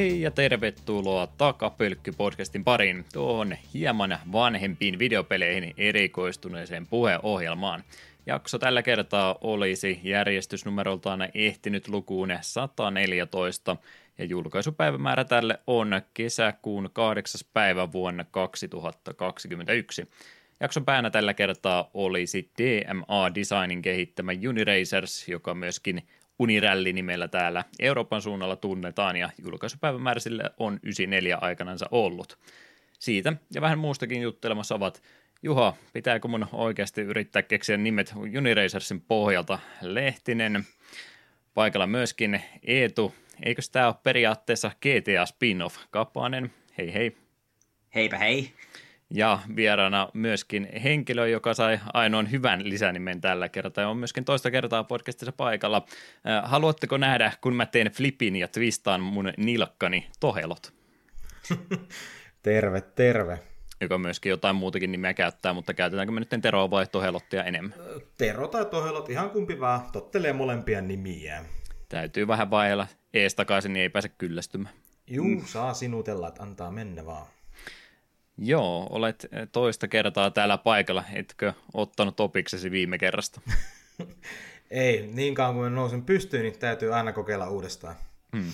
Hei ja tervetuloa Takapölkky-podcastin pariin tuohon hieman vanhempiin videopeleihin erikoistuneeseen puheohjelmaan. Jakso tällä kertaa olisi järjestysnumeroltaan ehtinyt lukuun 114 ja julkaisupäivämäärä tälle on kesäkuun 8. päivä vuonna 2021. Jakson päänä tällä kertaa olisi DMA Designin kehittämä Uniracers, joka myöskin Unirälli nimellä täällä Euroopan suunnalla tunnetaan ja julkaisupäivämäärä sille on 94 aikanansa ollut. Siitä ja vähän muustakin juttelemassa ovat Juha, pitääkö mun oikeasti yrittää keksiä nimet Uniracersin pohjalta? Lehtinen, paikalla myöskin Eetu. Eikö tämä ole periaatteessa GTA spin-off? Kapanen, hei hei. Heipä hei ja vieraana myöskin henkilö, joka sai ainoan hyvän lisänimen tällä kertaa ja on myöskin toista kertaa podcastissa paikalla. Äh, haluatteko nähdä, kun mä teen flipin ja twistaan mun nilkkani tohelot? terve, terve. Joka myöskin jotain muutakin nimeä käyttää, mutta käytetäänkö me nyt Teroa vai Tohelottia enemmän? Tero tai Tohelot, ihan kumpi vaan, tottelee molempia nimiä. Täytyy vähän vaihella ees takaisin, niin ei pääse kyllästymään. Juu, mm. saa sinutella, että antaa mennä vaan. Joo, olet eh, toista kertaa täällä paikalla. Etkö ottanut opiksesi viime kerrasta? Ei, niin kauan kuin nousen pystyyn, niin täytyy aina kokeilla uudestaan. Hmm.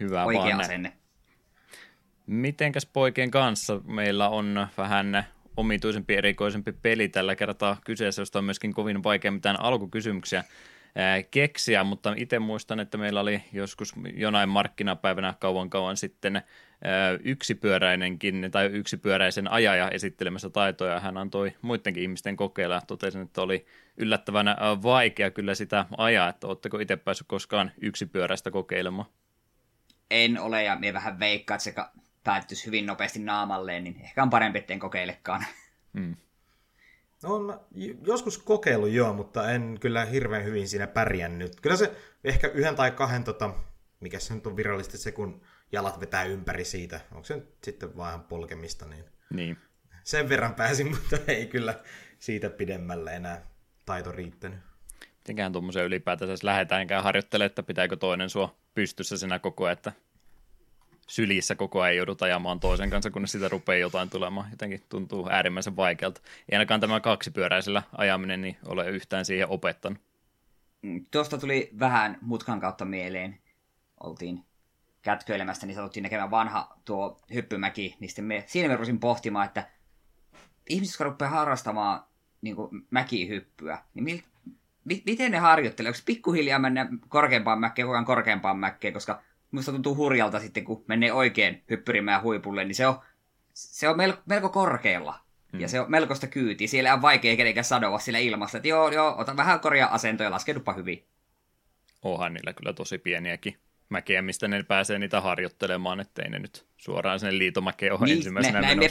Hyvä Oikea vaan. asenne. Mitenkäs poikien kanssa? Meillä on vähän omituisempi, erikoisempi peli tällä kertaa kyseessä, josta on myöskin kovin vaikea mitään alkukysymyksiä keksiä, mutta itse muistan, että meillä oli joskus jonain markkinapäivänä kauan kauan sitten yksipyöräinenkin tai yksipyöräisen ajaja esittelemässä taitoja. Hän antoi muidenkin ihmisten kokeilla. Totesin, että oli yllättävän vaikea kyllä sitä ajaa, että oletteko itse päässyt koskaan yksipyöräistä kokeilemaan? En ole ja minä vähän veikkaan, että se päättyisi hyvin nopeasti naamalleen, niin ehkä on parempi, etten kokeilekaan. Hmm. No, on joskus kokeillut joo, mutta en kyllä hirveän hyvin siinä pärjännyt. Kyllä se ehkä yhden tai kahden, tota, mikä se nyt on virallisesti se, kun jalat vetää ympäri siitä. Onko se nyt sitten vaan polkemista, niin, niin. sen verran pääsin, mutta ei kyllä siitä pidemmälle enää taito riittänyt. Mitenkään tuommoisen ylipäätänsä lähdetäänkään harjoittelemaan, että pitääkö toinen sua pystyssä sinä koko ajan, että sylissä koko ajan joudut ajamaan toisen kanssa, kun sitä rupeaa jotain tulemaan. Jotenkin tuntuu äärimmäisen vaikealta. Ei ainakaan tämä kaksipyöräisellä ajaminen niin ole yhtään siihen opettanut. Mm, tuosta tuli vähän mutkan kautta mieleen. Oltiin kätköilemästä, niin satuttiin näkemään vanha tuo hyppymäki, niin sitten me, siinä me rusin pohtimaan, että ihmiset, jotka rupeaa harrastamaan niin kuin mäkihyppyä, niin mil, mi, miten ne harjoittelee? Onko pikkuhiljaa mennä korkeampaan mäkkeen, koko ajan korkeampaan mäkkeen, koska musta tuntuu hurjalta sitten, kun menee oikein hyppyrimään huipulle, niin se on, se on melko, melko korkealla. Hmm. Ja se on melkoista kyytiä. Siellä on vaikea kenenkään sanoa sillä ilmassa, että joo, joo, ota vähän korjaa asentoja ja laskeudupa hyvin. Onhan niillä kyllä tosi pieniäkin mäkeä, mistä ne pääsee niitä harjoittelemaan, ettei ne nyt suoraan sinne liitomäkeen ole niin, ensimmäisenä ne, näin, me,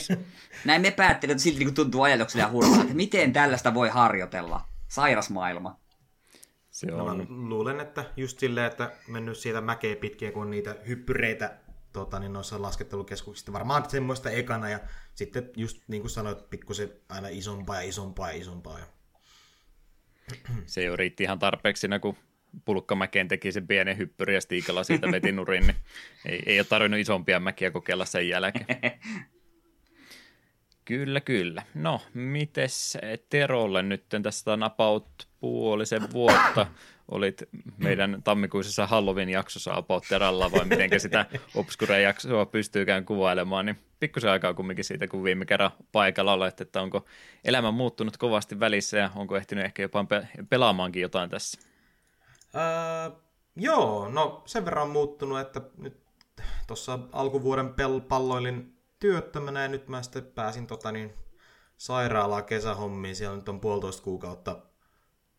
näin me päättelemme, että silti kun tuntuu ajatuksella hurjalta, että miten tällaista voi harjoitella. Sairas maailma. Se no, on... No, luulen, että just silleen, että mennyt siitä mäkeä pitkin, kun niitä hyppyreitä tota, niin noissa laskettelukeskuksissa varmaan semmoista ekana ja sitten just niin kuin sanoit, pikkusen aina isompaa ja isompaa ja isompaa. Ja... Se jo riitti ihan tarpeeksi siinä, kun Pulkkamäkeen teki sen pienen hyppyri ja Stiikalla siitä veti nurin, niin ei, ei ole tarvinnut isompia mäkiä kokeilla sen jälkeen. Kyllä, kyllä. No, mites Terolle nyt tästä on about puolisen vuotta olit meidän tammikuisessa Halloween-jaksossa about Teralla, vai miten sitä Obscure-jaksoa pystyykään kuvailemaan, niin pikkusen aikaa kumminkin siitä, kun viime kerran paikalla olet, että onko elämä muuttunut kovasti välissä ja onko ehtinyt ehkä jopa pe- pelaamaankin jotain tässä? Öö, joo, no sen verran on muuttunut, että nyt tuossa alkuvuoden pel- palloilin työttömänä ja nyt mä sitten pääsin tota niin, sairaalaa kesähommiin. Siellä nyt on puolitoista kuukautta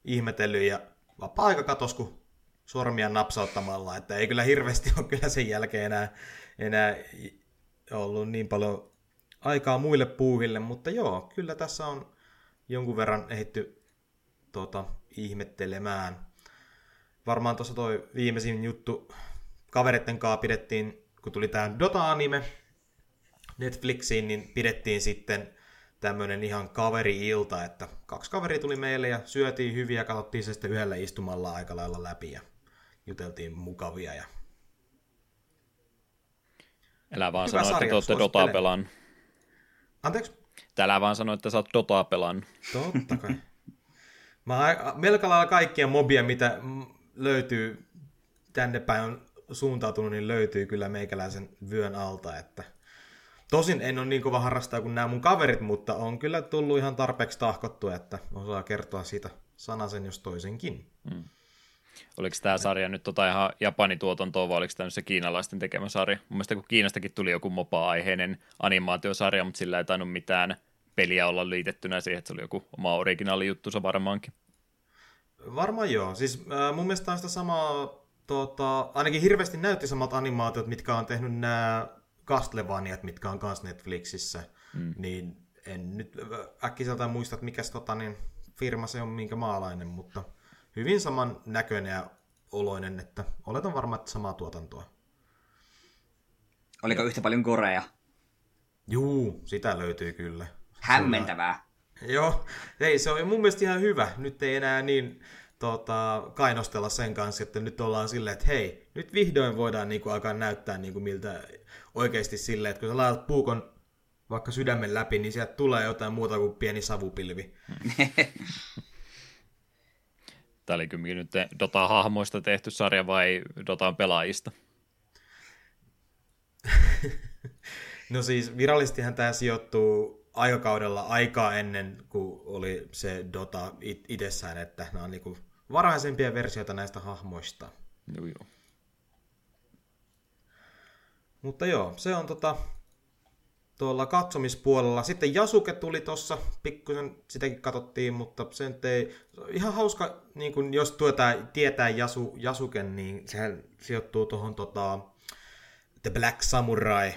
ihmetellyt ja vapaa-aika katos, kun sormia napsauttamalla, että ei kyllä hirveästi ole kyllä sen jälkeen enää, enää ollut niin paljon aikaa muille puuhille, mutta joo, kyllä tässä on jonkun verran ehitty tota, ihmettelemään. Varmaan tuossa toi viimeisin juttu kavereiden kanssa pidettiin, kun tuli tämä Dota-anime Netflixiin, niin pidettiin sitten tämmöinen ihan kaveri-ilta, että kaksi kaveria tuli meille ja syötiin hyviä ja katsottiin se sitten yhdellä istumalla aika lailla läpi ja juteltiin mukavia ja Älä vaan sano, että te olette Dotaa pelannut. Anteeksi? Täällä vaan sano, että sä oot Dotaa pelannut. Totta kai. Mä melko lailla kaikkia mobia, mitä löytyy tänne päin on suuntautunut, niin löytyy kyllä meikäläisen vyön alta, että Tosin en ole niin kova harrastaja kuin nämä mun kaverit, mutta on kyllä tullut ihan tarpeeksi tahkottu, että osaa kertoa siitä sanasen jos toisenkin. Hmm. Oliko tämä sarja nyt tota ihan Japanin tuotantoa vai oliko tämä se kiinalaisten tekemä sarja? Mun mielestä kun Kiinastakin tuli joku mopa-aiheinen animaatiosarja, mutta sillä ei tainnut mitään peliä olla liitettynä siihen, että se oli joku oma originaali juttu varmaankin. Varmaan joo. Siis äh, mun mielestä on sitä samaa, tota, ainakin hirveästi näytti samat animaatiot, mitkä on tehnyt nämä Castlevaniat, mitkä on myös Netflixissä. Mm. Niin en nyt äkkiseltä muista, että mikä tota, niin firma se on, minkä maalainen, mutta hyvin saman näköinen ja oloinen, että oletan varmaan, että samaa tuotantoa. Oliko yhtä paljon korea? Juu, sitä löytyy kyllä. Hämmentävää. Joo, ei, se on mun mielestä ihan hyvä. Nyt ei enää niin tota, kainostella sen kanssa, että nyt ollaan silleen, että hei, nyt vihdoin voidaan niinku alkaa näyttää niinku miltä oikeasti silleen, että kun sä laitat puukon vaikka sydämen läpi, niin sieltä tulee jotain muuta kuin pieni savupilvi. Tämä oli kyllä nyt Dota-hahmoista tehty sarja vai Dotan pelaajista? no siis virallisestihan tämä sijoittuu aikakaudella aikaa ennen kuin oli se Dota itsessään, että nämä on niinku varhaisempia versioita näistä hahmoista. Joo, joo. Mutta joo, se on tota, tuolla katsomispuolella. Sitten Jasuke tuli tuossa, pikkusen sitäkin katsottiin, mutta sen ei... Ihan hauska, niin kun jos tuota, tietää Jasu, Jasuken, niin sehän sijoittuu tuohon tota, The Black Samurai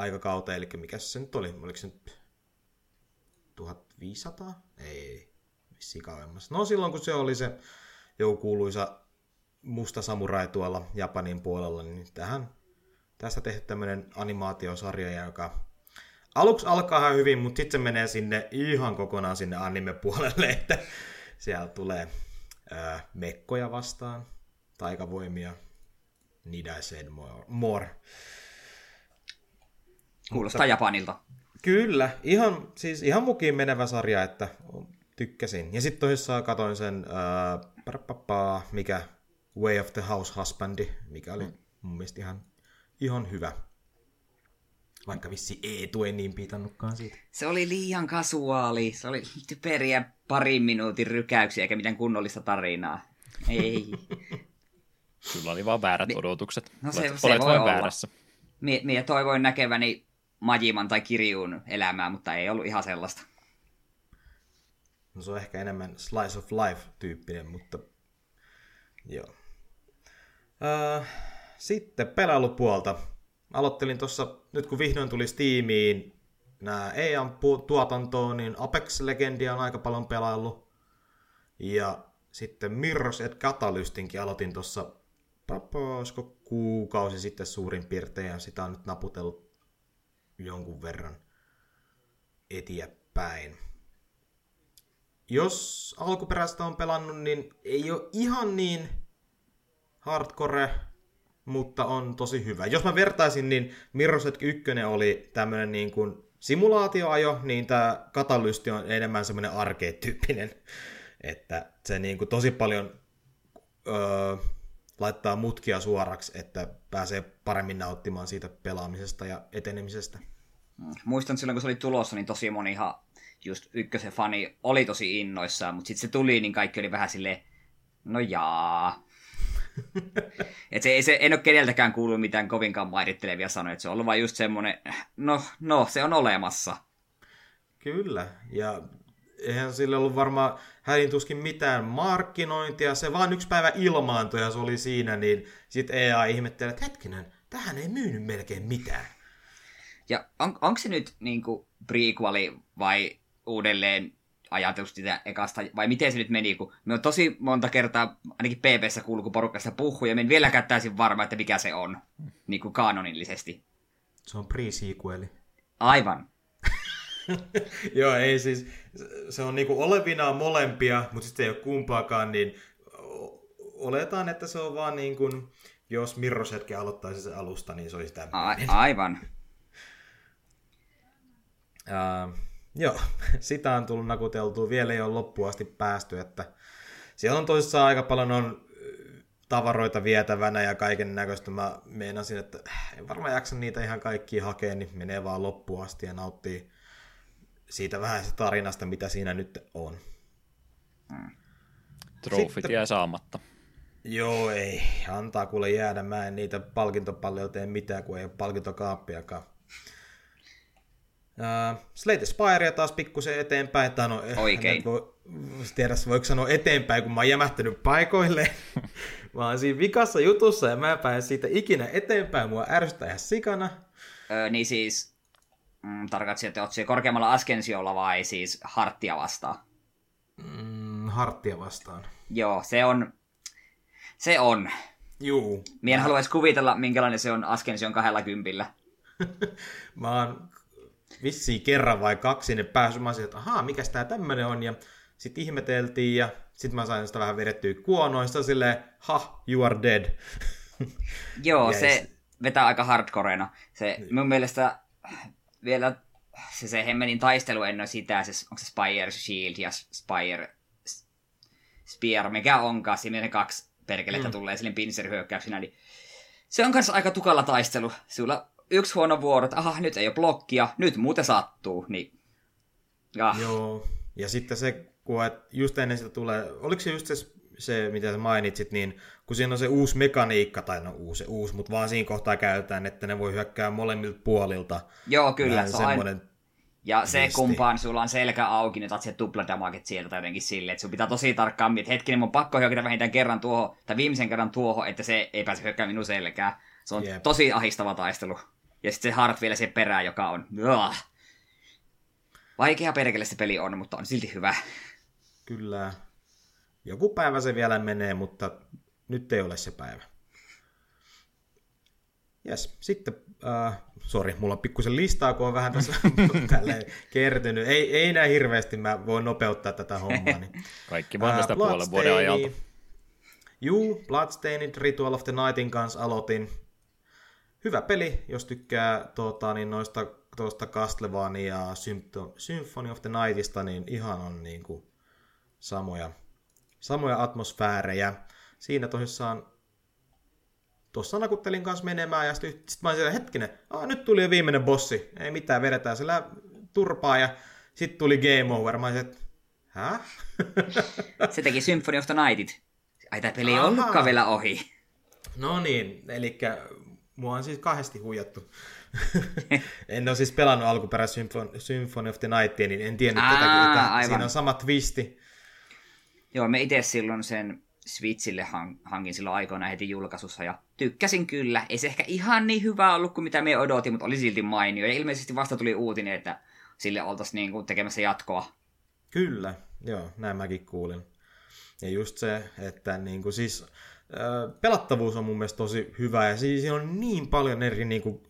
aikakauteen, eli mikä se nyt oli? Oliko se nyt 1500? Ei, vissiin kauemmas. No silloin kun se oli se joku kuuluisa musta samurai tuolla Japanin puolella, niin tähän tästä tehty tämmöinen animaatiosarja, joka aluksi alkaa ihan hyvin, mutta sitten se menee sinne ihan kokonaan sinne anime-puolelle, että siellä tulee ää, mekkoja vastaan, taikavoimia, need I said more. more. Kuulostaa mutta, Japanilta. Kyllä, ihan, siis ihan mukiin menevä sarja, että tykkäsin. Ja sitten tosissaan katoin sen, ää, mikä Way of the House Husbandi, mikä oli mun mielestä ihan ihan hyvä. Vaikka vissi Eetu ei niin piitannutkaan siitä. Se oli liian kasuaali. Se oli typeriä parin minuutin rykäyksiä eikä mitään kunnollista tarinaa. Ei. Sulla oli vaan väärät odotukset. No se, olet, se olet voi olla. väärässä. Mie, mie toivoin näkeväni Majiman tai Kirjun elämää, mutta ei ollut ihan sellaista. No se on ehkä enemmän slice of life tyyppinen, mutta joo. Uh, sitten pelailupuolta. Aloittelin tuossa, nyt kun vihdoin tuli Steamiin nämä EAN tuotantoon, niin Apex Legendia on aika paljon pelaillut. Ja sitten Mirror's et Catalystinkin aloitin tuossa, olisiko kuukausi sitten suurin piirtein, ja sitä on nyt naputellut jonkun verran eteenpäin. Jos alkuperäistä on pelannut, niin ei ole ihan niin hardcore mutta on tosi hyvä. Jos mä vertaisin, niin Mirror's 1 oli tämmöinen niin kuin simulaatioajo, niin tämä katalysti on enemmän semmoinen arcade-tyyppinen, että se niin kuin tosi paljon öö, laittaa mutkia suoraksi, että pääsee paremmin nauttimaan siitä pelaamisesta ja etenemisestä. Muistan silloin, kun se oli tulossa, niin tosi monihan just ykkösen fani oli tosi innoissaan, mutta sitten se tuli, niin kaikki oli vähän silleen, no jaa, et se, se, en ole keneltäkään kuullut mitään kovinkaan mairittelevia sanoja, että se on ollut vain just semmoinen, no, no, se on olemassa. Kyllä, ja eihän sillä ollut varmaan hädin tuskin mitään markkinointia, se vaan yksi päivä ilmaantui ja se oli siinä, niin sitten EA ihmetteli, että hetkinen, tähän ei myynyt melkein mitään. Ja on, onko se nyt niin kuin prequeli vai uudelleen ajateltu sitä ekasta, vai miten se nyt meni, kun me on tosi monta kertaa, ainakin PPssä kuullut, kun porukasta puhuu, ja me en vieläkään täysin varma, että mikä se on, niin kuin kanonillisesti. Se on pre-sequeli. Aivan. Joo, ei siis, se on niinku olevinaan molempia, mutta sitten ei ole kumpaakaan, niin oletaan, että se on vaan niin kuin, jos Mirror's hetken aloittaisi se alusta, niin se olisi tämmöinen. A- aivan. Uh, joo, sitä on tullut nakuteltua. Vielä ei ole loppuun asti päästy, että siellä on tosissaan aika paljon on tavaroita vietävänä ja kaiken näköistä. Mä meinasin, että en varmaan jaksa niitä ihan kaikkia hakea, niin menee vaan loppuun asti ja nauttii siitä vähän se tarinasta, mitä siinä nyt on. Hmm. Trofit Sitten... jää saamatta. Joo, ei. Antaa kuule jäädä. Mä en niitä palkintopalloja tee mitään, kun ei ole palkintokaappiakaan. Uh, Slate Spire taas pikkusen eteenpäin. Tai no, Oikein. Voi, tiedä, voiko sanoa eteenpäin, kun mä oon jämähtänyt paikoille. mä oon siinä vikassa jutussa ja mä en pääse siitä ikinä eteenpäin. Mua ärsyttää ihan sikana. Öö, niin siis, mm, tarkoitatko, että oot korkeammalla askensiolla vai siis harttia vastaan? Mm, harttia vastaan. Joo, se on, se on. Juu. Mien mä... haluaisi kuvitella, minkälainen se on askension kahdella kympillä. mä oon vissiin kerran vai kaksi sinne päässyt. Mä olisin, että ahaa, mikäs tää tämmönen on. Ja sitten ihmeteltiin ja sitten mä sain sitä vähän vedettyä kuonoista silleen, ha, you are dead. Joo, se vetää aika hardcorena. Se niin. mun mielestä vielä se, se hemmenin taistelu ennen sitä, se, onko se Spire Shield ja Spire Spear, mikä onkaan, siinä ne kaksi perkelettä mm. tulee sille pinserihyökkäyksinä, niin se on kanssa aika tukalla taistelu. Sulla yksi huono vuoro, että aha, nyt ei ole blokkia, nyt muuten sattuu, niin... Ja. Joo, ja sitten se, kun just ennen sitä tulee, oliko se just se, se mitä sä mainitsit, niin kun siinä on se uusi mekaniikka, tai no uusi, uusi mutta vaan siinä kohtaa käytetään, että ne voi hyökkää molemmilta puolilta. Joo, kyllä. Se on semmoinen ja se Visti. kumpaan sulla on selkä auki, niin otat se tupladamaget sieltä tai jotenkin silleen, että sun pitää tosi tarkkaan miettiä, hetkinen, mun pakko hyökätä vähintään kerran tuohon, tai viimeisen kerran tuohon, että se ei pääse hyökkäämään minun selkään. Se on yep. tosi ahistava taistelu. Ja sitten se Hart vielä se perään, joka on... Uah. Vaikea perkele se peli on, mutta on silti hyvä. Kyllä. Joku päivä se vielä menee, mutta nyt ei ole se päivä. Yes. Sitten, uh, sori, mulla on pikkusen listaa, kun on vähän tässä kertynyt. Ei, ei näin hirveästi, mä voin nopeuttaa tätä hommaa. Niin. Kaikki vaan tästä uh, puolen vuoden ajalta. Juu, Bloodstained Ritual of the Nightin kanssa aloitin hyvä peli, jos tykkää tuota, niin noista tuosta Castlevania ja Symphony of the Nightista, niin ihan on niin kuin samoja, samoja atmosfäärejä. Siinä tosissaan tuossa nakuttelin kanssa menemään ja sitten sit mä olin siellä, hetkinen, ah, nyt tuli jo viimeinen bossi, ei mitään, vedetään siellä turpaa ja sitten tuli game over. Mä olin, että? Se teki Symphony of the Nightit. Ai tämä peli ei ollutkaan vielä ohi. No niin, eli Mua on siis kahdesti huijattu. en ole siis pelannut alkuperäistä Symphony of the Nightia, niin en tiennyt Aa, tätä, että aivan. siinä on sama twisti. Joo, me itse silloin sen Switchille hankin silloin aikoina heti julkaisussa ja tykkäsin kyllä. Ei se ehkä ihan niin hyvä ollut kuin mitä me odotin, mutta oli silti mainio. Ja ilmeisesti vasta tuli uutinen, että sille oltaisiin niin tekemässä jatkoa. Kyllä, joo, näin mäkin kuulin. Ja just se, että niin kuin siis pelattavuus on mun mielestä tosi hyvä ja siinä on niin paljon eri niin kuin,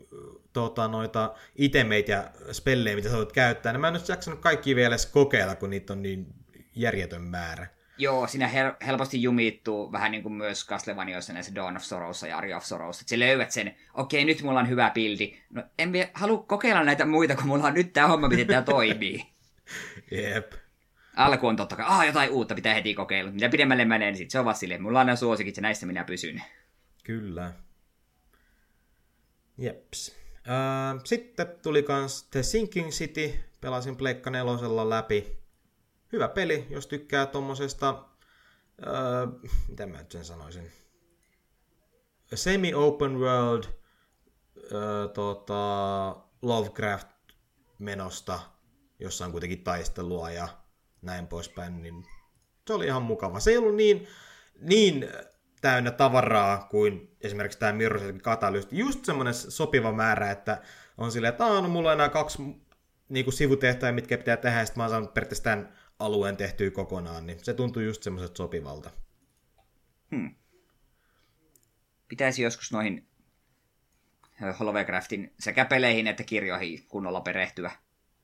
tota, noita itemeitä ja spellejä, mitä sä voit käyttää. mä en ole jaksanut kaikki vielä edes kokeilla, kun niitä on niin järjetön määrä. Joo, siinä hel- helposti jumittuu vähän niin kuin myös Castlevaniaissa näissä Dawn of Sorrows ja Aria of Sorrows. Että löydät sen, okei, nyt mulla on hyvä pildi. No en halua kokeilla näitä muita, kun mulla on nyt tämä homma, miten tämä toimii. Jep alku on totta kai, ah, jotain uutta pitää heti kokeilla. Mitä pidemmälle menee, niin sit se on vaan silleen, mulla on nämä suosikit ja näissä minä pysyn. Kyllä. Jeps. Uh, sitten tuli kans The Sinking City, pelasin Pleikka nelosella läpi. Hyvä peli, jos tykkää tommosesta, uh, mitä mä sen sanoisin, semi-open world uh, tota, Lovecraft-menosta, jossa on kuitenkin taistelua ja näin poispäin, niin se oli ihan mukava. Se ei ollut niin, niin täynnä tavaraa kuin esimerkiksi tämä Mirror's Catalyst. Just semmoinen sopiva määrä, että on silleen, että no, mulla on enää kaksi niin kuin sivutehtäjä, mitkä pitää tehdä, ja sitten mä oon saanut periaatteessa tämän alueen tehtyä kokonaan, niin se tuntuu just semmoiset sopivalta. Hmm. Pitäisi joskus noihin Holovecraftin sekä peleihin että kirjoihin kunnolla perehtyä.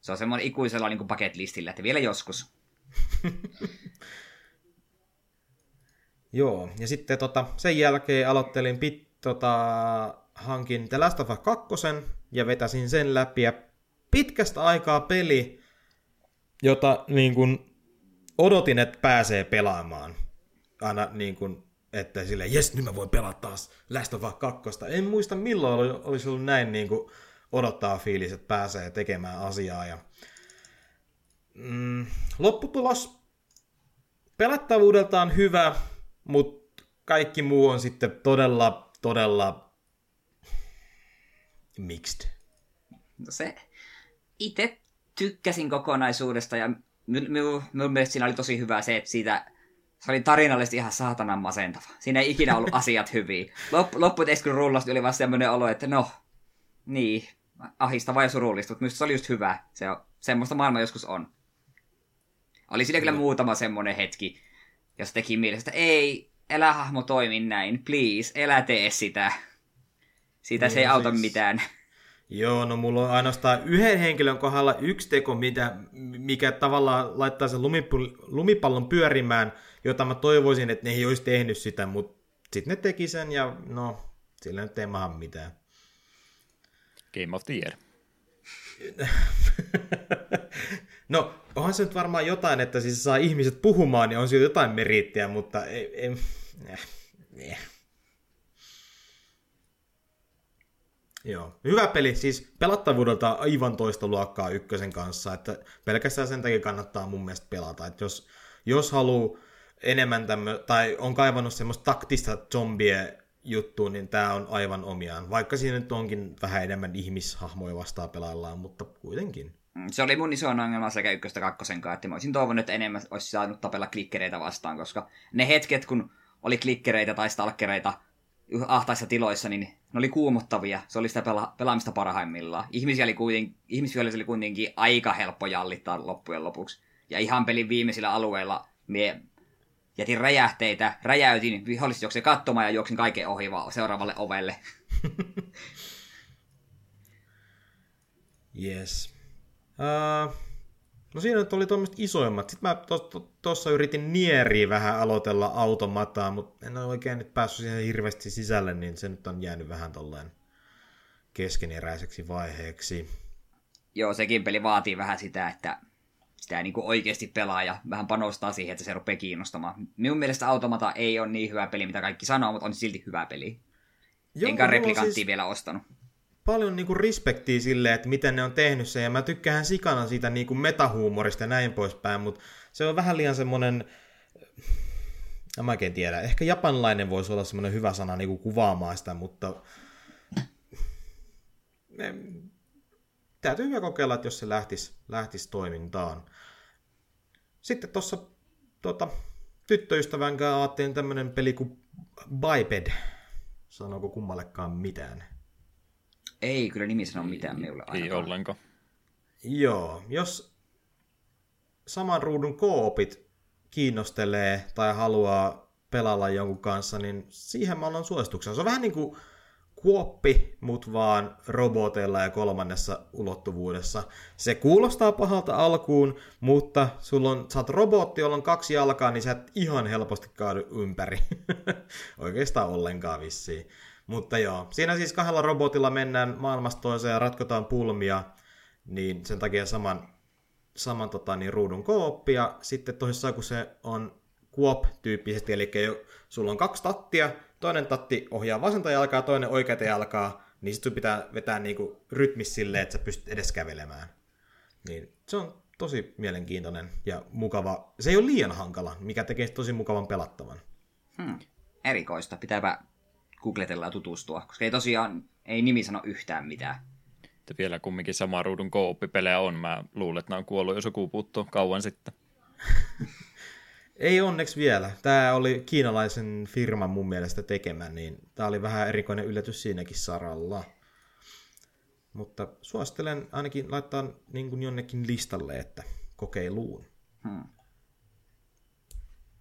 Se on semmoinen ikuisella niin bucket listillä, että vielä joskus. Joo, ja sitten tota, sen jälkeen aloittelin pit, tota, hankin The Last of Us 2 ja vetäsin sen läpi. Ja pitkästä aikaa peli, jota niin kuin, odotin, että pääsee pelaamaan. Aina niin kuin, että silleen, jes, nyt mä voin pelata taas Last of Us 2. En muista milloin olisi ollut näin niin kuin, odottaa fiilis, että pääsee tekemään asiaa. Ja, mm, lopputulos pelattavuudeltaan hyvä, mutta kaikki muu on sitten todella, todella mixed. No se, itse tykkäsin kokonaisuudesta ja minun mielestä siinä oli tosi hyvä se, että siitä se oli tarinallisesti ihan saatanan masentava. Siinä ei ikinä ollut asiat hyviä. Loppu, lopputeeksi kun rullasti oli vaan semmoinen olo, että no, niin, ahistava ja surullista, mutta minusta se oli just hyvä. Se on, semmoista maailma joskus on. Oli siinä kyllä muutama semmoinen hetki, jos teki mielessä, että ei, älä hahmo toimi näin, please, älä tee sitä. Siitä niin, se ei auta siis... mitään. Joo, no mulla on ainoastaan yhden henkilön kohdalla yksi teko, mitä, mikä tavallaan laittaa sen lumipallon pyörimään, jota mä toivoisin, että ne ei olisi tehnyt sitä, mutta sitten ne teki sen ja no, sillä nyt ei maha mitään. Game of the Year. no, onhan se nyt varmaan jotain, että siis saa ihmiset puhumaan, niin on siitä jotain meriittiä, mutta ei, ei, eh, eh. Joo, hyvä peli, siis pelattavuudelta aivan toista luokkaa ykkösen kanssa, että pelkästään sen takia kannattaa mun mielestä pelata, että jos, jos haluaa enemmän tämmö, tai on kaivannut semmoista taktista zombie juttuun, niin tämä on aivan omiaan. Vaikka siinä nyt onkin vähän enemmän ihmishahmoja vastaan pelaillaan, mutta kuitenkin. Mm, se oli mun iso ongelma sekä ykköstä kakkosen kanssa, että mä olisin toivonut, että enemmän olisi saanut tapella klikkereitä vastaan, koska ne hetket, kun oli klikkereitä tai stalkereita ahtaissa tiloissa, niin ne oli kuumottavia. Se oli sitä pela- pelaamista parhaimmillaan. Ihmisiä oli, kuitenkin, ihmisiä oli kuitenkin aika helppo jallittaa loppujen lopuksi. Ja ihan pelin viimeisillä alueilla mie jätin räjähteitä, räjäytin, viholliset juoksin katsomaan ja juoksin kaiken ohi vaan seuraavalle ovelle. yes. Uh, no siinä nyt oli tuommoiset isoimmat. Sitten mä tuossa to, to, yritin nieriä vähän aloitella automataa, mutta en ole oikein nyt päässyt siihen hirveästi sisälle, niin se nyt on jäänyt vähän tolleen keskeneräiseksi vaiheeksi. Joo, sekin peli vaatii vähän sitä, että sitä niin kuin oikeasti pelaa ja vähän panostaa siihen, että se rupeaa kiinnostamaan. Minun mielestä Automata ei ole niin hyvä peli, mitä kaikki sanoo, mutta on silti hyvä peli. Joo, Enkä replikanttia siis vielä ostanut. Paljon niinku respektiä sille, että miten ne on tehnyt sen, ja mä tykkään sikana siitä niinku metahuumorista ja näin poispäin, mutta se on vähän liian semmoinen, en mä oikein tiedä, ehkä japanlainen voisi olla semmoinen hyvä sana niinku kuvaamaan sitä, mutta täytyy vielä kokeilla, että jos se lähtisi, lähtisi toimintaan. Sitten tuossa tuota, tyttöystävän kanssa ajattelin tämmöinen peli kuin Biped. Sanooko kummallekaan mitään? Ei, kyllä nimi sano mitään minulle ainakaan. Ei ollenkaan. Joo, jos saman ruudun koopit kiinnostelee tai haluaa pelalla jonkun kanssa, niin siihen mä annan suosituksen. Se on vähän niin kuin kuoppi, mut vaan roboteilla ja kolmannessa ulottuvuudessa. Se kuulostaa pahalta alkuun, mutta sulla on, sä oot robotti, jolla on kaksi jalkaa, niin sä et ihan helposti kaadu ympäri. Oikeastaan ollenkaan vissiin. Mutta joo, siinä siis kahdella robotilla mennään maailmasta toiseen ja ratkotaan pulmia, niin sen takia saman, saman tota, niin, ruudun kooppia. Sitten tosissaan, kun se on kuop-tyyppisesti, eli sulla on kaksi tattia, toinen tatti ohjaa vasenta jalkaa, toinen oikeata jalkaa, niin sitten pitää vetää niinku rytmis silleen, että sä pystyt edes kävelemään. Niin se on tosi mielenkiintoinen ja mukava. Se ei ole liian hankala, mikä tekee tosi mukavan pelattavan. Hmm. Erikoista. Pitääpä googletella ja tutustua, koska ei tosiaan, ei nimi sano yhtään mitään. Että vielä kumminkin sama ruudun kooppipelejä on. Mä luulen, että nämä on kuollut jo sukupuuttoon kauan sitten. Ei onneksi vielä. Tämä oli kiinalaisen firman mun mielestä tekemä, niin tämä oli vähän erikoinen yllätys siinäkin saralla. Mutta suosittelen ainakin laittaa niin kuin jonnekin listalle, että kokeiluun. Hmm.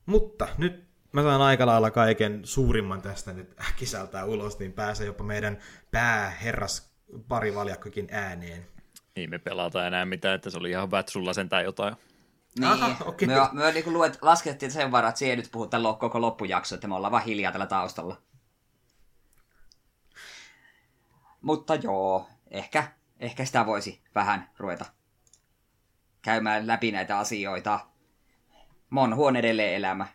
Mutta nyt mä saan aika lailla kaiken suurimman tästä nyt äkkisältää ulos, niin pääsee jopa meidän pääherras parivaljakkokin ääneen. Niin me pelataan enää mitään, että se oli ihan hyvä, sulla sentään jotain. Niin, Aha, okay. me, me niin luet, laskettiin sen varan, että siihen nyt puhut tämän koko loppujakso, että me ollaan vaan hiljaa tällä taustalla. Mutta joo, ehkä, ehkä sitä voisi vähän ruveta käymään läpi näitä asioita. Monhu on edelleen elämä.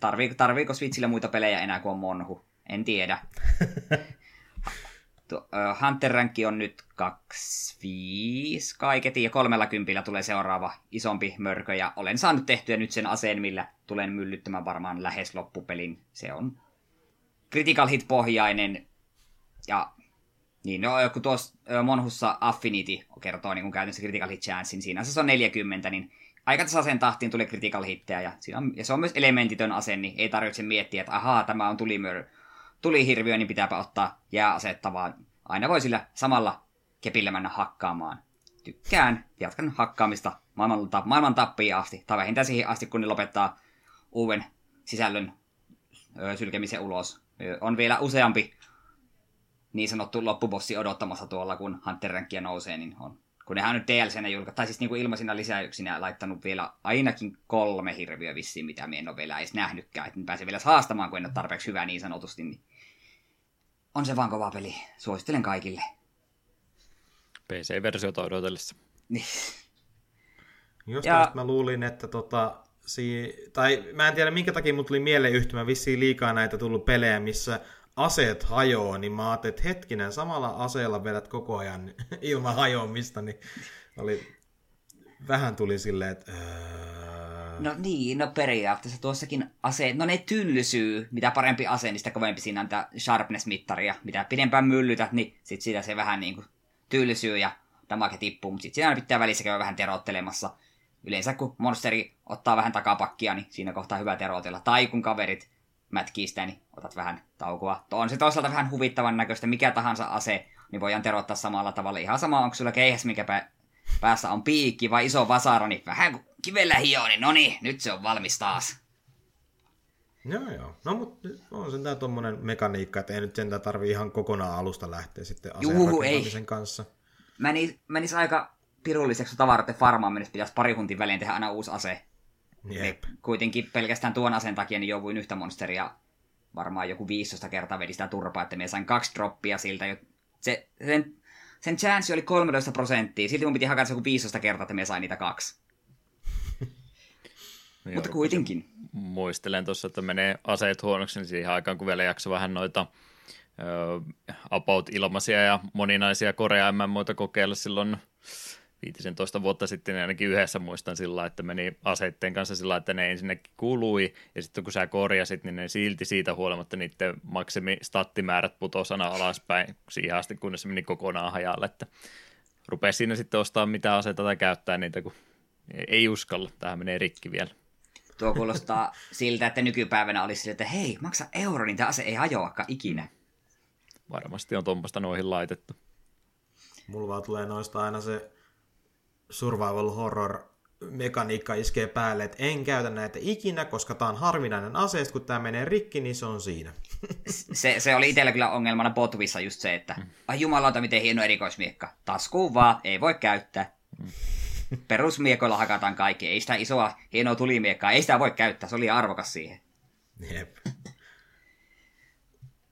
Tarvii, tarviiko Switchillä muita pelejä enää kuin on Monhu? En tiedä. Hunter Rankki on nyt 25 kaiketi ja kolmella kympillä tulee seuraava isompi mörkö ja olen saanut tehtyä nyt sen aseen, millä tulen myllyttämään varmaan lähes loppupelin. Se on Critical Hit-pohjainen ja niin, no kun tuossa Monhussa Affinity kertoo niin kun käytännössä Critical Hit Chancein, siinä se on 40, niin aika tasaisen tahtiin tulee Critical Hittejä ja, siinä on, ja se on myös elementitön ase, niin ei tarvitse miettiä, että ahaa, tämä on tulimör, tuli hirviö, niin pitääpä ottaa jääasetta, vaan aina voi sillä samalla kepillä mennä hakkaamaan. Tykkään, jatkan hakkaamista maailman, maailman tappiin asti, tai vähintään siihen asti, kun ne lopettaa uuden sisällön ö, sylkemisen ulos. Ö, on vielä useampi niin sanottu loppubossi odottamassa tuolla, kun Hunter Rankia nousee, niin on. Kun nehän on nyt DLCnä julka, tai siis niin kuin ilmaisina lisäyksinä laittanut vielä ainakin kolme hirviöä vissiin, mitä me en ole vielä edes nähnytkään, että ne pääsee vielä haastamaan, kun en ole tarpeeksi hyvä niin sanotusti, niin on se vaan kova peli. Suosittelen kaikille. PC-versiota odotellessa. Niin. Just ja... mä luulin, että tota, si... tai mä en tiedä minkä takia mut tuli mieleen yhtymä, vissiin liikaa näitä tullut pelejä, missä aseet hajoaa, niin mä ajattelin, että hetkinen, samalla aseella vedät koko ajan ilman hajoamista, niin oli, vähän tuli silleen, että öö, No niin, no periaatteessa tuossakin aseet, no ne tylsyy, mitä parempi ase, niin sitä kovempi siinä on sharpness-mittaria. Mitä pidempään myllytät, niin sit sitä se vähän niin kuin tylsyy ja damage tippuu, mutta sitten siinä pitää välissä käydä vähän terottelemassa. Yleensä kun monsteri ottaa vähän takapakkia, niin siinä kohtaa hyvä terotella. Tai kun kaverit mätkii sitä, niin otat vähän taukoa. On se toisaalta vähän huvittavan näköistä, mikä tahansa ase, niin voidaan terottaa samalla tavalla. Ihan sama, onko sulla keihäs, mikä päässä on piikki vai iso vasara, niin vähän kivellä hioo, niin no niin, nyt se on valmis taas. Joo, joo. No, mutta on se tämä tuommoinen mekaniikka, että ei nyt sentään tarvii ihan kokonaan alusta lähteä sitten aseen kanssa. Menis, menis aika pirulliseksi tavaroiden farmaan mennessä pitäisi pari huntin välein tehdä aina uusi ase. Jep. Niin kuitenkin pelkästään tuon aseen takia niin jouduin yhtä monsteria varmaan joku 15 kertaa vedi sitä turpaa, että me sain kaksi droppia siltä. Se, sen, sen chance oli 13 prosenttia, silti mun piti hakata se joku 15 kertaa, että me sain niitä kaksi. Niin Mutta kuitenkin. Muistelen tuossa, että menee aseet huonoksi, niin siihen aikaan kun vielä jakso vähän noita uh, about-ilmaisia ja moninaisia Korea muita kokeilla silloin 15 vuotta sitten niin ainakin yhdessä muistan sillä että meni aseitteen kanssa sillä että ne ensinnäkin kului, ja sitten kun sä korjasit, niin ne silti siitä huolimatta niiden maksimi stattimäärät putosana alaspäin siihen asti, kunnes se meni kokonaan hajalle, että rupesi siinä sitten ostaa mitä aseita tai käyttää niitä, kun ei uskalla, tähän menee rikki vielä. Tuo kuulostaa siltä, että nykypäivänä olisi sille, että hei, maksa euro, niin tämä ase ei hajoakaan ikinä. Varmasti on tuommoista noihin laitettu. Mulla vaan tulee noista aina se survival horror mekaniikka iskee päälle, että en käytä näitä ikinä, koska tämä on harvinainen ase, kun tämä menee rikki, niin se on siinä. Se, se oli itsellä kyllä ongelmana Botwissa just se, että mm. ai jumalauta, miten hieno erikoismiekka. Taskuun vaan, ei voi käyttää. Mm. Perusmiekoilla hakataan kaikki. Ei sitä isoa hienoa tulimiekkaa, ei sitä voi käyttää. Se oli arvokas siihen. Jep.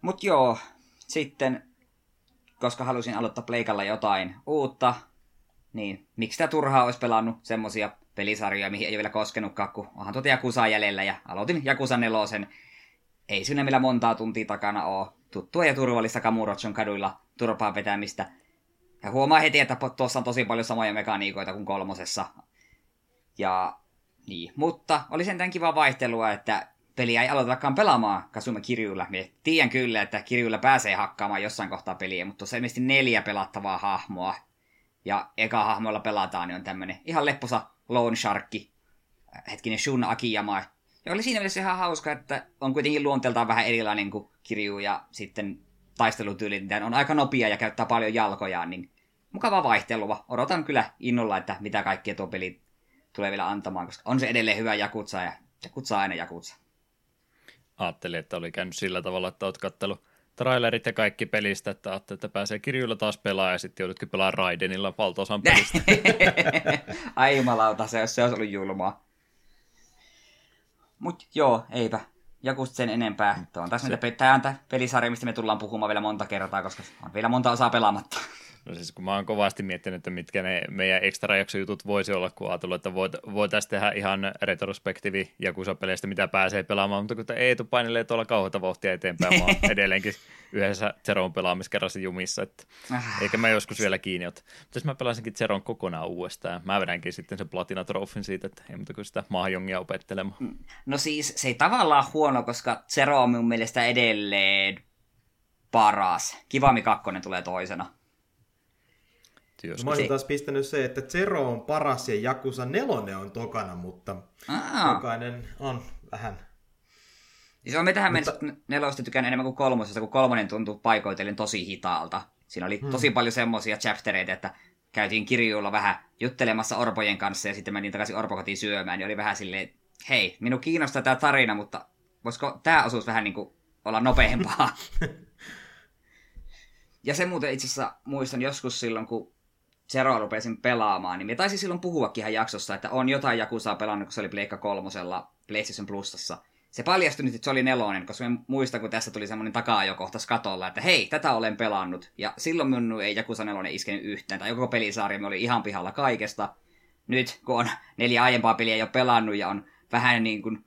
Mut joo, sitten, koska halusin aloittaa pleikalla jotain uutta, niin miksi sitä turhaa olisi pelannut semmosia pelisarjoja, mihin ei ole vielä koskenutkaan, kun onhan tuota Jakusaa jäljellä ja aloitin Jakusa nelosen. Ei sinne millä montaa tuntia takana ole. Tuttua ja turvallista Kamurochon kaduilla turpaan vetämistä. Ja huomaa heti, että tuossa on tosi paljon samoja mekaniikoita kuin kolmosessa. Ja niin, mutta oli sentään kiva vaihtelua, että peliä ei aloitetakaan pelaamaan Kasuma Kirjulla. Mie tiedän kyllä, että Kirjulla pääsee hakkaamaan jossain kohtaa peliä, mutta tuossa ilmeisesti neljä pelattavaa hahmoa. Ja eka hahmoilla pelataan, niin on tämmönen ihan lepposa Lone Sharkki, hetkinen Shun Akiyama, Ja oli siinä mielessä ihan hauska, että on kuitenkin luonteeltaan vähän erilainen kuin Kirju ja sitten taistelutyyli, mitä on aika nopea ja käyttää paljon jalkojaan, niin mukava vaihtelua. Odotan kyllä innolla, että mitä kaikkea tuo peli tulee vielä antamaan, koska on se edelleen hyvä Jakutsa ja Jakutsa aina Jakutsa. Ajattelin, että oli käynyt sillä tavalla, että olet kattellut trailerit ja kaikki pelistä, että ajattelin, että pääsee kirjuilla taas pelaamaan ja sitten joudutkin pelaamaan Raidenilla valtaosan pelistä. Ai jumalauta, se, se olisi ollut julmaa. Mut joo, eipä. Joku sen enempää. Tuo on tässä se... tämä on tämä pelisarja, mistä me tullaan puhumaan vielä monta kertaa, koska on vielä monta osaa pelaamatta. No siis kun mä oon kovasti miettinyt, että mitkä ne meidän extra jutut voisi olla, kun ajatellut, että voit, voitaisiin tehdä ihan retrospektiivi Jakusa-peleistä, mitä pääsee pelaamaan, mutta kun ei tule painelee tuolla kauheata vauhtia eteenpäin, mä oon edelleenkin yhdessä Zeron pelaamiskerrassa jumissa, että ah. eikä mä joskus vielä kiinni ota. Mutta jos mä pelasinkin Zeron kokonaan uudestaan, mä vedänkin sitten sen Platina Trophyn siitä, että ei muuta kuin sitä mahjongia opettelemaan. Mm. No siis se ei tavallaan huono, koska Zero on mun mielestä edelleen paras. Kivami 2 tulee toisena joskus. Mä olisin taas pistänyt se, että Zero on paras ja Jakusa 4 on tokana, mutta Aa. jokainen on vähän... Siis on me tähän mutta... mennessä nelosta tykään enemmän kuin kolmosesta, kun kolmonen tuntuu paikoitellen tosi hitaalta. Siinä oli hmm. tosi paljon semmoisia chaptereita, että käytiin kirjuilla vähän juttelemassa Orpojen kanssa ja sitten menin takaisin Orpokotiin syömään, niin oli vähän silleen, hei, minun kiinnostaa tämä tarina, mutta voisiko tämä osuus vähän niin kuin olla nopeampaa? ja se muuten itse asiassa muistan joskus silloin, kun Zeroa rupesin pelaamaan, niin me taisin silloin puhuakin ihan jaksossa, että on jotain Jakusaa pelannut, kun se oli Pleikka kolmosella PlayStation Plusassa. Se paljastui nyt, että se oli nelonen, koska mä muistan, kun tässä tuli semmoinen taka-ajokohta katolla, että hei, tätä olen pelannut. Ja silloin minun ei Jakusa nelonen iskenyt yhteen, tai joko pelisarja oli ihan pihalla kaikesta. Nyt, kun on neljä aiempaa peliä jo pelannut ja on vähän niin kuin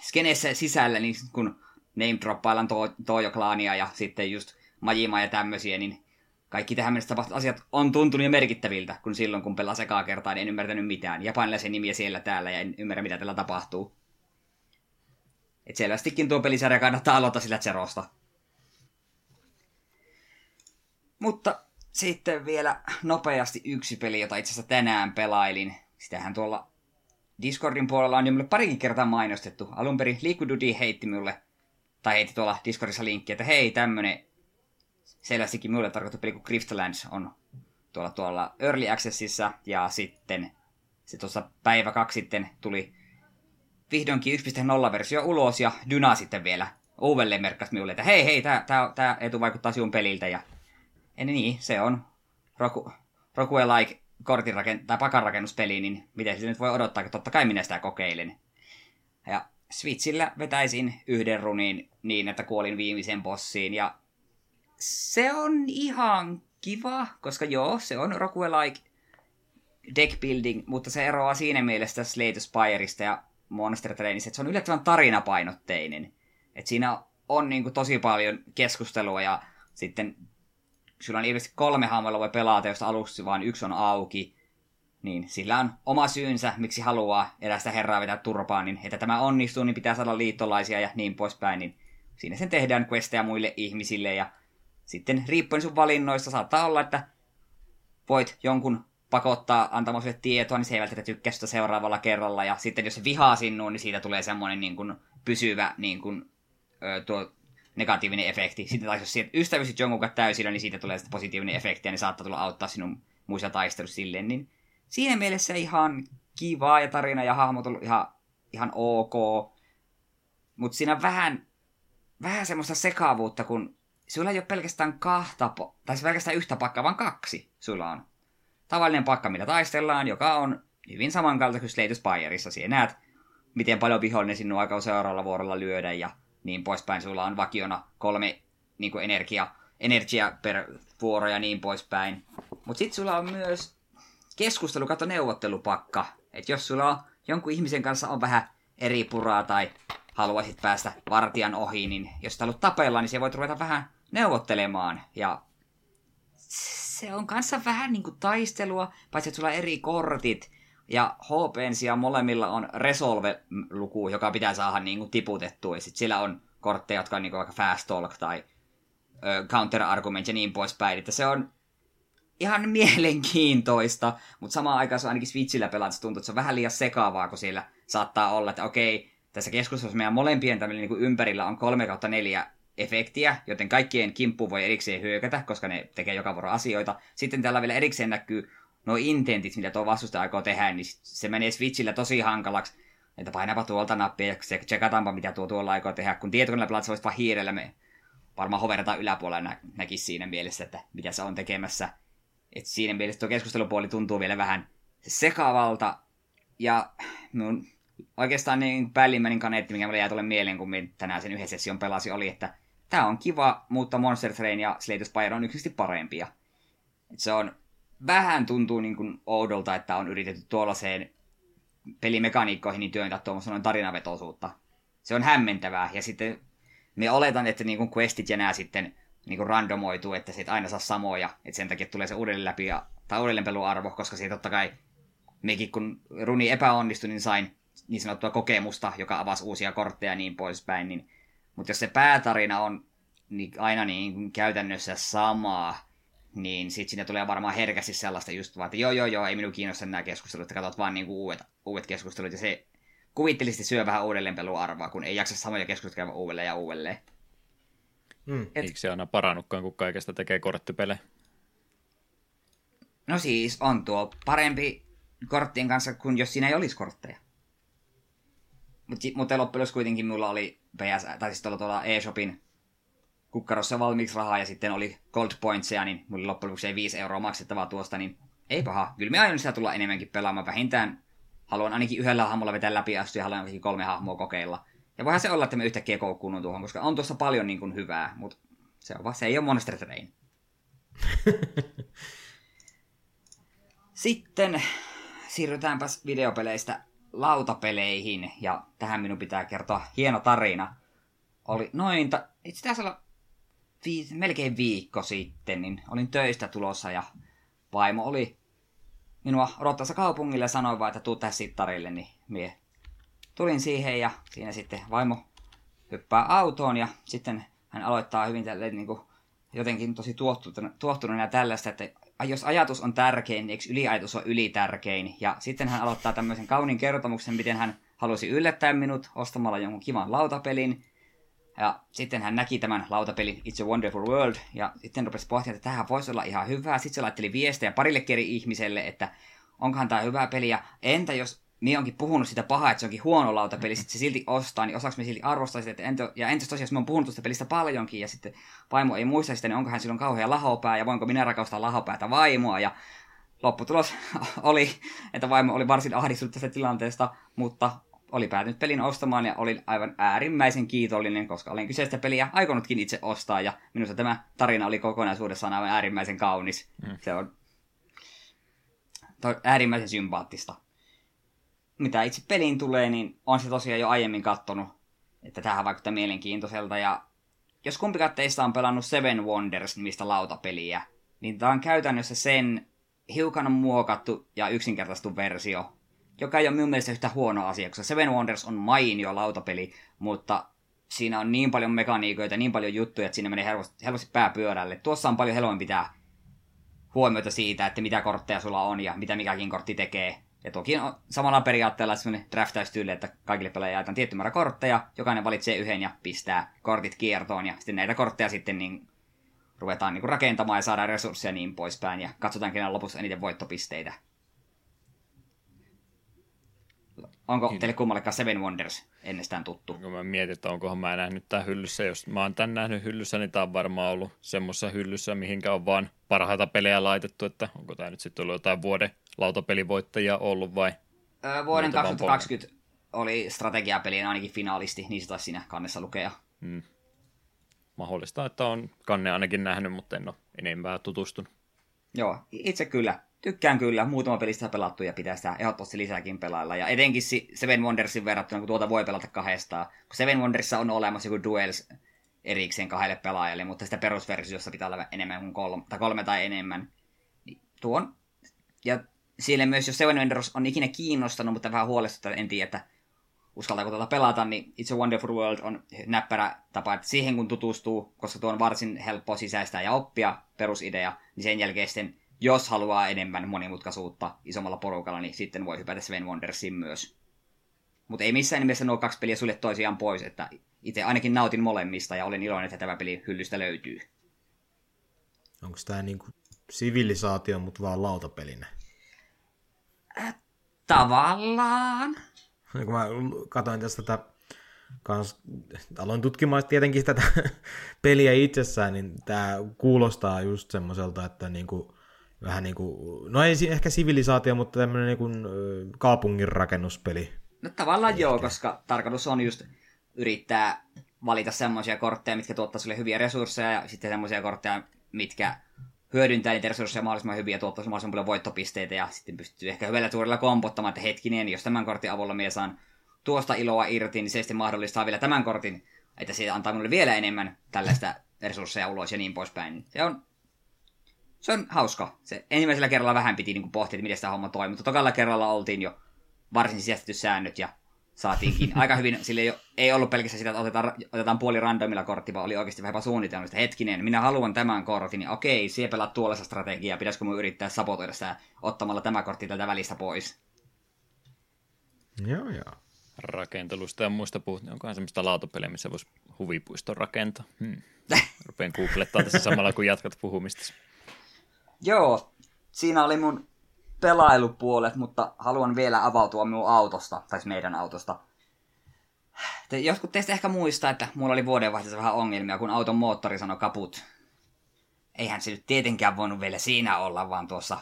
skeneessä sisällä, niin kun name droppaillaan to- Tojo-klaania ja sitten just Majima ja tämmöisiä, niin kaikki tähän mennessä tapahtuvat asiat on tuntunut jo merkittäviltä, kun silloin kun pelaa ekaa kertaa, niin en ymmärtänyt mitään. Japanilaisen nimiä siellä täällä ja en ymmärrä mitä tällä tapahtuu. Et selvästikin tuo pelisarja kannattaa aloittaa sillä Zerosta. Mutta sitten vielä nopeasti yksi peli, jota itse asiassa tänään pelailin. Sitähän tuolla Discordin puolella on jo mulle parikin kertaa mainostettu. Alun perin Liquidudi heitti mulle, tai heitti tuolla Discordissa linkki, että hei, tämmönen selvästikin minulle tarkoitettu peli kuin Griftlands on tuolla, tuolla Early Accessissa, ja sitten se tuossa päivä kaksi sitten tuli vihdoinkin 1.0-versio ulos, ja Dyna sitten vielä uudelleen merkkasi minulle, että hei, hei, tää etu vaikuttaa sinun peliltä, ja en niin, se on. Roku, Rokue-like kortinrakent- tai pakanrakennuspeli, niin miten se nyt voi odottaa, että totta kai minä sitä kokeilen. Ja Switchillä vetäisin yhden runin niin, että kuolin viimeiseen bossiin, ja se on ihan kiva, koska joo, se on roguelike deck building, mutta se eroaa siinä mielessä Slate Spireista ja Monster Trainista, että se on yllättävän tarinapainotteinen. Että siinä on niin kuin, tosi paljon keskustelua ja sitten sulla on ilmeisesti kolme hahmoa voi pelata, josta aluksi vain yksi on auki. Niin sillä on oma syynsä, miksi haluaa erästä herraa vetää turpaan, niin että tämä onnistuu, niin pitää saada liittolaisia ja niin poispäin. Niin siinä sen tehdään questeja muille ihmisille ja sitten riippuen sun valinnoista saattaa olla, että voit jonkun pakottaa antamaan sinulle tietoa, niin se ei välttämättä tykkää sitä seuraavalla kerralla. Ja sitten jos se vihaa sinuun, niin siitä tulee semmoinen niin kuin pysyvä niin kuin, ö, tuo negatiivinen efekti. Sitten taas jos ystävystyt jonkun kanssa täysillä, niin siitä tulee positiivinen efekti, ja niin saattaa tulla auttaa sinun muissa taistelussa silleen. Niin siinä mielessä ihan kivaa ja tarina ja hahmot on ihan, ihan ok. Mutta siinä vähän, vähän semmoista sekavuutta, kun sulla ei ole pelkästään kahta, tai pelkästään yhtä pakkaa, vaan kaksi sulla on. Tavallinen pakka, millä taistellaan, joka on hyvin samankaltainen kuin Slay Spireissa. Siellä näet, miten paljon vihollinen sinun aika seuraavalla vuorolla lyödä ja niin poispäin. Sulla on vakiona kolme niin kuin energia, energia per vuoro ja niin poispäin. Mutta sitten sulla on myös keskustelu, kato neuvottelupakka. Että jos sulla on jonkun ihmisen kanssa on vähän eri puraa tai haluaisit päästä vartijan ohi, niin jos haluat tapella, niin se voit ruveta vähän neuvottelemaan. Ja se on kanssa vähän niin kuin taistelua, paitsi että sulla on eri kortit. Ja HPn sijaan molemmilla on Resolve-luku, joka pitää saada niin kuin tiputettua. Ja sitten sillä on kortteja, jotka on niin kuin vaikka Fast Talk tai Counter Argument ja niin poispäin. Että se on ihan mielenkiintoista, mutta samaan aikaan se on ainakin Switchillä pelaat, se tuntuu, että se on vähän liian sekaavaa, kun siellä saattaa olla, että okei, tässä keskustelussa meidän molempien niin kuin ympärillä on 3 kautta 4 efektiä, joten kaikkien kimppu voi erikseen hyökätä, koska ne tekee joka vuoro asioita. Sitten täällä vielä erikseen näkyy nuo intentit, mitä tuo vastustaja aikoo tehdä, niin se menee Switchillä tosi hankalaksi. Että painapa tuolta nappia ja tsekataanpa, mitä tuo tuolla aikoo tehdä. Kun tietokoneella pelaat, voisi vaan hiirellä me varmaan hoverata yläpuolella nä- näkisi siinä mielessä, että mitä se on tekemässä. Et siinä mielessä tuo keskustelupuoli tuntuu vielä vähän sekavalta. Ja mun oikeastaan niin päällimmäinen kaneetti, mikä mulle jäi tuolle mieleen, kun tänään sen yhden session pelasi, oli, että tämä on kiva, mutta Monster Train ja Slay Spire on yksisesti parempia. Et se on vähän tuntuu niin kuin oudolta, että on yritetty tuollaiseen pelimekaniikkoihin niin työntää tuommoista tarinavetoisuutta. Se on hämmentävää. Ja sitten me oletan, että niin kuin questit ja nämä sitten niin kuin randomoituu, että se aina saa samoja. Että sen takia tulee se uudelleen läpi ja, tai uudelleenpeluarvo, koska siitä totta kai mekin kun runi epäonnistui, niin sain niin sanottua kokemusta, joka avasi uusia kortteja ja niin poispäin. Niin, mutta jos se päätarina on niin aina niin käytännössä samaa, niin sitten sinne tulee varmaan herkästi sellaista just vaan, että joo joo joo, ei minun kiinnosta nämä keskustelut, että katsot vaan niin kuin uudet, uudet keskustelut, ja se kuvittelisesti syö vähän uudelleenpeluarvoa, kun ei jaksa samoja keskusteluja käydä uudelleen ja uudelleen. Mm. Et... Eikö se aina parannutkaan, kun kaikesta tekee korttipelejä? No siis, on tuo parempi korttien kanssa kuin jos siinä ei olisi kortteja. Mutta mut loppujen kuitenkin mulla oli PS, tai siis tuolla, tuolla eShopin kukkarossa valmiiksi rahaa ja sitten oli gold pointsia, niin mulla oli loppujen lopuksi 5 euroa maksettavaa tuosta, niin ei paha. Kyllä me aion sitä tulla enemmänkin pelaamaan. Vähintään haluan ainakin yhdellä hahmolla vetää läpi asti ja haluan ainakin kolme hahmoa kokeilla. Ja voihan se olla, että me yhtäkkiä koukkuun tuohon, koska on tuossa paljon niin kuin hyvää, mutta se, on, se ei ole Monster Train. Sitten siirrytäänpäs videopeleistä lautapeleihin, ja tähän minun pitää kertoa hieno tarina. Oli noin, ta- itse taisi olla viis, melkein viikko sitten, niin olin töistä tulossa ja vaimo oli minua odottamassa kaupungille ja sanoi vaan, että tuu tähän sittarille, niin mie tulin siihen ja siinä sitten vaimo hyppää autoon ja sitten hän aloittaa hyvin tälleen niin kuin, jotenkin tosi tuottunut ja tällaista, että jos ajatus on tärkein, niin eikö yliajatus on ylitärkein? Ja sitten hän aloittaa tämmöisen kauniin kertomuksen, miten hän halusi yllättää minut ostamalla jonkun kivan lautapelin. Ja sitten hän näki tämän lautapelin It's a Wonderful World, ja sitten rupesi pohtimaan, että tähän voisi olla ihan hyvää. Sitten se laitteli viestejä parille eri ihmiselle, että onkohan tämä hyvä peli, ja entä jos minä onkin puhunut sitä pahaa, että se onkin huono lautapeli, sitten se silti ostaa, niin osaako me silti arvostaa sitä, että entä, ja entäs tosiaan, jos mä oon puhunut tuosta pelistä paljonkin, ja sitten vaimo ei muista sitä, niin onko hän silloin kauhean lahopää, ja voinko minä rakastaa lahopäätä vaimoa, ja lopputulos oli, että vaimo oli varsin ahdistunut tästä tilanteesta, mutta oli päätynyt pelin ostamaan ja olin aivan äärimmäisen kiitollinen, koska olen kyseistä peliä aikonutkin itse ostaa ja minusta tämä tarina oli kokonaisuudessaan aivan äärimmäisen kaunis. Mm. Se on äärimmäisen sympaattista. Mitä itse peliin tulee, niin on se tosiaan jo aiemmin kattonut, että tähän vaikuttaa mielenkiintoiselta ja jos kumpikaan teistä on pelannut Seven Wonders-nimistä lautapeliä, niin tämä on käytännössä sen hiukan muokattu ja yksinkertaistu versio joka ei ole minun mielestä yhtä huono asia, koska Seven Wonders on mainio lautapeli, mutta siinä on niin paljon mekaniikoita, niin paljon juttuja, että siinä menee helposti, helposti pääpyörälle. Tuossa on paljon helpompi pitää huomiota siitä, että mitä kortteja sulla on ja mitä mikäkin kortti tekee. Ja toki on samalla periaatteella sellainen draftaustyyli, että kaikille pelaajille jaetaan tietty määrä kortteja, jokainen valitsee yhden ja pistää kortit kiertoon, ja sitten näitä kortteja sitten niin ruvetaan niin rakentamaan ja saadaan resursseja niin poispäin, ja katsotaan kenen lopussa eniten voittopisteitä. Onko teille kummallekaan Seven Wonders ennestään tuttu? Kun mä mietin, että onkohan mä nähnyt tämän hyllyssä. Jos mä oon tämän nähnyt hyllyssä, niin tämä on varmaan ollut semmoisessa hyllyssä, mihinkä on vaan parhaita pelejä laitettu. Että onko tämä nyt sitten ollut jotain vuoden lautapelivoittajia ollut vai? Öö, vuoden 2020 oli strategiapelien ainakin finaalisti, niin se taisi siinä kannessa lukea. Hmm. Mahdollista, että on kanne ainakin nähnyt, mutta en ole enempää tutustunut. Joo, itse kyllä tykkään kyllä, muutama pelistä pelattu ja pitää sitä ehdottomasti lisääkin pelailla. Ja etenkin Seven Wondersin verrattuna, kun tuota voi pelata kahdestaan. Kun Seven Wondersissa on olemassa joku Duels erikseen kahdelle pelaajalle, mutta sitä perusversiossa pitää olla enemmän kuin kolme tai, kolme tai enemmän. Niin tuon. Ja siellä myös, jos Seven Wonders on ikinä kiinnostanut, mutta vähän huolestuttaa, en tiedä, että uskaltaako tuota pelata, niin It's a Wonderful World on näppärä tapa, että siihen kun tutustuu, koska tuo on varsin helppo sisäistää ja oppia perusidea, niin sen jälkeen sitten jos haluaa enemmän monimutkaisuutta isommalla porukalla, niin sitten voi hypätä Sven Wondersin myös. Mutta ei missään nimessä nuo kaksi peliä sulle toisiaan pois, että itse ainakin nautin molemmista ja olen iloinen, että tämä peli hyllystä löytyy. Onko tämä niinku sivilisaatio, mutta vaan lautapelinä? Tavallaan. Kun mä katsoin tästä tätä kans, aloin tutkimaan tietenkin tätä peliä itsessään, niin tämä kuulostaa just semmoiselta, että niinku, vähän niin kuin, no ei ehkä sivilisaatio, mutta tämmöinen niin kaupungin rakennuspeli. No tavallaan Ehkä. joo, koska tarkoitus on just yrittää valita semmoisia kortteja, mitkä tuottaa sulle hyviä resursseja, ja sitten semmoisia kortteja, mitkä hyödyntää niitä resursseja mahdollisimman hyviä ja tuottaa mahdollisimman paljon voittopisteitä, ja sitten pystyy ehkä hyvällä tuurilla kompottamaan, että hetkinen, jos tämän kortin avulla minä saan tuosta iloa irti, niin se sitten mahdollistaa vielä tämän kortin, että se antaa minulle vielä enemmän tällaista resursseja ulos ja niin poispäin. Se on, se on hauska. Se ensimmäisellä kerralla vähän piti niin pohtia, että miten tämä homma toimii, mutta tokalla kerralla oltiin jo varsin sisäistetty säännöt ja saatiinkin aika hyvin, sille ei, ei ollut pelkästään sitä, että otetaan, otetaan puoli randomilla kortti, vaan oli oikeasti vähän suunnitelmista. Hetkinen, minä haluan tämän kortin, niin okei, siellä pelaat tuollaista strategiaa, pitäisikö mun yrittää sabotoida sitä ottamalla tämä kortti tältä välistä pois. Joo, joo. Rakentelusta ja muista puhut, niin onkohan semmoista lautapeliä, missä voisi huvipuiston rakentaa. Hmm. Rupean googlettaa tässä samalla, kun jatkat puhumista. Joo, siinä oli mun pelailupuolet, mutta haluan vielä avautua minun autosta, tai siis meidän autosta. Te, jotkut teistä ehkä muistaa, että mulla oli vuodenvaihteessa vähän ongelmia, kun auton moottori sanoi kaput. Eihän se nyt tietenkään voinut vielä siinä olla, vaan tuossa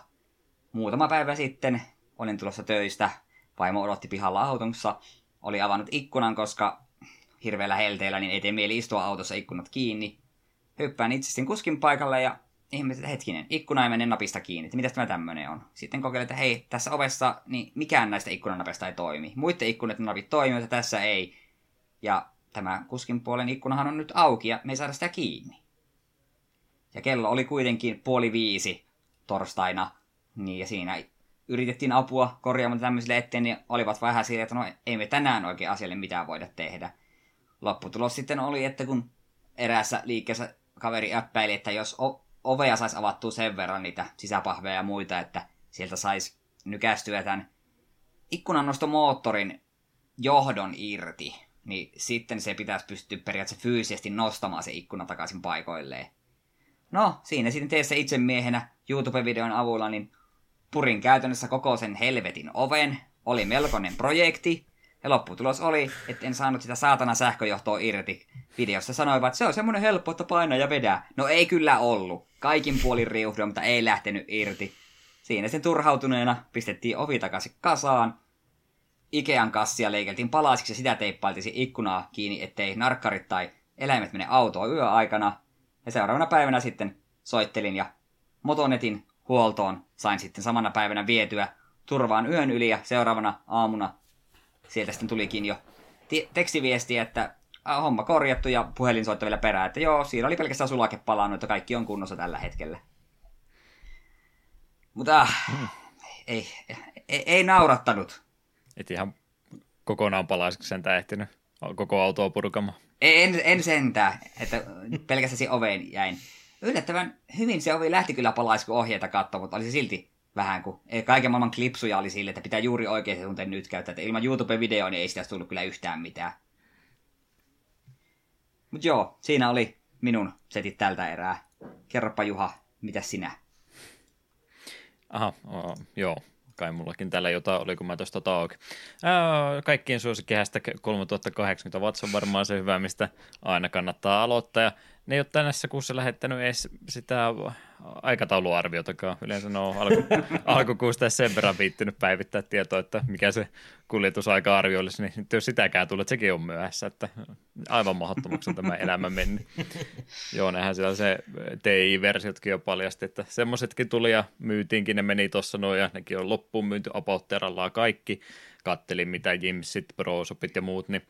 muutama päivä sitten olin tulossa töistä. Vaimo odotti pihalla autonsa. Oli avannut ikkunan, koska hirveällä helteellä niin ei tee mieli istua autossa ikkunat kiinni. Hyppään itse kuskin paikalle ja ihmiset, hetkinen, ikkuna ei mene napista kiinni, että mitäs tämä tämmöinen on. Sitten kokeilin, että hei, tässä ovessa niin mikään näistä ikkunanapista ei toimi. Muiden ikkunoiden napit toimii, mutta tässä ei. Ja tämä kuskin puolen ikkunahan on nyt auki ja me ei saada sitä kiinni. Ja kello oli kuitenkin puoli viisi torstaina, niin ja siinä yritettiin apua korjaamaan tämmöisille eteen, niin olivat vähän siinä, että no ei me tänään oikein asialle mitään voida tehdä. Lopputulos sitten oli, että kun eräässä liikkeessä kaveri äppäili, että jos ovea saisi avattua sen verran niitä sisäpahveja ja muita, että sieltä saisi nykästyä tämän ikkunannostomoottorin johdon irti, niin sitten se pitäisi pystyä periaatteessa fyysisesti nostamaan se ikkuna takaisin paikoilleen. No, siinä sitten teessä itse miehenä YouTube-videon avulla, niin purin käytännössä koko sen helvetin oven. Oli melkoinen projekti, ja lopputulos oli, että en saanut sitä saatana sähköjohtoa irti. Videossa sanoivat, että se on semmoinen helppo, että painaa ja vedää. No ei kyllä ollut. Kaikin puolin riuhdoin, mutta ei lähtenyt irti. Siinä sen turhautuneena pistettiin ovi takaisin kasaan. Ikean kassia leikeltiin palasiksi ja sitä teippailtiin ikkunaa kiinni, ettei narkkarit tai eläimet mene autoon yöaikana. Ja seuraavana päivänä sitten soittelin ja Motonetin huoltoon sain sitten samana päivänä vietyä turvaan yön yli ja seuraavana aamuna sieltä sitten tulikin jo tekstiviesti, että homma korjattu ja puhelin soittoi vielä perään, että joo, siinä oli pelkästään sulake palannut, että kaikki on kunnossa tällä hetkellä. Mutta äh, mm. ei, ei, ei naurattanut. Et ihan kokonaan palaisiksi sen ehtinyt koko autoa purkamaan. En, en sentään, että pelkästään siihen oveen jäin. Yllättävän hyvin se ovi lähti kyllä palaisi, ohjeita katsoa, mutta oli se silti vähän kuin, kaiken maailman klipsuja oli sille, että pitää juuri oikein se tunteen nyt käyttää, että ilman YouTube-videoa niin ei sitä tullut kyllä yhtään mitään. Mutta joo, siinä oli minun setit tältä erää. Kerropa Juha, mitä sinä? Aha, oh, joo, kai mullakin täällä jotain oli, kun mä tuosta auki. kaikkien suosikki hashtag 3080 watts on varmaan se hyvä, mistä aina kannattaa aloittaa. Ja ne ei ole tänässä kuussa lähettänyt edes sitä aikatauluarviotakaan. Yleensä ne on alku, alkukuusta sen verran viittynyt päivittää tietoa, että mikä se kuljetusaika-arvio olisi, niin nyt jos sitäkään tulee, että sekin on myöhässä, että aivan mahdottomaksi on tämä elämä mennyt. Joo, nehän siellä se TI-versiotkin jo paljasti, että semmoisetkin tuli ja myytiinkin, ne meni tuossa noin ja nekin on loppuun myynty apautterallaan kaikki. Kattelin mitä Jimsit, ProSopit ja muut, niin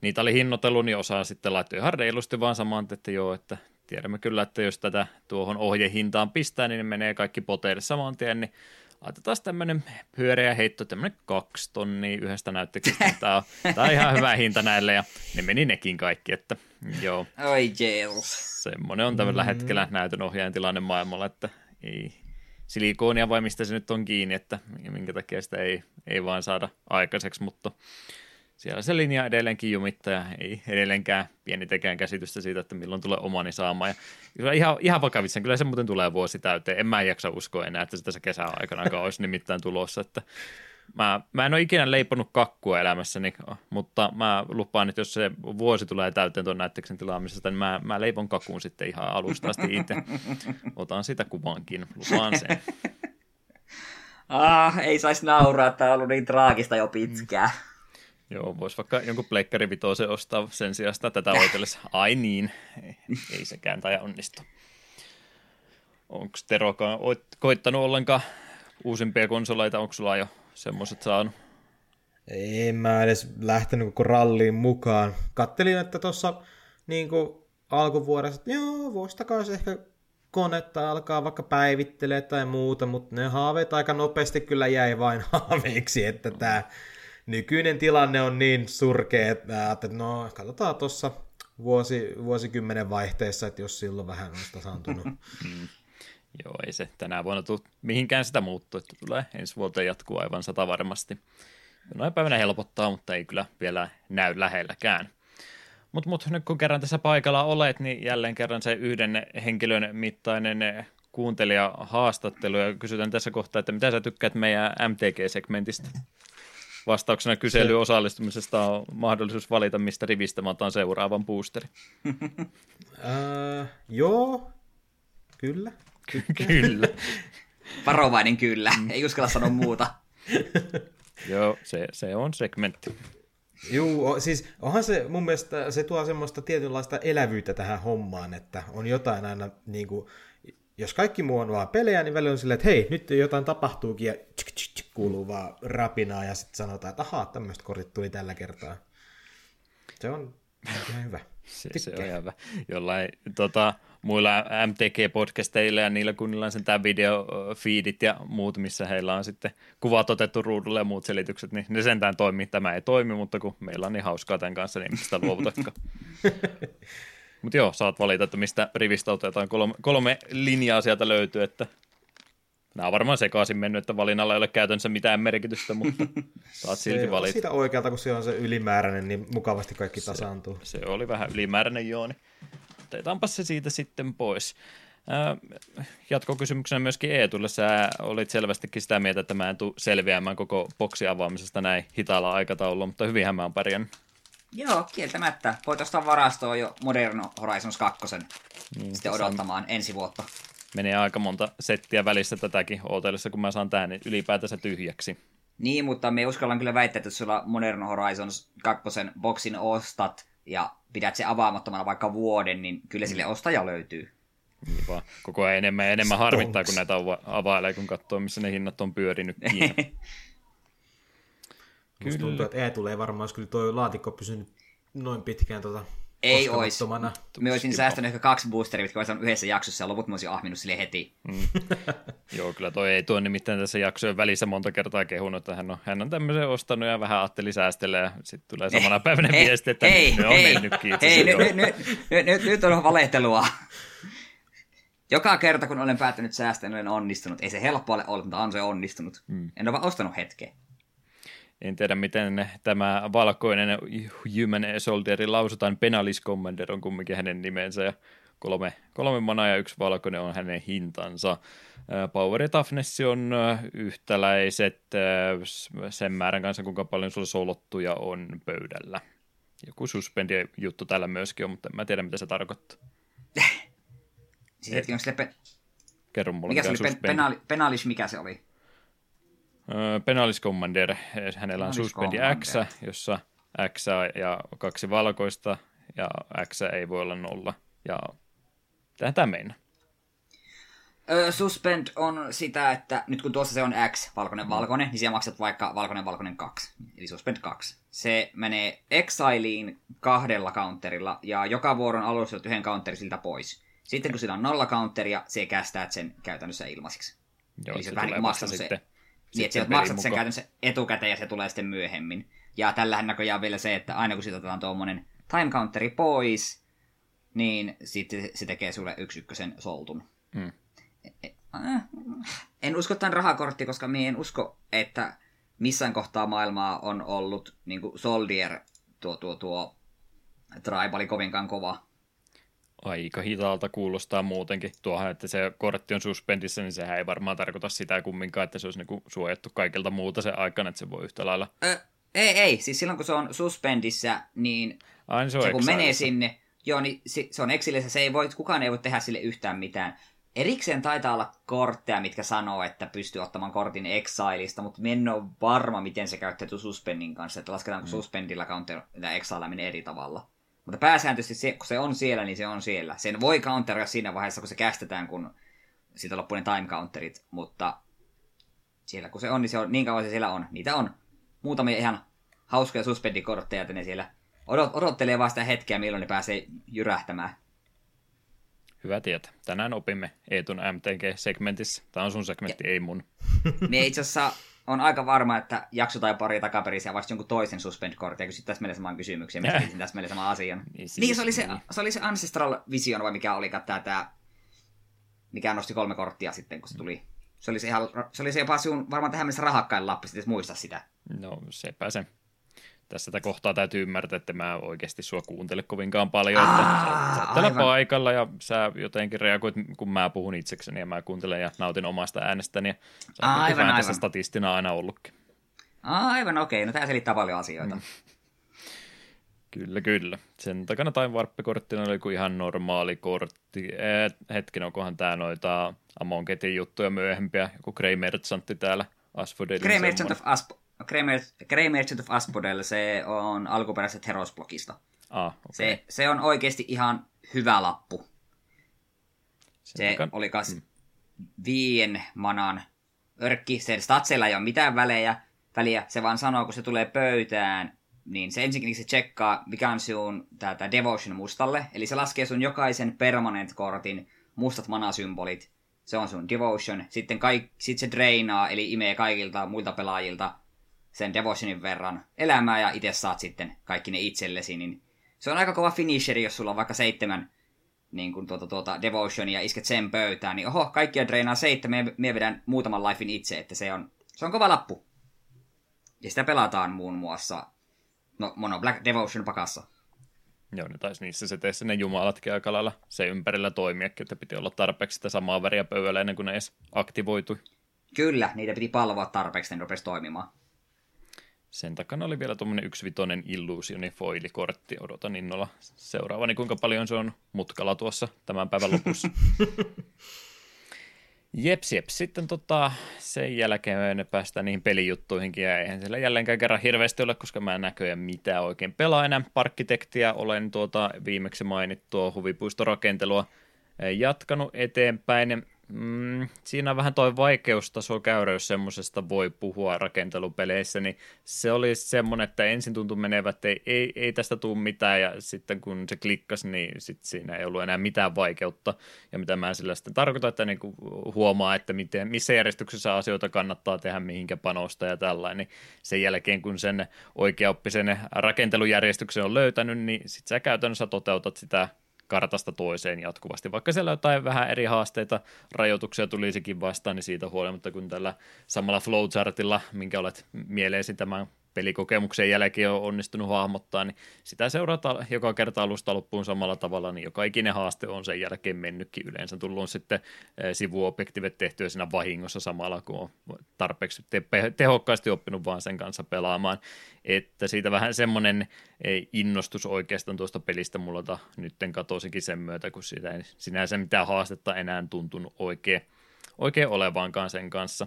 niitä oli hinnoitellut, niin osa sitten laittoi ihan reilusti vaan samaan, että joo, että tiedämme kyllä, että jos tätä tuohon ohjehintaan pistää, niin ne menee kaikki poteille saman tien, niin laitetaan tämmöinen pyöreä heitto, tämmöinen kaksi tonnia yhdestä näyttöksestä. Tämä on, tämä on ihan hyvä hinta näille ja ne meni nekin kaikki, että joo. Oi jails. Semmoinen on tällä mm. hetkellä näytön ohjaajan tilanne maailmalla, että ei silikoonia vai mistä se nyt on kiinni, että minkä takia sitä ei, ei vaan saada aikaiseksi, mutta siellä se linja edelleenkin jumittaa ja ei edelleenkään pienitekään käsitystä siitä, että milloin tulee omani saamaan. Ja ihan, ihan vakavissa, kyllä se muuten tulee vuosi täyteen. En mä jaksa uskoa enää, että se tässä kesän aikana olisi nimittäin tulossa. Että mä, mä en ole ikinä leiponut kakkua elämässäni, mutta mä lupaan, että jos se vuosi tulee täyteen tuon näytteksen tilaamisesta, niin mä, mä leipon kakun sitten ihan alusta asti itse. Otan sitä kuvankin, lupaan sen. Ah, ei saisi nauraa, tämä on ollut niin traagista jo pitkään. Mm. Joo, voisi vaikka jonkun pleikkari vitoisen ostaa sen sijasta tätä oikeudessa. Ai niin, ei, ei sekään tai onnistu. Onko Terokaan koittanut ollenkaan uusimpia konsoleita? Onko sulla jo semmoiset saanut? En mä edes lähtenyt koko ralliin mukaan. Kattelin, että tuossa niin alkuvuodessa, että joo, voisi takaisin ehkä konetta alkaa vaikka päivittelee tai muuta, mutta ne haaveet aika nopeasti kyllä jäi vain haaveiksi, että tämä nykyinen tilanne on niin surkea, että, että no katsotaan tuossa vuosi, vuosikymmenen vaihteessa, että jos silloin vähän on tasaantunut. Mm. Joo, ei se tänä vuonna tule mihinkään sitä muuttu, että tulee ensi vuoteen jatkuu aivan sata varmasti. Noin päivänä helpottaa, mutta ei kyllä vielä näy lähelläkään. Mutta mut, nyt kun kerran tässä paikalla olet, niin jälleen kerran se yhden henkilön mittainen kuuntelija-haastattelu ja kysytään tässä kohtaa, että mitä sä tykkäät meidän MTG-segmentistä? Vastauksena kysely osallistumisesta on mahdollisuus valita, mistä rivistä mä otan seuraavan boosteri. uh, joo, kyllä. kyllä. Varovainen kyllä, ei uskalla sanoa muuta. joo, se, se on segmentti. Joo, siis onhan se mun mielestä, se tuo semmoista tietynlaista elävyyttä tähän hommaan, että on jotain aina niin kuin, jos kaikki muu on vaan pelejä, niin välillä on silleen, että hei, nyt jotain tapahtuukin ja tsk, tsk, tsk, kuuluu vaan rapinaa ja sitten sanotaan, että ahaa, tämmöistä korit tuli tällä kertaa. Se on ihan hyvä. Se, se on ihan hyvä. Jollain tota, muilla MTG-podcasteilla ja niillä kunnilla on sen tämä videofeedit ja muut, missä heillä on sitten kuvat otettu ruudulle ja muut selitykset, niin ne sentään toimii. Tämä ei toimi, mutta kun meillä on niin hauskaa tämän kanssa, niin mistä luovutakaan. mutta joo, saat valita, että mistä rivistä otetaan. Kolme, kolme linjaa sieltä löytyy, että Nämä on varmaan sekaisin mennyt, että valinnalla ei ole käytännössä mitään merkitystä, mutta saat silti valita. Siitä oikealta, kun se on se ylimääräinen, niin mukavasti kaikki tasaantuu. Se, se oli vähän ylimääräinen joo, niin otetaanpa se siitä sitten pois. jatkokysymyksenä myöskin Eetulle. Sä olit selvästikin sitä mieltä, että mä en tule selviämään koko boksi avaamisesta näin hitaalla aikataululla, mutta hyvinhän mä oon pärjännyt. Joo, kieltämättä. Voit ostaa varastoa jo Modern Horizons 2 niin, sitten odottamaan on... ensi vuotta. Menee aika monta settiä välissä tätäkin ootellessa, kun mä saan tähän niin ylipäätänsä tyhjäksi. Niin, mutta me uskallan kyllä väittää, että jos sulla Modern Horizons 2 boksin ostat ja pidät se avaamattomana vaikka vuoden, niin kyllä sille ostaja löytyy. Niin vaan. Koko ajan enemmän ja enemmän harmittaa, kun näitä availee, kun katsoo, missä ne hinnat on pyörinyt Musta tuntuu, että E tulee varmaan, jos kyllä tuo laatikko pysynyt noin pitkään tota ei olisi. Me olisin säästänyt ehkä kaksi boosteria, mitkä olisin yhdessä jaksossa, ja loput mä olisin ahminut sille heti. Mm. Joo, kyllä toi ei tuo nimittäin tässä jaksojen välissä monta kertaa kehunut, että hän on, hän on tämmöisen ostanut ja vähän ajatteli säästellä, ja sitten tulee samana päivänä viesti, että hei, nyt hei, on mennytkin Hei, nyt, nyt, nyt, nyt, nyt, nyt on valehtelua. Joka kerta, kun olen päättänyt säästää, niin olen onnistunut. Ei se helppo ole ollut, mutta on se onnistunut. Mm. En ole vaan ostanut hetkeä. En tiedä, miten tämä valkoinen Human Soldieri lausutaan. Penalis Commander on kumminkin hänen nimensä ja kolme, kolme mana ja yksi valkoinen on hänen hintansa. Power ja Toughness on yhtäläiset sen määrän kanssa, kuinka paljon sulla solottuja on pöydällä. Joku suspendi juttu täällä myöskin on, mutta en mä tiedä, mitä se tarkoittaa. siis onko sille pe- Kerro mulle, mikä, mikä se oli? Penali, penalis, mikä se oli? Penalis Commander, hänellä on suspendi X, jossa X ja kaksi valkoista, ja X ei voi olla nolla. Ja tähän tämä suspend on sitä, että nyt kun tuossa se on X, valkoinen, valkoinen, niin siellä maksat vaikka valkoinen, valkoinen 2. Eli suspend 2. Se menee Exileen kahdella counterilla, ja joka vuoron alussa yhden counterin siltä pois. Sitten kun sillä on nolla counteria, se kästää sen käytännössä ilmaisiksi. Joo, Eli se, se vähän niin maksaa se, sitten niin, että maksat sen käytännössä etukäteen ja se tulee sitten myöhemmin. Ja tällähän näköjään vielä se, että aina kun siitä otetaan tuommoinen time counteri pois, niin sitten se tekee sulle yksi ykkösen soltun. Hmm. En usko tämän rahakortti, koska minä en usko, että missään kohtaa maailmaa on ollut niin kuin Soldier, tuo, tuo, tuo tribali kovinkaan kova. Aika hitaalta kuulostaa muutenkin. Tuohan, että se kortti on suspendissa, niin sehän ei varmaan tarkoita sitä kumminkaan, että se olisi niinku suojattu kaikilta muuta se aikana, että se voi yhtä lailla. Ö, ei, ei. Siis silloin kun se on suspendissa, niin Aina se, on se kun menee sinne, joo, niin se, se on exilissä, se ei voi, kukaan ei voi tehdä sille yhtään mitään. Erikseen taitaa olla kortteja, mitkä sanoo, että pystyy ottamaan kortin Exileista, mutta mä en ole varma, miten se käyttäytyy suspendin kanssa, että lasketaanko mm. suspendilla counter ja eri tavalla. Mutta pääsääntöisesti se, kun se on siellä, niin se on siellä. Sen voi counteria siinä vaiheessa, kun se kästetään, kun siitä loppuu ne time counterit, mutta siellä kun se on, niin se on, niin kauan se siellä on. Niitä on muutamia ihan hauskoja suspendikortteja, että ne siellä odot, odottelee vaan sitä hetkeä, milloin ne pääsee jyrähtämään. Hyvä tietää. Tänään opimme Eetun MTG-segmentissä. Tämä on sun segmentti, ei mun. Mie itse asiassa on aika varma, että jakso tai pari takaperin ja vasta jonkun toisen suspend-kortin, ja kysyt täsmälleen samaan kysymykseen, mä kysyin täsmälleen saman asian. Niin siis, niin, se, oli se, niin. se oli se Ancestral Vision, vai mikä oli tämä, tämä mikä nosti kolme korttia sitten, kun se tuli. Se oli se, ihan, se, oli se jopa sinun varmaan tähän mennessä rahakkain lappi, sitten muista sitä. No sepä se. Tässä tätä kohtaa täytyy ymmärtää, että mä oikeasti sua kuuntele kovinkaan paljon. Että Aa, aivan. paikalla ja sä jotenkin reagoit, kun mä puhun itsekseni ja mä kuuntelen ja nautin omasta äänestäni. Ja oot Aivan, aivan. statistina aina ollutkin. Aivan okei, no tämä selittää paljon asioita. Mm. Kyllä, kyllä. Sen takana Time Warp-korttina oli kuin ihan normaali kortti. Eh, hetken, onkohan tää noita Amonketin juttuja myöhempiä. Joku Grey Merchantti täällä Grey Merchant of Asp... Grey Merchant of Aspodel, se on alkuperäisestä Heros-blogista. Ah, okay. Se, se on oikeasti ihan hyvä lappu. Sen Se takan- oli kas viien manan örkki. Sen statseilla ei ole mitään välejä, väliä. Se vaan sanoo, kun se tulee pöytään, niin se ensinnäkin se tsekkaa, mikä on sinun tää Devotion mustalle. Eli se laskee sun jokaisen permanent-kortin mustat manasymbolit. Se on sun Devotion. Sitten kaik, sit se drainaa, eli imee kaikilta muilta pelaajilta sen Devotionin verran elämää ja itse saat sitten kaikki ne itsellesi. Niin se on aika kova finisheri, jos sulla on vaikka seitsemän niin kuin tuota, tuota Devotionia ja isket sen pöytään, niin oho, kaikkia treenaa seitsemän, me vedän muutaman lifein itse, että se on, se on kova lappu. Ja sitä pelataan muun muassa no, Mono Black Devotion pakassa. Joo, ne taisi niissä seteissä ne jumalatkin aika lailla se ympärillä toimiakin, että piti olla tarpeeksi sitä samaa väriä pöydällä ennen kuin ne edes aktivoitui. Kyllä, niitä piti palvoa tarpeeksi, ne rupesi toimimaan. Sen takana oli vielä tuommoinen yksivitoinen illusioni foilikortti. Odotan innolla seuraavani, kuinka paljon se on mutkalla tuossa tämän päivän lopussa. Jeps, jeps. Sitten tota, sen jälkeen päästään niihin pelijuttuihinkin, ja eihän siellä jälleenkään kerran hirveästi ole, koska mä en näköjään mitään oikein pelaa enää. Parkkitektiä olen tuota viimeksi mainittua huvipuistorakentelua eh, jatkanut eteenpäin. Mm, siinä vähän toi vaikeustaso käyrä, jos semmoisesta voi puhua rakentelupeleissä, niin se oli semmoinen, että ensin tuntui menevät, että ei, ei, ei tästä tule mitään, ja sitten kun se klikkasi, niin sit siinä ei ollut enää mitään vaikeutta, ja mitä mä sillä sitten tarkoitan, että niin huomaa, että miten, missä järjestyksessä asioita kannattaa tehdä, mihinkä panosta ja tällainen, niin sen jälkeen kun sen oikeaoppisen rakentelujärjestyksen on löytänyt, niin sit sä käytännössä toteutat sitä kartasta toiseen jatkuvasti. Vaikka siellä jotain vähän eri haasteita, rajoituksia tulisikin vastaan, niin siitä huolimatta, kun tällä samalla flowchartilla, minkä olet mieleesi tämän pelikokemuksen jälkeen on onnistunut hahmottaa, niin sitä seurataan joka kerta alusta loppuun samalla tavalla, niin joka ikinen haaste on sen jälkeen mennytkin. Yleensä tullut sitten eh, sivuobjektivet tehtyä siinä vahingossa samalla, kun on tarpeeksi te- tehokkaasti oppinut vaan sen kanssa pelaamaan. Että siitä vähän semmoinen eh, innostus oikeastaan tuosta pelistä mulla nytten katosikin sen myötä, kun sitä ei sinänsä mitään haastetta enää tuntunut oikein, oikein olevaankaan sen kanssa,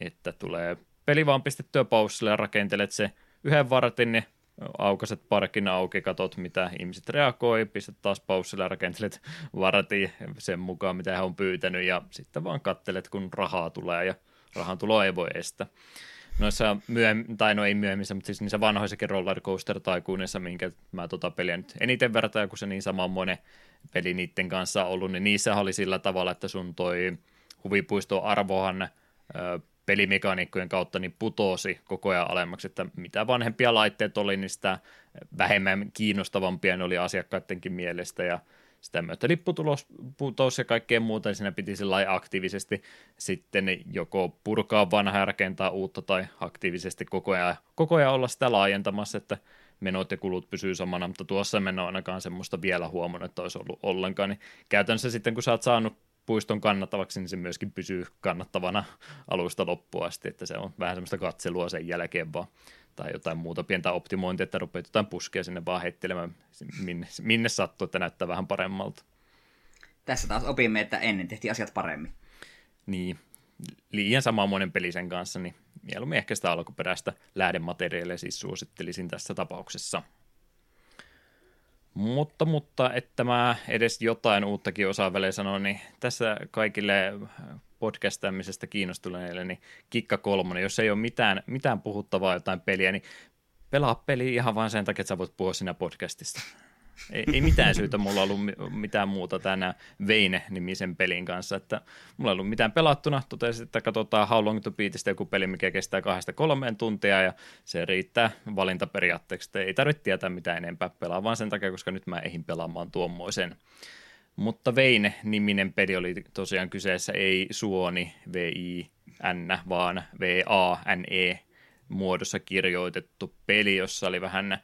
että tulee peli vaan pistettyä paussille ja rakentelet se yhden vartin, niin aukaset parkin auki, katot mitä ihmiset reagoi, pistät taas paussille ja rakentelet vartin sen mukaan, mitä he on pyytänyt ja sitten vaan kattelet, kun rahaa tulee ja rahan tuloa ei voi estää. Noissa myöhemmin, tai no ei myöhemmissä, mutta siis niissä vanhoissakin roller coaster taikuunissa, minkä mä tota peliä nyt eniten vertaan, kun se niin samanmoinen peli niiden kanssa on ollut, niin niissä oli sillä tavalla, että sun toi huvipuiston arvohan pelimekaniikkojen kautta niin putosi koko ajan alemmaksi, että mitä vanhempia laitteet oli, niin sitä vähemmän kiinnostavampia ne oli asiakkaidenkin mielestä ja sitä myötä lipputulos putos ja kaikkea muuta, niin siinä piti sillä aktiivisesti sitten joko purkaa vanhaa ja rakentaa uutta tai aktiivisesti koko ajan, koko ajan olla sitä laajentamassa, että menot ja kulut pysyy samana, mutta tuossa meno ainakaan semmoista vielä huomannut, että olisi ollut ollenkaan, niin käytännössä sitten kun sä oot saanut puiston kannattavaksi, niin se myöskin pysyy kannattavana alusta loppuun asti, että se on vähän semmoista katselua sen jälkeen vaan, tai jotain muuta pientä optimointia, että rupeat jotain puskea sinne vaan heittelemään, minne, minne sattuu, että näyttää vähän paremmalta. Tässä taas opimme, että ennen tehtiin asiat paremmin. Niin, liian samanmoinen peli sen kanssa, niin mieluummin ehkä sitä alkuperäistä lähdemateriaalia siis suosittelisin tässä tapauksessa. Mutta, mutta että mä edes jotain uuttakin osaan välein sanoa, niin tässä kaikille podcastaamisesta kiinnostuneille, niin Kikka kolmonen, jos ei ole mitään, mitään puhuttavaa jotain peliä, niin pelaa peli ihan vain sen takia, että sä voit puhua siinä podcastista. Ei, ei mitään syytä. Mulla ollut mitään muuta tänä Veine-nimisen pelin kanssa, että mulla ei ollut mitään pelattuna, totesin, että katsotaan How Long to Beatista joku peli, mikä kestää kahdesta kolmeen tuntia ja se riittää valintaperiaatteeksi, ei tarvitse tietää mitä enempää. Pelaa, vaan sen takia, koska nyt mä eihin pelaamaan tuommoisen. Mutta Veine-niminen peli oli tosiaan kyseessä ei Suoni, V-I-N, vaan V-A-N-E muodossa kirjoitettu peli, jossa oli vähän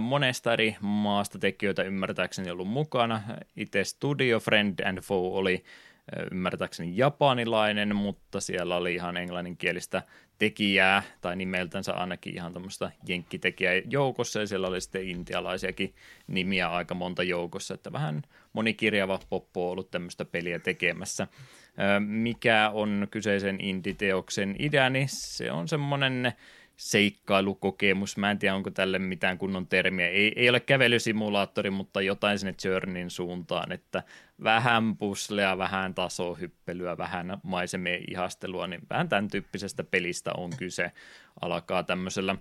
monesta eri maasta tekijöitä ymmärtääkseni ollut mukana. Itse Studio Friend and Foe oli ymmärtääkseni japanilainen, mutta siellä oli ihan englanninkielistä tekijää, tai nimeltänsä ainakin ihan tämmöistä jenkkitekijää joukossa, ja siellä oli sitten intialaisiakin nimiä aika monta joukossa, että vähän monikirjava poppo on ollut tämmöistä peliä tekemässä. Mikä on kyseisen inditeoksen idea, niin se on semmoinen seikkailukokemus. Mä en tiedä, onko tälle mitään kunnon termiä. Ei, ei ole kävelysimulaattori, mutta jotain sinne Journeyn suuntaan, että vähän puslea, vähän tasohyppelyä, vähän maisemien ihastelua, niin vähän tämän tyyppisestä pelistä on kyse. Alkaa tämmöisellä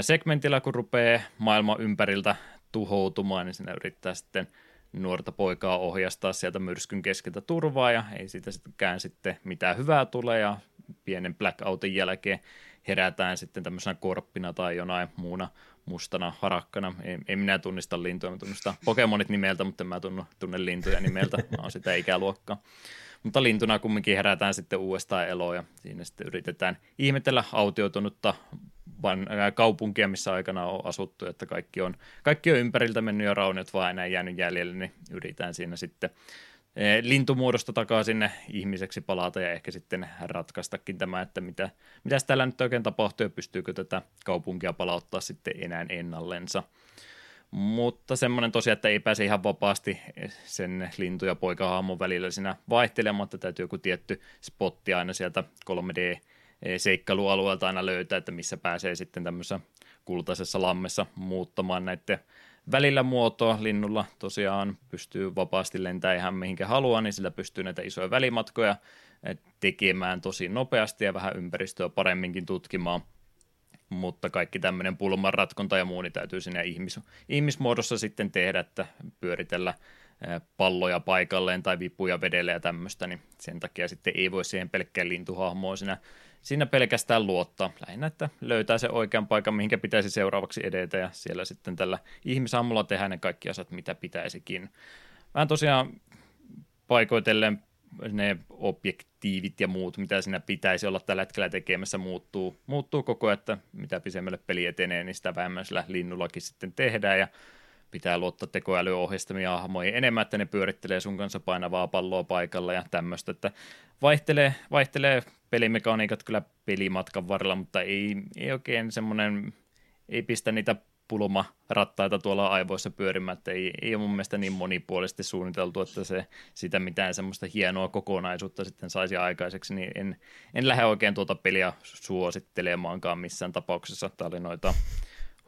segmentillä, kun rupeaa maailman ympäriltä tuhoutumaan, niin sinä yrittää sitten nuorta poikaa ohjastaa sieltä myrskyn keskeltä turvaa, ja ei siitä sittenkään sitten mitään hyvää tule, ja pienen blackoutin jälkeen herätään sitten tämmöisenä korppina tai jonain muuna mustana harakkana. Ei, ei minä tunnista lintuja, mä tunnistan Pokemonit nimeltä, mutta mä tunnu, tunne lintuja nimeltä. Mä oon sitä ikäluokkaa. Mutta lintuna kumminkin herätään sitten uudestaan eloon ja siinä sitten yritetään ihmetellä autioitunutta van, kaupunkia, missä aikana on asuttu, että kaikki on, kaikki on ympäriltä mennyt ja rauniot vaan enää jäänyt jäljelle, niin yritetään siinä sitten lintumuodosta takaa sinne ihmiseksi palata ja ehkä sitten ratkaistakin tämä, että mitä, mitä täällä nyt oikein tapahtuu ja pystyykö tätä kaupunkia palauttaa sitten enää ennallensa. Mutta semmoinen tosiaan, että ei pääse ihan vapaasti sen lintu- ja poikahaamon välillä siinä vaihtelemaan, että täytyy joku tietty spotti aina sieltä 3D-seikkailualueelta aina löytää, että missä pääsee sitten tämmöisessä kultaisessa lammessa muuttamaan näiden välillä muotoa. Linnulla tosiaan pystyy vapaasti lentämään ihan mihinkä haluaa, niin sillä pystyy näitä isoja välimatkoja eh, tekemään tosi nopeasti ja vähän ympäristöä paremminkin tutkimaan. Mutta kaikki tämmöinen pulmanratkonta ja muu niin täytyy sinne ihmis, ihmismuodossa sitten tehdä, että pyöritellä eh, palloja paikalleen tai vipuja vedelle ja tämmöistä, niin sen takia sitten ei voi siihen pelkkään lintuhahmoon siinä siinä pelkästään luottaa. Lähinnä, että löytää se oikean paikan, mihinkä pitäisi seuraavaksi edetä ja siellä sitten tällä ihmisammulla tehdään ne kaikki asiat, mitä pitäisikin. Vähän tosiaan paikoitellen ne objektiivit ja muut, mitä siinä pitäisi olla tällä hetkellä tekemässä, muuttuu, muuttuu koko ajan, että mitä pisemmälle peli etenee, niin sitä vähemmän sillä linnullakin sitten tehdään ja pitää luottaa tekoälyohjeistamia hahmoja enemmän, että ne pyörittelee sun kanssa painavaa palloa paikalla ja tämmöistä, että vaihtelee, vaihtelee pelimekaniikat kyllä pelimatkan varrella, mutta ei, ei oikein semmoinen, ei pistä niitä pulmarattaita tuolla aivoissa pyörimään, että ei, ei ole mun mielestä niin monipuolisesti suunniteltu, että se sitä mitään semmoista hienoa kokonaisuutta sitten saisi aikaiseksi, niin en, en lähde oikein tuota peliä suosittelemaankaan missään tapauksessa. Tämä oli noita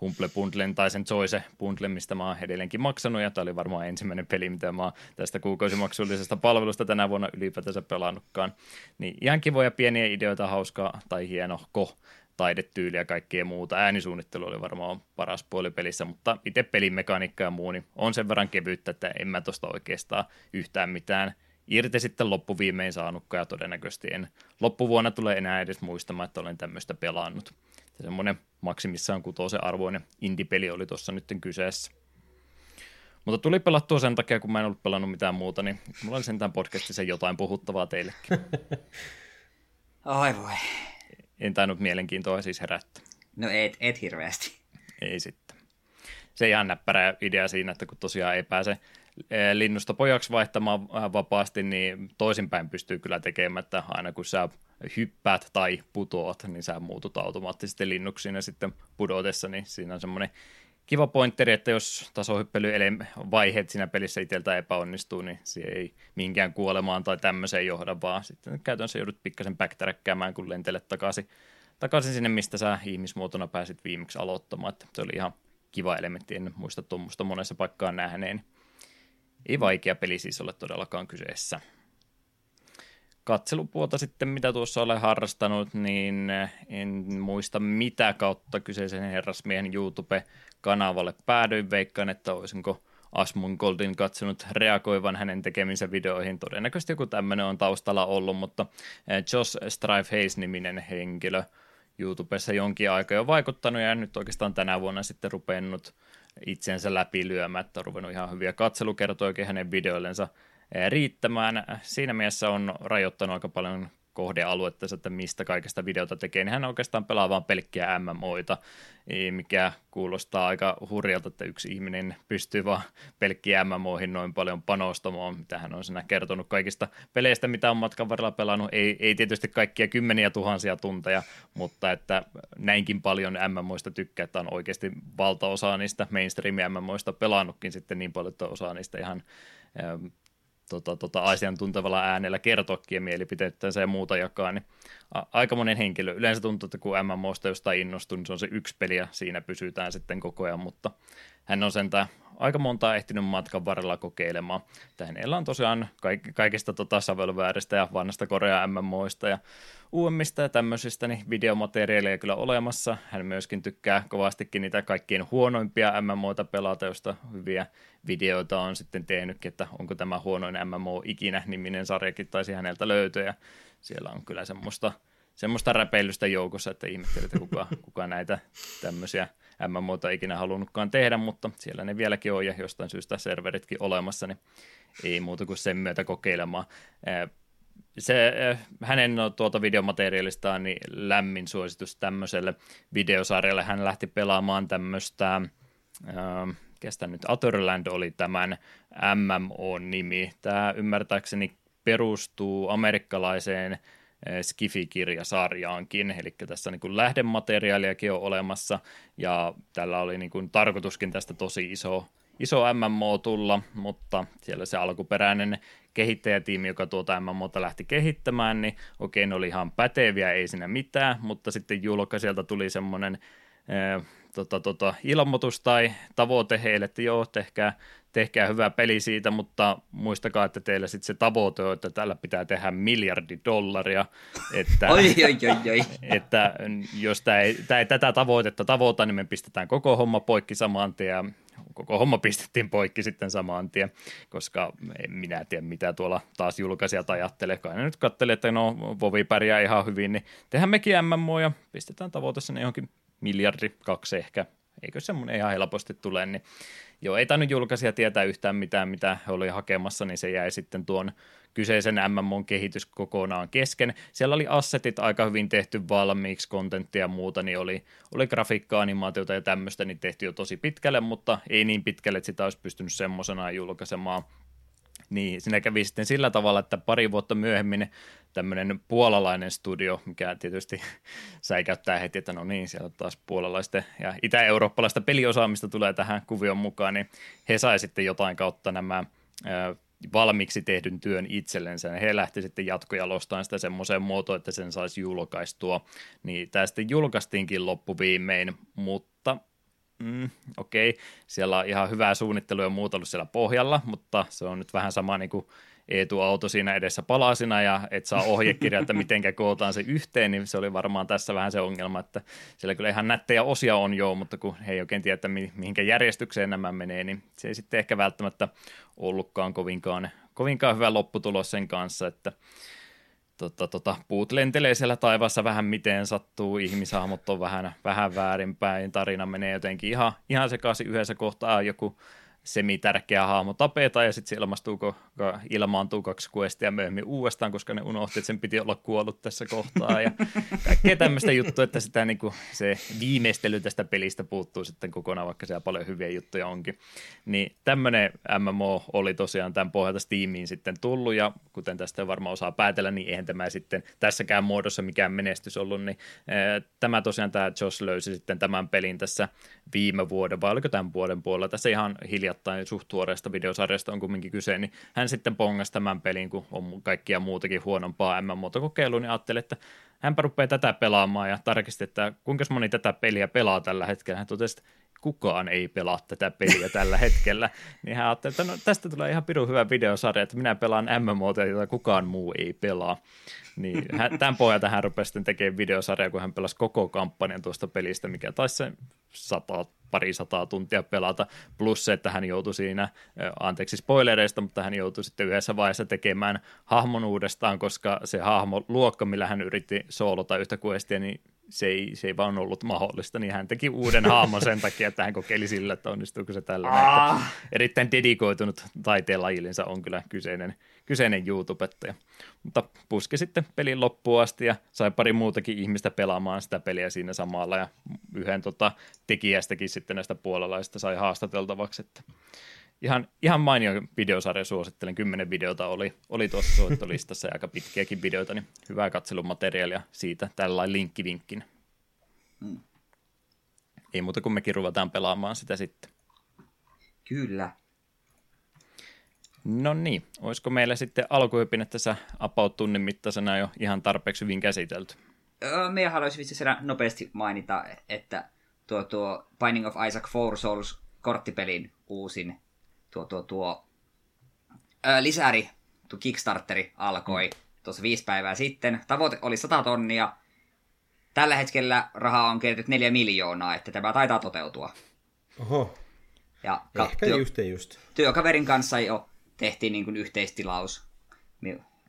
Humble Bundlen tai sen Zoise Bundlen, mistä mä oon edelleenkin maksanut, ja tämä oli varmaan ensimmäinen peli, mitä mä oon tästä kuukausimaksullisesta palvelusta tänä vuonna ylipäätänsä pelannutkaan. Niin ihan kivoja pieniä ideoita, hauskaa tai hieno ko taidetyyli ja kaikkea muuta. Äänisuunnittelu oli varmaan paras puoli pelissä, mutta itse pelimekaniikka ja muu niin on sen verran kevyyttä, että en mä tosta oikeastaan yhtään mitään irti sitten loppuviimein saanutkaan ja todennäköisesti en loppuvuonna tule enää edes muistamaan, että olen tämmöistä pelannut semmoinen maksimissaan kutosen arvoinen indie-peli oli tuossa nyt kyseessä. Mutta tuli pelattua sen takia, kun mä en ollut pelannut mitään muuta, niin mulla oli sentään podcastissa jotain puhuttavaa teillekin. Oi voi. En tainnut mielenkiintoa siis herättää. No et, et hirveästi. Ei sitten. Se ihan näppärä idea siinä, että kun tosiaan ei pääse linnusta pojaksi vaihtamaan vapaasti, niin toisinpäin pystyy kyllä tekemään, että aina kun sä hyppäät tai putoat, niin sä muutut automaattisesti linnuksiin ja sitten pudotessa, niin siinä on semmoinen kiva pointeri, että jos tasohyppelyvaiheet siinä pelissä itseltä epäonnistuu, niin se ei minkään kuolemaan tai tämmöiseen johda, vaan sitten käytännössä joudut pikkasen backtrackkäämään, kun lentelet takaisin, takaisin sinne, mistä sä ihmismuotona pääsit viimeksi aloittamaan. Että se oli ihan kiva elementti, en muista tuommoista monessa paikkaan nähneen. Ei vaikea peli siis ole todellakaan kyseessä katselupuolta sitten, mitä tuossa olen harrastanut, niin en muista mitä kautta kyseisen herrasmiehen YouTube-kanavalle päädyin. Veikkaan, että olisinko Asmun Goldin katsonut reagoivan hänen tekeminsä videoihin. Todennäköisesti joku tämmöinen on taustalla ollut, mutta eh, Josh Strive Hayes-niminen henkilö YouTubessa jonkin aikaa jo vaikuttanut ja nyt oikeastaan tänä vuonna sitten rupennut itsensä läpi lyömättä, on ruvennut ihan hyviä katselukertoja hänen videoillensa riittämään. Siinä mielessä on rajoittanut aika paljon kohdealuetta, että mistä kaikesta videota tekee, niin hän oikeastaan pelaa vain pelkkiä MMOita, mikä kuulostaa aika hurjalta, että yksi ihminen pystyy vaan pelkkiä MMOihin noin paljon panostamaan, mitä hän on siinä kertonut kaikista peleistä, mitä on matkan varrella pelannut. Ei, ei tietysti kaikkia kymmeniä tuhansia tunteja, mutta että näinkin paljon MMOista tykkää, että on oikeasti valtaosa niistä mainstream MMOista pelannutkin sitten niin paljon, että osaa niistä ihan tota, tota, asiantuntevalla äänellä kertoakin mielipiteittänsä ja muuta jakaa, niin a- aika monen henkilö. Yleensä tuntuu, että kun MMOsta jostain innostuu, niin se on se yksi peli ja siinä pysytään sitten koko ajan, mutta hän on sentään aika montaa ehtinyt matkan varrella kokeilemaan. Hänellä on tosiaan kaik- kaikista tota sävelvääristä ja vanhasta Korea MMOista ja uudemmista ja tämmöisistä niin videomateriaaleja kyllä olemassa. Hän myöskin tykkää kovastikin niitä kaikkien huonoimpia MMOita pelata, josta hyviä videoita on sitten tehnytkin, että onko tämä huonoin MMO ikinä niminen sarjakin taisi häneltä löytyä. Ja siellä on kyllä semmoista, semmoista räpeilystä joukossa, että ihmettelee, että kuka, kuka näitä tämmöisiä MMOta ikinä halunnutkaan tehdä, mutta siellä ne vieläkin on ja jostain syystä serveritkin olemassa, niin ei muuta kuin sen myötä kokeilemaan. Se, hänen tuota videomateriaalistaan niin lämmin suositus tämmöiselle videosarjalle. Hän lähti pelaamaan tämmöistä, kestä nyt, Otherland oli tämän MMO-nimi. Tämä ymmärtääkseni perustuu amerikkalaiseen Skifi-kirjasarjaankin, eli tässä niin kuin lähdemateriaaliakin on olemassa, ja tällä oli niin kuin tarkoituskin tästä tosi iso, iso MMO tulla, mutta siellä se alkuperäinen kehittäjätiimi, joka tuota MMOta lähti kehittämään, niin okei, ne oli ihan päteviä, ei siinä mitään, mutta sitten julkaisijalta tuli semmoinen tota, tota, ilmoitus tai tavoite heille, että joo, tehkää, tehkää hyvä peli siitä, mutta muistakaa, että teillä sitten se tavoite on, että tällä pitää tehdä miljardi dollaria, että, oi, oi, oi, oi. että jos tämä ei, ei tätä tavoitetta tavoita, niin me pistetään koko homma poikki saman tien, ja koko homma pistettiin poikki sitten saman tien, koska en minä tiedä, mitä tuolla taas julkaisijat ajattelee. Kai ne nyt katselee, että no, Vovi pärjää ihan hyvin, niin tehdään mekin MMO ja pistetään tavoite sinne johonkin miljardi, kaksi ehkä, eikö semmoinen ihan helposti tule, niin joo, ei tainnut julkaisija tietää yhtään mitään, mitä oli hakemassa, niin se jäi sitten tuon kyseisen MMOn kehitys kokonaan kesken. Siellä oli assetit aika hyvin tehty valmiiksi, kontenttia ja muuta, niin oli, oli grafiikka-animaatiota ja tämmöistä niin tehty jo tosi pitkälle, mutta ei niin pitkälle, että sitä olisi pystynyt semmoisena julkaisemaan niin siinä kävi sitten sillä tavalla, että pari vuotta myöhemmin tämmöinen puolalainen studio, mikä tietysti säikäyttää heti, että no niin, siellä taas puolalaista ja itä-eurooppalaista peliosaamista tulee tähän kuvion mukaan, niin he sai sitten jotain kautta nämä valmiiksi tehdyn työn itsellensä. He lähti sitten jatkojalostamaan sitä semmoiseen muotoon, että sen saisi julkaistua. Niin tämä sitten julkaistiinkin loppuviimein, mutta mm, okei, okay. siellä on ihan hyvää suunnittelua ja muuta ollut siellä pohjalla, mutta se on nyt vähän sama niin kuin Eetu-auto siinä edessä palasina ja et saa ohjekirja, että miten kootaan se yhteen, niin se oli varmaan tässä vähän se ongelma, että siellä kyllä ihan nättejä osia on jo, mutta kun he ei oikein tiedä, että mihinkä järjestykseen nämä menee, niin se ei sitten ehkä välttämättä ollutkaan kovinkaan, kovinkaan hyvä lopputulos sen kanssa, että tota, tota, puut lentelee siellä taivaassa vähän miten sattuu, ihmishahmot on vähän, vähän väärinpäin, tarina menee jotenkin ihan, ihan sekaisin yhdessä kohtaa, joku semitärkeä hahmo tapetaan ja sitten se ilmastuu, ilmaantuu kaksi questia myöhemmin uudestaan, koska ne unohti, että sen piti olla kuollut tässä kohtaa ja kaikkea tämmöistä juttua, että sitä niin kuin, se viimeistely tästä pelistä puuttuu sitten kokonaan, vaikka siellä paljon hyviä juttuja onkin. Niin tämmöinen MMO oli tosiaan tämän pohjalta Steamiin sitten tullut ja kuten tästä varmaan osaa päätellä, niin eihän tämä sitten tässäkään muodossa mikään menestys ollut, niin tämä tosiaan tämä Josh löysi sitten tämän pelin tässä viime vuoden, vai oliko tämän vuoden puolella, tässä ihan hiljattain suht tuoreesta videosarjasta on kumminkin kyse, niin hän sitten pongasi tämän pelin, kun on kaikkia muutakin huonompaa MMO-kokeilua, niin ajattelin, että hänpä rupeaa tätä pelaamaan ja tarkisti, että kuinka moni tätä peliä pelaa tällä hetkellä. Hän totesi, että kukaan ei pelaa tätä peliä tällä hetkellä, niin hän ajatteli, että no, tästä tulee ihan pirun hyvä videosarja, että minä pelaan MMOta, jota kukaan muu ei pelaa. Niin hän, tämän pohjalta hän rupesi sitten tekemään videosarjaa, kun hän pelasi koko kampanjan tuosta pelistä, mikä taisi se sata, pari sataa tuntia pelata, plus se, että hän joutui siinä, anteeksi spoilereista, mutta hän joutui sitten yhdessä vaiheessa tekemään hahmon uudestaan, koska se hahmo luokka, millä hän yritti soolota yhtä questia, niin se ei, se ei vaan ollut mahdollista, niin hän teki uuden haamon sen takia, että hän kokeili sillä, että onnistuuko se tällä. Ah. Erittäin dedikoitunut taiteen lajillinsa on kyllä kyseinen, kyseinen YouTubettaja. Mutta puski sitten pelin loppuun asti ja sai pari muutakin ihmistä pelaamaan sitä peliä siinä samalla ja yhden tota, tekijästäkin sitten näistä puolalaisista sai haastateltavaksi, että ihan, ihan mainio videosarja suosittelen, kymmenen videota oli, oli tuossa suosittolistassa ja aika pitkiäkin videoita, niin hyvää katselumateriaalia siitä tällainen linkkivinkkinä. Mm. Ei muuta kuin mekin ruvetaan pelaamaan sitä sitten. Kyllä. No niin, olisiko meillä sitten alkuhypinä tässä about tunnin mittaisena jo ihan tarpeeksi hyvin käsitelty? Öö, me haluaisin vitsi nopeasti mainita, että tuo, tuo Binding of Isaac Four Souls korttipelin uusin tuo, tuo, tuo ää, lisäri, tuo Kickstarteri alkoi tuossa viisi päivää sitten. Tavoite oli 100 tonnia. Tällä hetkellä rahaa on kerätty neljä miljoonaa, että tämä taitaa toteutua. Oho. Ja ka- Ehkä työ- just just. Työkaverin kanssa jo tehtiin niin kuin yhteistilaus.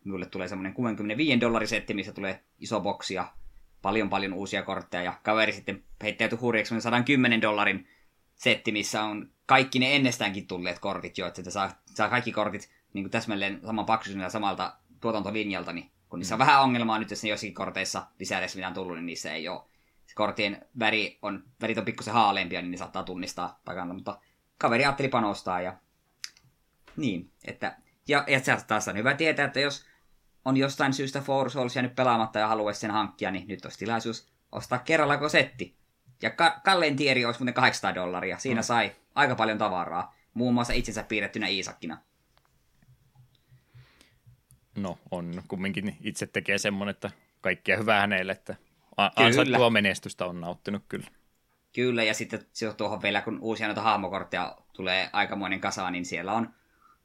Minulle tulee semmoinen 65 dollarisetti, missä tulee iso boksi ja paljon paljon uusia kortteja. Ja kaveri sitten heittäytyi hurjaksi 110 dollarin setti, missä on kaikki ne ennestäänkin tulleet kortit jo, että saa, saa kaikki kortit niin kuin täsmälleen saman paksuisena samalta tuotantolinjalta, niin kun niissä mm. on vähän ongelmaa nyt, jos ne jossakin korteissa lisäydessä mitä on tullut, niin niissä ei ole. Se korttien väri on, värit on pikkusen haaleempia, niin ne saattaa tunnistaa paikalta, mutta kaveri ajatteli panostaa ja niin, että ja, ja se taas on hyvä tietää, että jos on jostain syystä Four Souls jäänyt pelaamatta ja haluaisi sen hankkia, niin nyt olisi tilaisuus ostaa kerralla setti. Ja ka- kallein tieri olisi muuten 800 dollaria. Siinä mm. sai aika paljon tavaraa. Muun muassa itsensä piirrettynä Iisakkina. No, on kumminkin itse tekee semmoinen, että kaikkia hyvää hänelle, että ansaittua menestystä on nauttinut kyllä. Kyllä, ja sitten tuohon vielä, kun uusia noita hahmokortteja tulee aikamoinen kasa, niin siellä on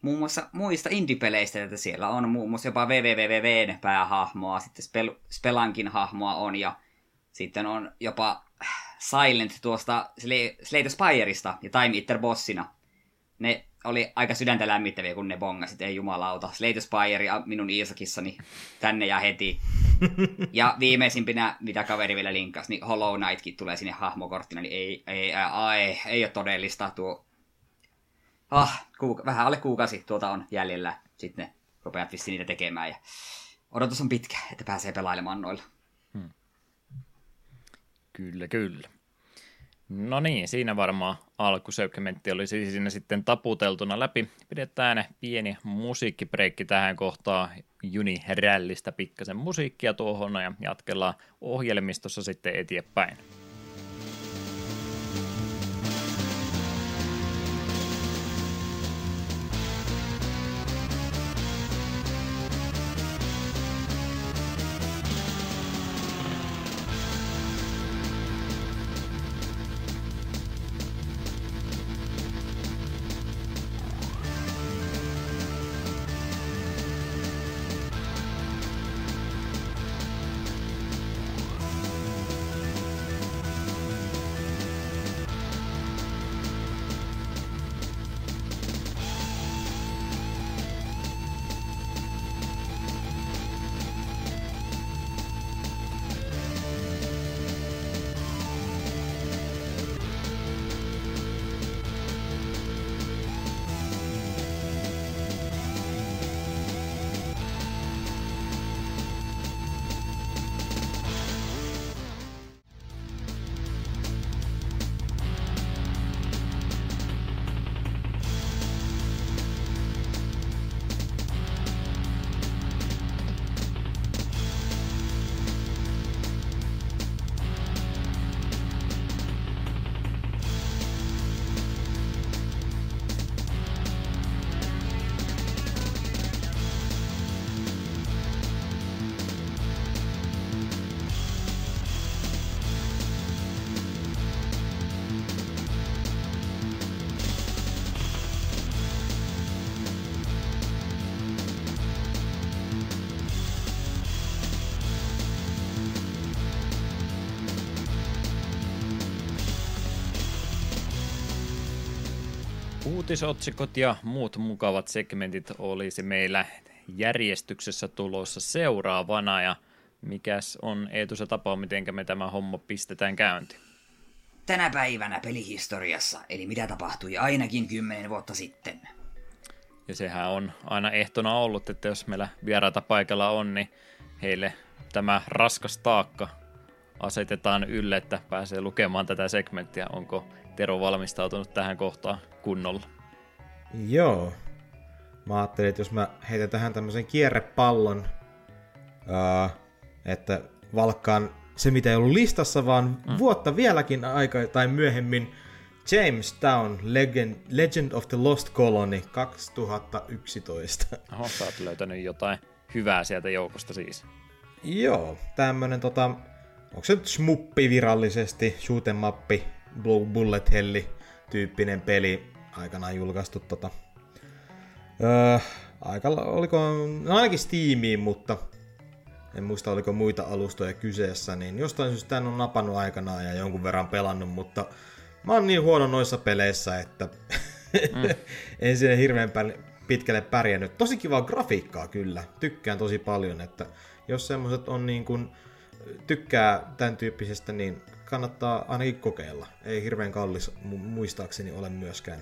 muun muassa muista indie-peleistä, että siellä on muun muassa jopa WWWn päähahmoa, sitten Spel- Spelankin hahmoa on, ja sitten on jopa Silent tuosta Slate Spireista ja Time Eater bossina. Ne oli aika sydäntä lämmittäviä, kun ne bongasit, ei jumalauta. Slate Spire ja minun Iisakissani tänne ja heti. Ja viimeisimpinä, mitä kaveri vielä linkkasi, niin Hollow Knightkin tulee sinne hahmokorttina, niin ei, ei, ei, ei, ei ole todellista tuo... Ah, kuuka- vähän alle kuukausi tuota on jäljellä. Sitten ne rupeat vissiin niitä tekemään ja odotus on pitkä, että pääsee pelailemaan noilla. Kyllä, kyllä. No niin, siinä varmaan alkusegmentti oli siis siinä sitten taputeltuna läpi. Pidetään pieni musiikkibreikki tähän kohtaan. Juni rällistä pikkasen musiikkia tuohon ja jatkellaan ohjelmistossa sitten eteenpäin. Uutisotsikot ja muut mukavat segmentit olisi meillä järjestyksessä tulossa seuraavana ja mikäs on Eetu se tapa, miten me tämä homma pistetään käyntiin? Tänä päivänä pelihistoriassa, eli mitä tapahtui ainakin kymmenen vuotta sitten. Ja sehän on aina ehtona ollut, että jos meillä vieraita paikalla on, niin heille tämä raskas taakka asetetaan ylle, että pääsee lukemaan tätä segmenttiä. Onko Tero valmistautunut tähän kohtaan kunnolla? Joo. Mä ajattelin, että jos mä heitän tähän tämmöisen kierrepallon, uh, että valkkaan se, mitä ei ollut listassa, vaan mm. vuotta vieläkin aika tai myöhemmin Jamestown Legend, Legend of the Lost Colony 2011. Oho, sä oot löytänyt jotain hyvää sieltä joukosta siis. Joo, tämmönen tota, onko se nyt smuppi virallisesti, shoot'em Blue Bullet Helli tyyppinen peli aikanaan julkaistu tota. Öö, aika, oliko, no ainakin Steamiin, mutta en muista oliko muita alustoja kyseessä, niin jostain syystä tämän on napannut aikanaan ja jonkun verran pelannut, mutta mä oon niin huono noissa peleissä, että mm. en sinne hirveän pitkälle pärjännyt. Tosi kivaa grafiikkaa kyllä, tykkään tosi paljon, että jos semmoset on niin kuin, tykkää tämän tyyppisestä, niin kannattaa ainakin kokeilla. Ei hirveän kallis muistaakseni ole myöskään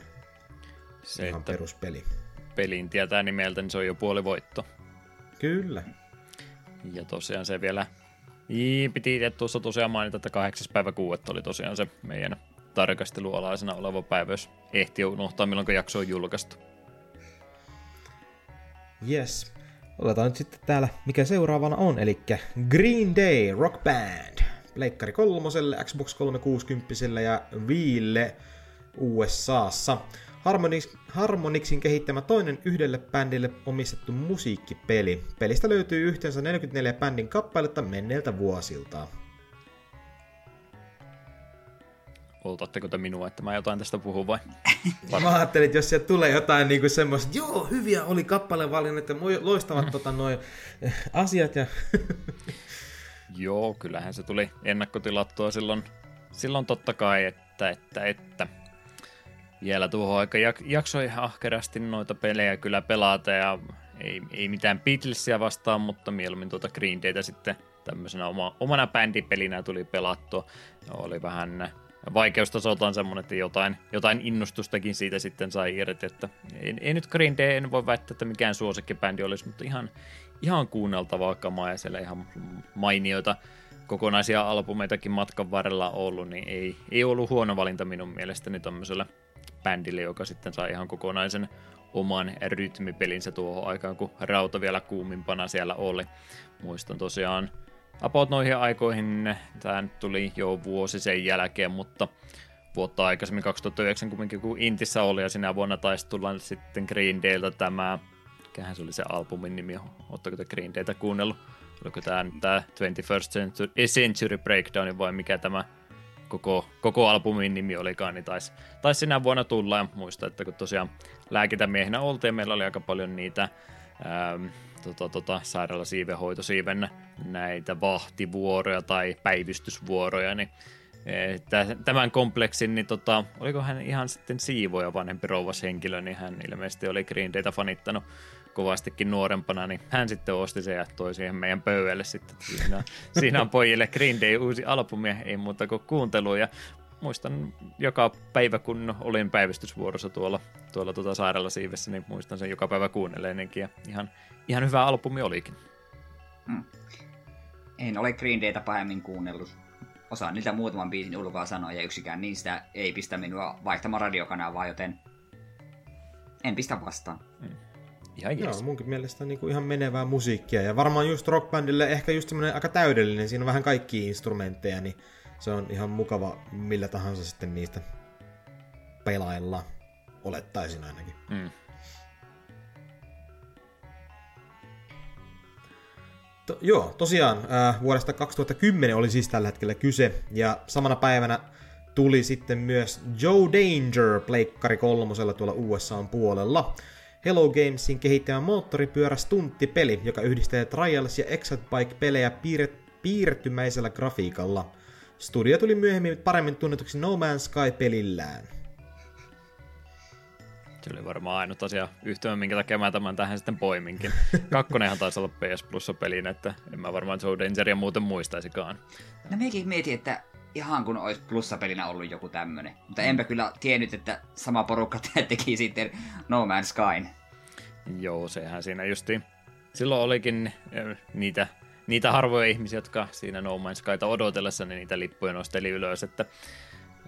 se, ihan peruspeli. Pelin tietää nimeltä, niin se on jo puoli voitto. Kyllä. Ja tosiaan se vielä niin, piti tuossa tosiaan mainita, että 8. päivä 6. oli tosiaan se meidän tarkastelualaisena oleva päivä, jos ehti unohtaa milloin jakso on julkaistu. Yes. Otetaan nyt sitten täällä, mikä seuraavana on, eli Green Day Rock Band. Pleikkari kolmoselle, Xbox 360 ja Viille USAssa. Harmonix, Harmonixin kehittämä toinen yhdelle bändille omistettu musiikkipeli. Pelistä löytyy yhteensä 44 bändin kappaletta menneiltä vuosilta. Poltatteko te minua, että mä jotain tästä puhun vai? mä ajattelin, että jos sieltä tulee jotain niin semmoista, joo, hyviä oli kappalevalinnat ja loistavat tota, noi asiat. Ja... joo, kyllähän se tuli ennakkotilattua silloin, silloin totta kai, että, että, että vielä tuohon aika jaksoi ahkerasti noita pelejä kyllä pelata ja ei, ei mitään Beatlesia vastaan, mutta mieluummin tuota Green Daytä sitten tämmöisenä oma, omana bändipelinä tuli pelattua. Oli vähän vaikeustasoltaan semmoinen, että jotain, jotain innostustakin siitä sitten sai irti, että ei, ei nyt Green Day, en voi väittää, että mikään suosikkibändi olisi, mutta ihan, ihan kuunneltavaa kamaa ja siellä ihan mainioita kokonaisia albumeitakin matkan varrella ollut, niin ei, ei ollut huono valinta minun mielestäni tämmöisellä bändille, joka sitten sai ihan kokonaisen oman rytmipelinsä tuohon aikaan, kun rauta vielä kuumimpana siellä oli. Muistan tosiaan about noihin aikoihin, tämä nyt tuli jo vuosi sen jälkeen, mutta vuotta aikaisemmin 2009 kumminkin kun Intissä oli ja sinä vuonna taisi tulla sitten Green Daylta tämä, mikähän se oli se albumin nimi, ootteko te Green Dayta kuunnellut? Oliko tämä, tämä 21st Century, Century Breakdown vai mikä tämä koko, koko albumin nimi olikaan, niin taisi, taisi sinä vuonna tulla. Ja muista, että kun tosiaan lääkintämiehenä oltiin, meillä oli aika paljon niitä ähm, tota, tota, sairaala siivenhoitosiiven näitä vahtivuoroja tai päivystysvuoroja, niin tämän kompleksin, niin tota, oliko hän ihan sitten siivoja vanhempi rouvas henkilö, niin hän ilmeisesti oli Green Dayta fanittanut kovastikin nuorempana, niin hän sitten osti se ja toi siihen meidän pöydälle sitten. Siinä, siinä on pojille Green Day uusi albumi, ei muuta kuin kuuntelu. Ja muistan joka päivä, kun olin päivystysvuorossa tuolla, tuolla tuota sairaala siivessä, niin muistan sen joka päivä kuunnelleenkin. Ja ihan, ihan hyvä albumi olikin. Hmm. En ole Green Dayta pahemmin kuunnellut. Osaan niitä muutaman biisin ulkoa sanoa ja yksikään niistä ei pistä minua vaihtamaan radiokanavaa, joten en pistä vastaan. Hmm. Ihan Joo, munkin mielestä niin kuin ihan menevää musiikkia. Ja varmaan just rockbandille ehkä just semmoinen aika täydellinen. Siinä on vähän kaikki instrumentteja, niin se on ihan mukava millä tahansa sitten niistä pelailla. Olettaisin ainakin. Mm. To, joo, tosiaan äh, vuodesta 2010 oli siis tällä hetkellä kyse, ja samana päivänä tuli sitten myös Joe Danger Pleikkari kolmosella tuolla USA puolella. Hello Gamesin kehittämä moottoripyörä stunttipeli, joka yhdistää Trials ja Excitebike-pelejä piir- piirtymäisellä grafiikalla. Studio tuli myöhemmin paremmin tunnetuksi No Man's Sky-pelillään. Se oli varmaan ainut asia yhtymä, minkä takia mä tämän tähän sitten poiminkin. Kakkonenhan taisi olla PS Plussa pelinä, että en mä varmaan Joe Dangeria muuten muistaisikaan. No mekin mietin, että ihan kun olisi plussapelinä ollut joku tämmönen. Mutta enpä kyllä tiennyt, että sama porukka teki sitten No Man's Skyn. Joo, sehän siinä justiin. Silloin olikin niitä, niitä harvoja ihmisiä, jotka siinä No Man's Skyta odotellessa niin niitä lippuja nosteli ylös, että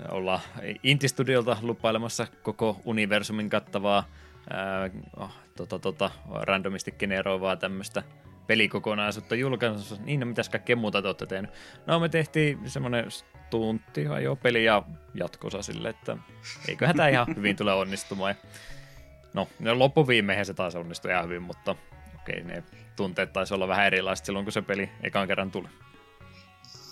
olla Inti-studiolta lupailemassa koko universumin kattavaa ää, oh, tota, tota, randomisti generoivaa tämmöistä pelikokonaisuutta julkaisussa. Niin, no mitäs kaikkea muuta te olette tehnyt? No me tehtiin semmoinen tunti jo peli ja jatkosa sille, että eiköhän tämä ihan hyvin tule onnistumaan. No, no loppuviimeihin se taas onnistui ihan hyvin, mutta okei, ne tunteet taisi olla vähän erilaiset silloin, kun se peli ekan kerran tuli.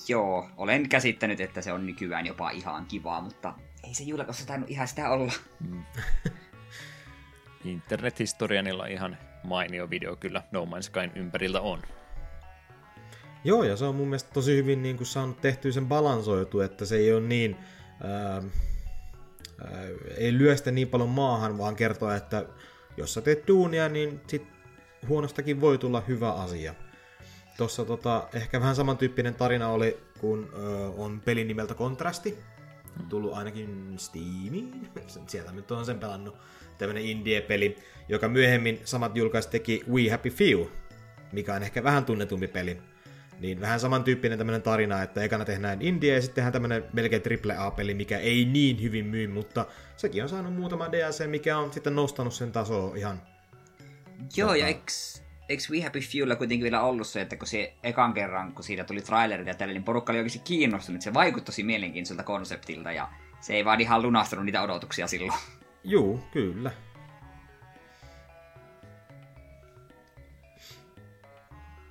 Joo, olen käsittänyt, että se on nykyään jopa ihan kivaa, mutta ei se julkaisussa tainnut ihan sitä olla. Mm. Internethistorianilla ihan mainio video kyllä No Man's Skyn ympäriltä on. Joo, ja se on mun mielestä tosi hyvin niin kuin saanut tehtyä sen balansoitu, että se ei ole niin... Ää, ei lyö sitä niin paljon maahan, vaan kertoo, että jos sä teet duunia, niin sit huonostakin voi tulla hyvä asia. Tuossa tota, ehkä vähän samantyyppinen tarina oli, kun ö, on peli nimeltä Kontrasti. Tullut ainakin Steamiin. Sieltä nyt on sen pelannut. Tämmönen indie-peli, joka myöhemmin samat julkaiset teki We Happy Few, mikä on ehkä vähän tunnetumpi peli. Niin vähän samantyyppinen tämmönen tarina, että ekana tehdään indie ja sitten tehdään tämmönen melkein AAA-peli, mikä ei niin hyvin myy, mutta sekin on saanut muutama DLC, mikä on sitten nostanut sen tasoa ihan... Joo, tota... ja eks, eks We Happy Fewllä kuitenkin vielä ollut se, että kun se ekan kerran, kun siitä tuli trailerit ja tälle, niin porukka oli oikeasti kiinnostunut, se vaikutti tosi mielenkiintoiselta konseptilta ja se ei vaan ihan lunastanut niitä odotuksia silloin. Juu, kyllä.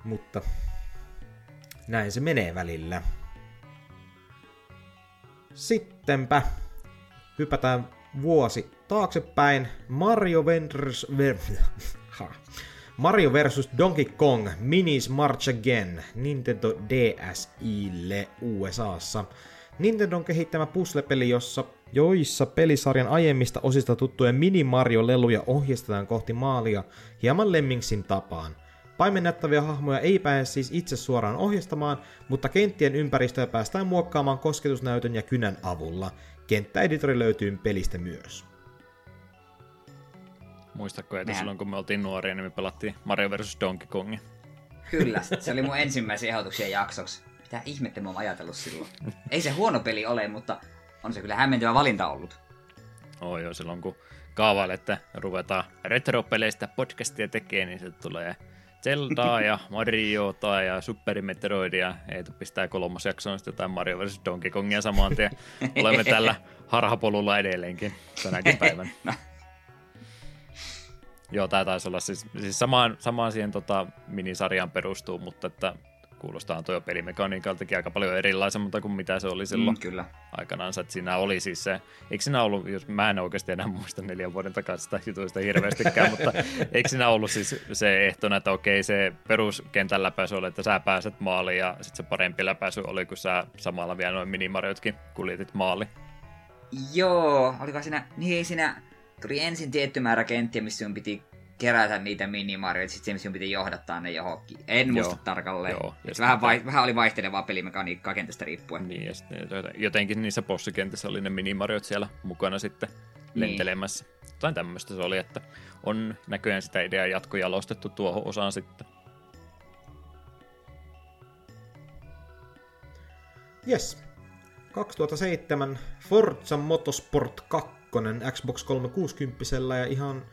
Mutta näin se menee välillä. Sittenpä hypätään vuosi taaksepäin. Mario Vendors... Mario vs. Donkey Kong Minis March Again Nintendo DSille USAssa. Nintendon kehittämä puzzle-peli, jossa joissa pelisarjan aiemmista osista tuttuja Mini Mario-leluja ohjeistetaan kohti maalia hieman Lemmingsin tapaan. Paimennettavia hahmoja ei pääse siis itse suoraan ohjastamaan, mutta kenttien ympäristöä päästään muokkaamaan kosketusnäytön ja kynän avulla. Kenttäeditori löytyy pelistä myös. Muistatko, että Mehän... silloin kun me oltiin nuoria, niin me pelattiin Mario vs. Donkey Kong. Kyllä, se oli mun ensimmäisen ehdotuksen jaksoksi. Mitä ihmettä mä oon ajatellut silloin. Ei se huono peli ole, mutta on se kyllä hämmentävä valinta ollut. Oh, joo, silloin kun kaavailette, ruvetaan retropeleistä podcastia tekemään, niin se tulee Zeldaa ja Mariota ja Super Metroidia. Ei pistää kolmas jaksoon sitten jotain Mario vs. Donkey Kongia samaan tien. Olemme tällä harhapolulla edelleenkin tänäkin päivänä. no. Joo, tämä taisi olla siis, siis samaan, samaan siihen tota, minisarjaan perustuu, mutta että kuulostaa tuo pelimekaniikaltakin aika paljon erilaisemmalta kuin mitä se oli silloin mm, kyllä. aikanaan. Että siinä oli siis se, eikö siinä ollut, jos mä en oikeasti enää muista neljän vuoden takaisesta jutuista hirveästikään, mutta eikö siinä ollut siis se ehtona, että okei se peruskentän läpäisy oli, että sä pääset maaliin ja sitten se parempi läpäisy oli, kun sä samalla vielä noin minimariotkin kuljetit maali. Joo, oliko siinä, niin siinä tuli ensin tietty määrä kenttiä, missä sun piti kerätä niitä minimarjoja, sitten sinun piti johdattaa ne johonkin. En muista joo, tarkalleen. Joo, vähän, vai, vähän oli vaihtelevaa pelimekaniikkaa kentästä riippuen. Niin, ja sitten jotenkin niissä bossikentissä oli ne minimariot siellä mukana sitten niin. lentelemässä. Tai tämmöistä se oli, että on näköjään sitä ideaa jatkojalostettu tuohon osaan sitten. Yes. 2007 Forza Motorsport 2 Xbox 360 ja ihan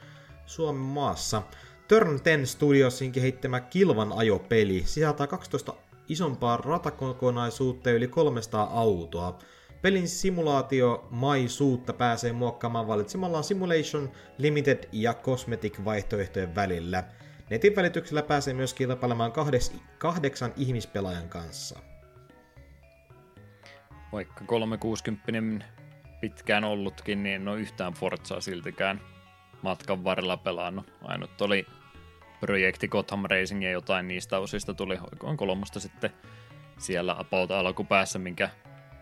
Suomen maassa. Turn 10 Studiosin kehittämä Kilvan ajopeli sisältää 12 isompaa ratakokonaisuutta ja yli 300 autoa. Pelin simulaatio maisuutta pääsee muokkaamaan valitsemallaan Simulation, Limited ja Cosmetic vaihtoehtojen välillä. Netin välityksellä pääsee myös kilpailemaan kahdes, kahdeksan ihmispelaajan kanssa. Vaikka 360 pitkään ollutkin, niin en ole yhtään Forzaa siltikään matkan varrella pelannut. Ainut oli projekti Gotham Racing ja jotain niistä osista tuli, on kolmosta sitten siellä about alkupäässä, minkä,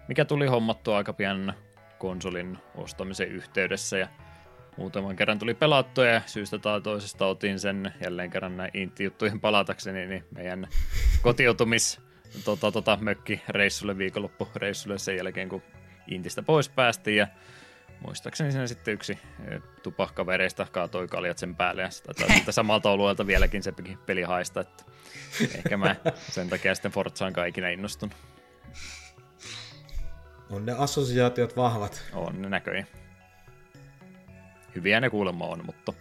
mikä tuli hommattua aika pian konsolin ostamisen yhteydessä. Ja muutaman kerran tuli pelattua ja syystä tai toisesta otin sen jälleen kerran näin intti-juttuihin palatakseni, niin meidän kotiutumis tota, tota, mökkireissulle, viikonloppureissulle sen jälkeen, kun Intistä pois päästiin. Ja muistaakseni siinä sitten yksi tupakkavereistä kaatoi kaljat sen päälle ja sitä samalta oluelta vieläkin se peli haista, että ehkä mä sen takia sitten Forzaan ikinä innostunut. On ne assosiaatiot vahvat. On ne näköjään. Hyviä ne kuulemma on, mutta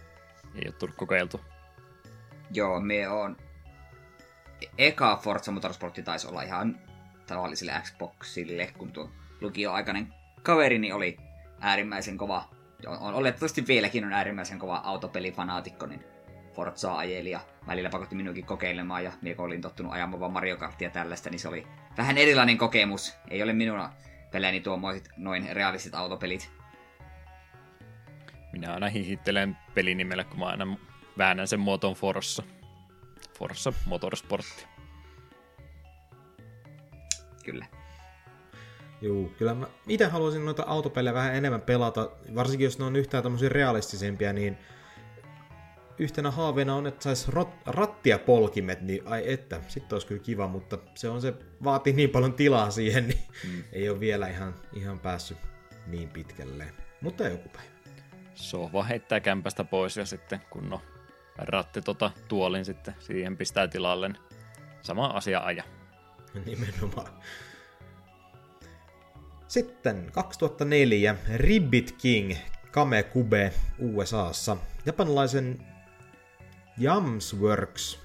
ei ole tullut kokeiltu. Joo, me on... Eka Forza Motorsportti taisi olla ihan tavallisille Xboxille, kun tuo lukioaikainen kaverini oli äärimmäisen kova, on, oletettavasti vieläkin on äärimmäisen kova autopelifanaatikko, niin Forza ajeli ja välillä pakotti minunkin kokeilemaan ja minä olin tottunut ajamaan vaan Mario Kartia tällaista, niin se oli vähän erilainen kokemus. Ei ole minun pelejäni tuommoiset noin realistiset autopelit. Minä aina hihittelen pelinimellä, kun mä aina väännän sen muotoon Forza. Forza Motorsportti. Kyllä. Joo, kyllä mä itse haluaisin noita autopelejä vähän enemmän pelata, varsinkin jos ne on yhtään tämmöisiä realistisempia, niin yhtenä haaveena on, että saisi rattia polkimet, niin ai että, sitten olisi kyllä kiva, mutta se on se, vaatii niin paljon tilaa siihen, niin mm. ei ole vielä ihan, ihan päässyt niin pitkälle. Mutta joku päivä. Sohva heittää kämpästä pois ja sitten kun on ratti tota tuolin sitten siihen pistää tilalle, niin sama asia aja. Nimenomaan. Sitten 2004 Ribbit King Kamekube USAssa. Japanilaisen Jamsworks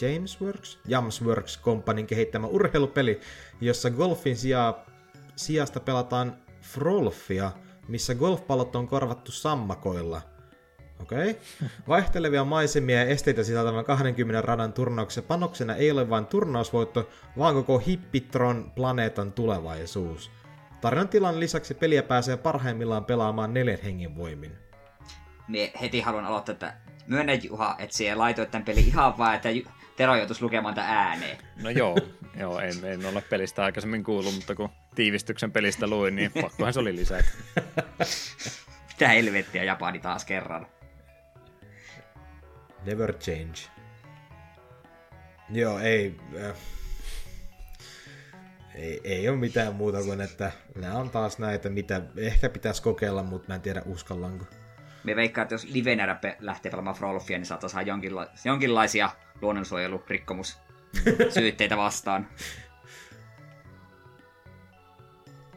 Jamesworks? Jamsworks Companyn kehittämä urheilupeli, jossa golfin sijaa, sijasta pelataan frolfia, missä golfpallot on korvattu sammakoilla. Okei. Okay. Vaihtelevia maisemia ja esteitä sisältävän 20 radan turnauksen panoksena ei ole vain turnausvoitto, vaan koko Hippitron planeetan tulevaisuus. Tarinantilan lisäksi peliä pääsee parhaimmillaan pelaamaan neljän hengen voimin. Mie heti haluan aloittaa, että myönnä Juha, että siellä laitoit tämän pelin ihan vaan, että Tero joutuisi lukemaan tämän ääneen. No joo, joo en, en ole pelistä aikaisemmin kuullut, mutta kun tiivistyksen pelistä luin, niin pakkohan se oli lisätä. Mitä helvettiä Japani taas kerran. Never change. Joo, ei... Äh, ei, ei ole mitään muuta kuin, että nämä on taas näitä, mitä ehkä pitäisi kokeilla, mutta mä en tiedä uskallanko. Me veikkaan, että jos livenä lähtee pelaamaan Frolfia, niin saattaa saada jonkinla- jonkinlaisia luonnonsuojelusrikkomussyytteitä vastaan.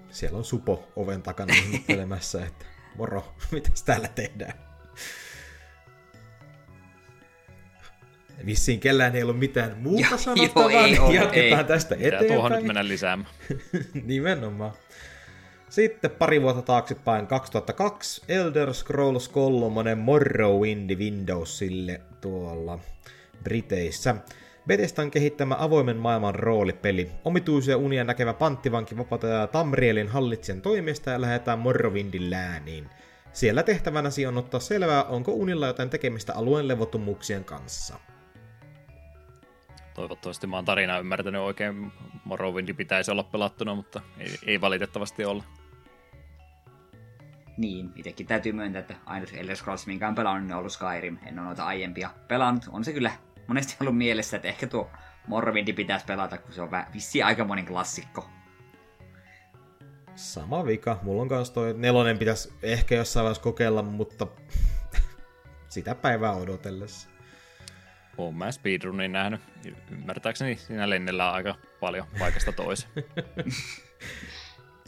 Siellä on Supo oven takana ihmettelemässä, että moro, mitäs täällä tehdään? Vissiin kellään ei ollut mitään muuta ja, sanottavaa, joo, niin ei jatketaan ei. tästä Pitää eteenpäin. tuohon nyt mennä lisäämään. Nimenomaan. Sitten pari vuotta taaksepäin, 2002, Elder Scrolls 3 Morrowind Windowsille tuolla Briteissä. Bethesdan kehittämä avoimen maailman roolipeli. Omituisia unia näkevä panttivanki vapautetaan Tamrielin hallitsijan toimesta ja lähdetään Morrowindin lääniin. Siellä tehtävänäsi on ottaa selvää, onko unilla jotain tekemistä alueen levottomuuksien kanssa. Toivottavasti mä oon tarinaa ymmärtänyt oikein. Morrowindi pitäisi olla pelattuna, mutta ei, ei valitettavasti olla. Niin, itsekin täytyy myöntää, että ainut Elder Scrolls, minkä on pelannut, on ollut Skyrim. En ole noita aiempia pelannut. On se kyllä monesti ollut mielessä, että ehkä tuo Morrowindi pitäisi pelata, kun se on vissi aikamoinen klassikko. Sama vika. Mulla on kanssa toi nelonen pitäisi ehkä jossain vaiheessa kokeilla, mutta sitä päivää odotellessa. Oon mä speedrunin nähnyt. Ymmärtääkseni siinä lennellään aika paljon paikasta toiseen.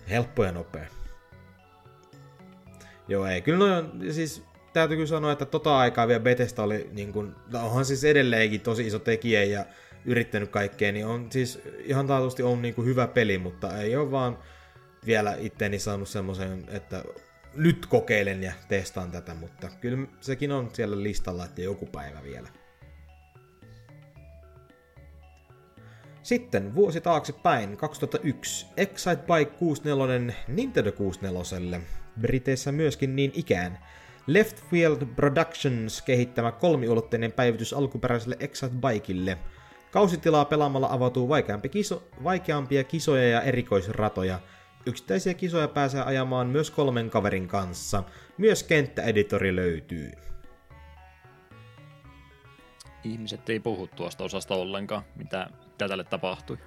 Helppo ja nopea. Joo, ei. Kyllä noin, siis täytyy kyllä sanoa, että tota aikaa vielä Bethesda oli, niin kun, no onhan siis edelleenkin tosi iso tekijä ja yrittänyt kaikkea, niin on siis ihan taatusti on niin kuin hyvä peli, mutta ei ole vaan vielä itteni saanut semmoisen, että nyt kokeilen ja testaan tätä, mutta kyllä sekin on siellä listalla, että joku päivä vielä. Sitten vuosi taaksepäin, 2001, Excite Bike 64 Nintendo 64, Briteissä myöskin niin ikään. Left Field Productions kehittämä kolmiulotteinen päivitys alkuperäiselle Excite Bikeille. Kausitilaa pelaamalla avautuu vaikeampia, kiso, vaikeampia kisoja ja erikoisratoja. Yksittäisiä kisoja pääsee ajamaan myös kolmen kaverin kanssa. Myös kenttäeditori löytyy. Ihmiset ei puhu tuosta osasta ollenkaan, mitä, mitä tälle tapahtui.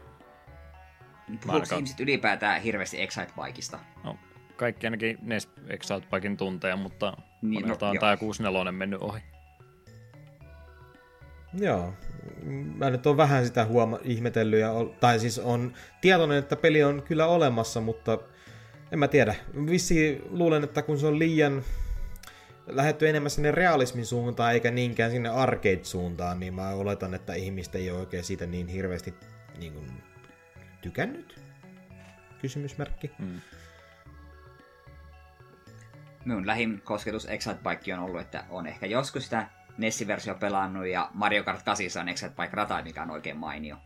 Puhuuko ihmiset ylipäätään hirveästi Excite-Bikeista? No, kaikki ainakin NES Excite tunteja, mutta Niin, no, on tämä 64 mennyt ohi. Joo. Mä nyt on vähän sitä huoma- ihmetellyt, ja tai siis on tietoinen, että peli on kyllä olemassa, mutta en mä tiedä. Vissi luulen, että kun se on liian lähetty enemmän sinne realismin suuntaan eikä niinkään sinne arcade-suuntaan, niin mä oletan, että ihmiset ei ole oikein siitä niin hirveästi niin kuin, tykännyt. Kysymysmerkki. Mm. Minun lähin kosketus Excite-Bike on ollut, että on ehkä joskus sitä Nessi-versio pelannut ja Mario Kart 8 on Excite-Bike-rata, mikä on oikein mainio.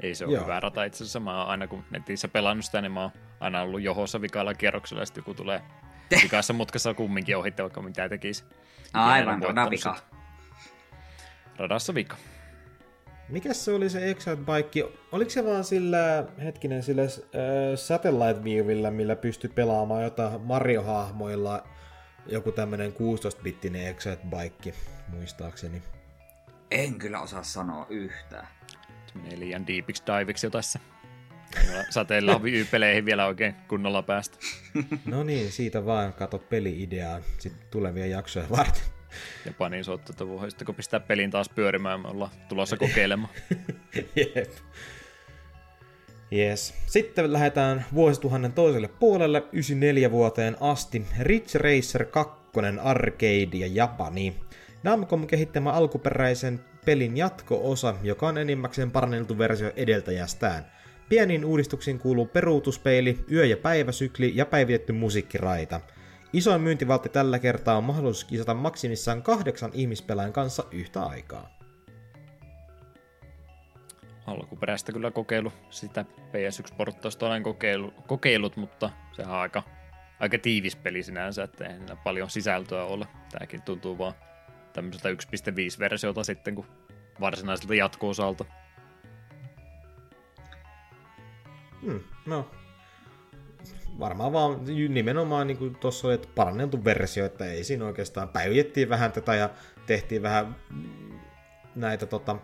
Ei se ole Joo. hyvä rata itse asiassa. Mä oon aina kun netissä pelannut sitä, niin mä oon aina ollut johossa vikalla kierroksella, ja sitten joku tulee vikassa mutkassa kumminkin ohitte, vaikka mitä tekisi. Aivan, navika. sitä. Radassa vika. Mikä se oli se Excite Bike? Oliko se vaan sillä, hetkinen, sillä äh, Satellite Viewillä, millä pystyi pelaamaan jotain Mario-hahmoilla joku tämmönen 16-bittinen Excite Bike, muistaakseni. En kyllä osaa sanoa yhtään. Menee liian deepiksi diviksi jo tässä. Sateilla peleihin vielä oikein kunnolla päästä. No niin, siitä vaan kato peli-ideaa sitten tulevia jaksoja varten. Japanin soittoa voisitteko pistää pelin taas pyörimään, me ollaan tulossa kokeilemaan. Jep. Yes. Sitten lähdetään vuosituhannen toiselle puolelle, 94 vuoteen asti. Ridge Racer 2 Arcade ja Japani. Namcom kehittämä alkuperäisen pelin jatko-osa, joka on enimmäkseen paranneltu versio edeltäjästään. Pieniin uudistuksiin kuuluu peruutuspeili, yö- ja päiväsykli ja päivitetty musiikkiraita. Isoin myyntivaltti tällä kertaa on mahdollisuus kisata maksimissaan kahdeksan ihmispelaajan kanssa yhtä aikaa. Alkuperäistä kyllä kokeilu sitä PS1-porttausta olen kokeilu, kokeilut, mutta sehän on aika, aika tiivis peli sinänsä, että ei paljon sisältöä ole. Tämäkin tuntuu vaan tämmöiseltä 1.5-versiota sitten kuin varsinaiselta jatko-osalta. Hmm, no, varmaan vaan nimenomaan niin kuin tuossa oli, että paranneltu versio, että ei siinä oikeastaan päivitettiin vähän tätä ja tehtiin vähän näitä tota,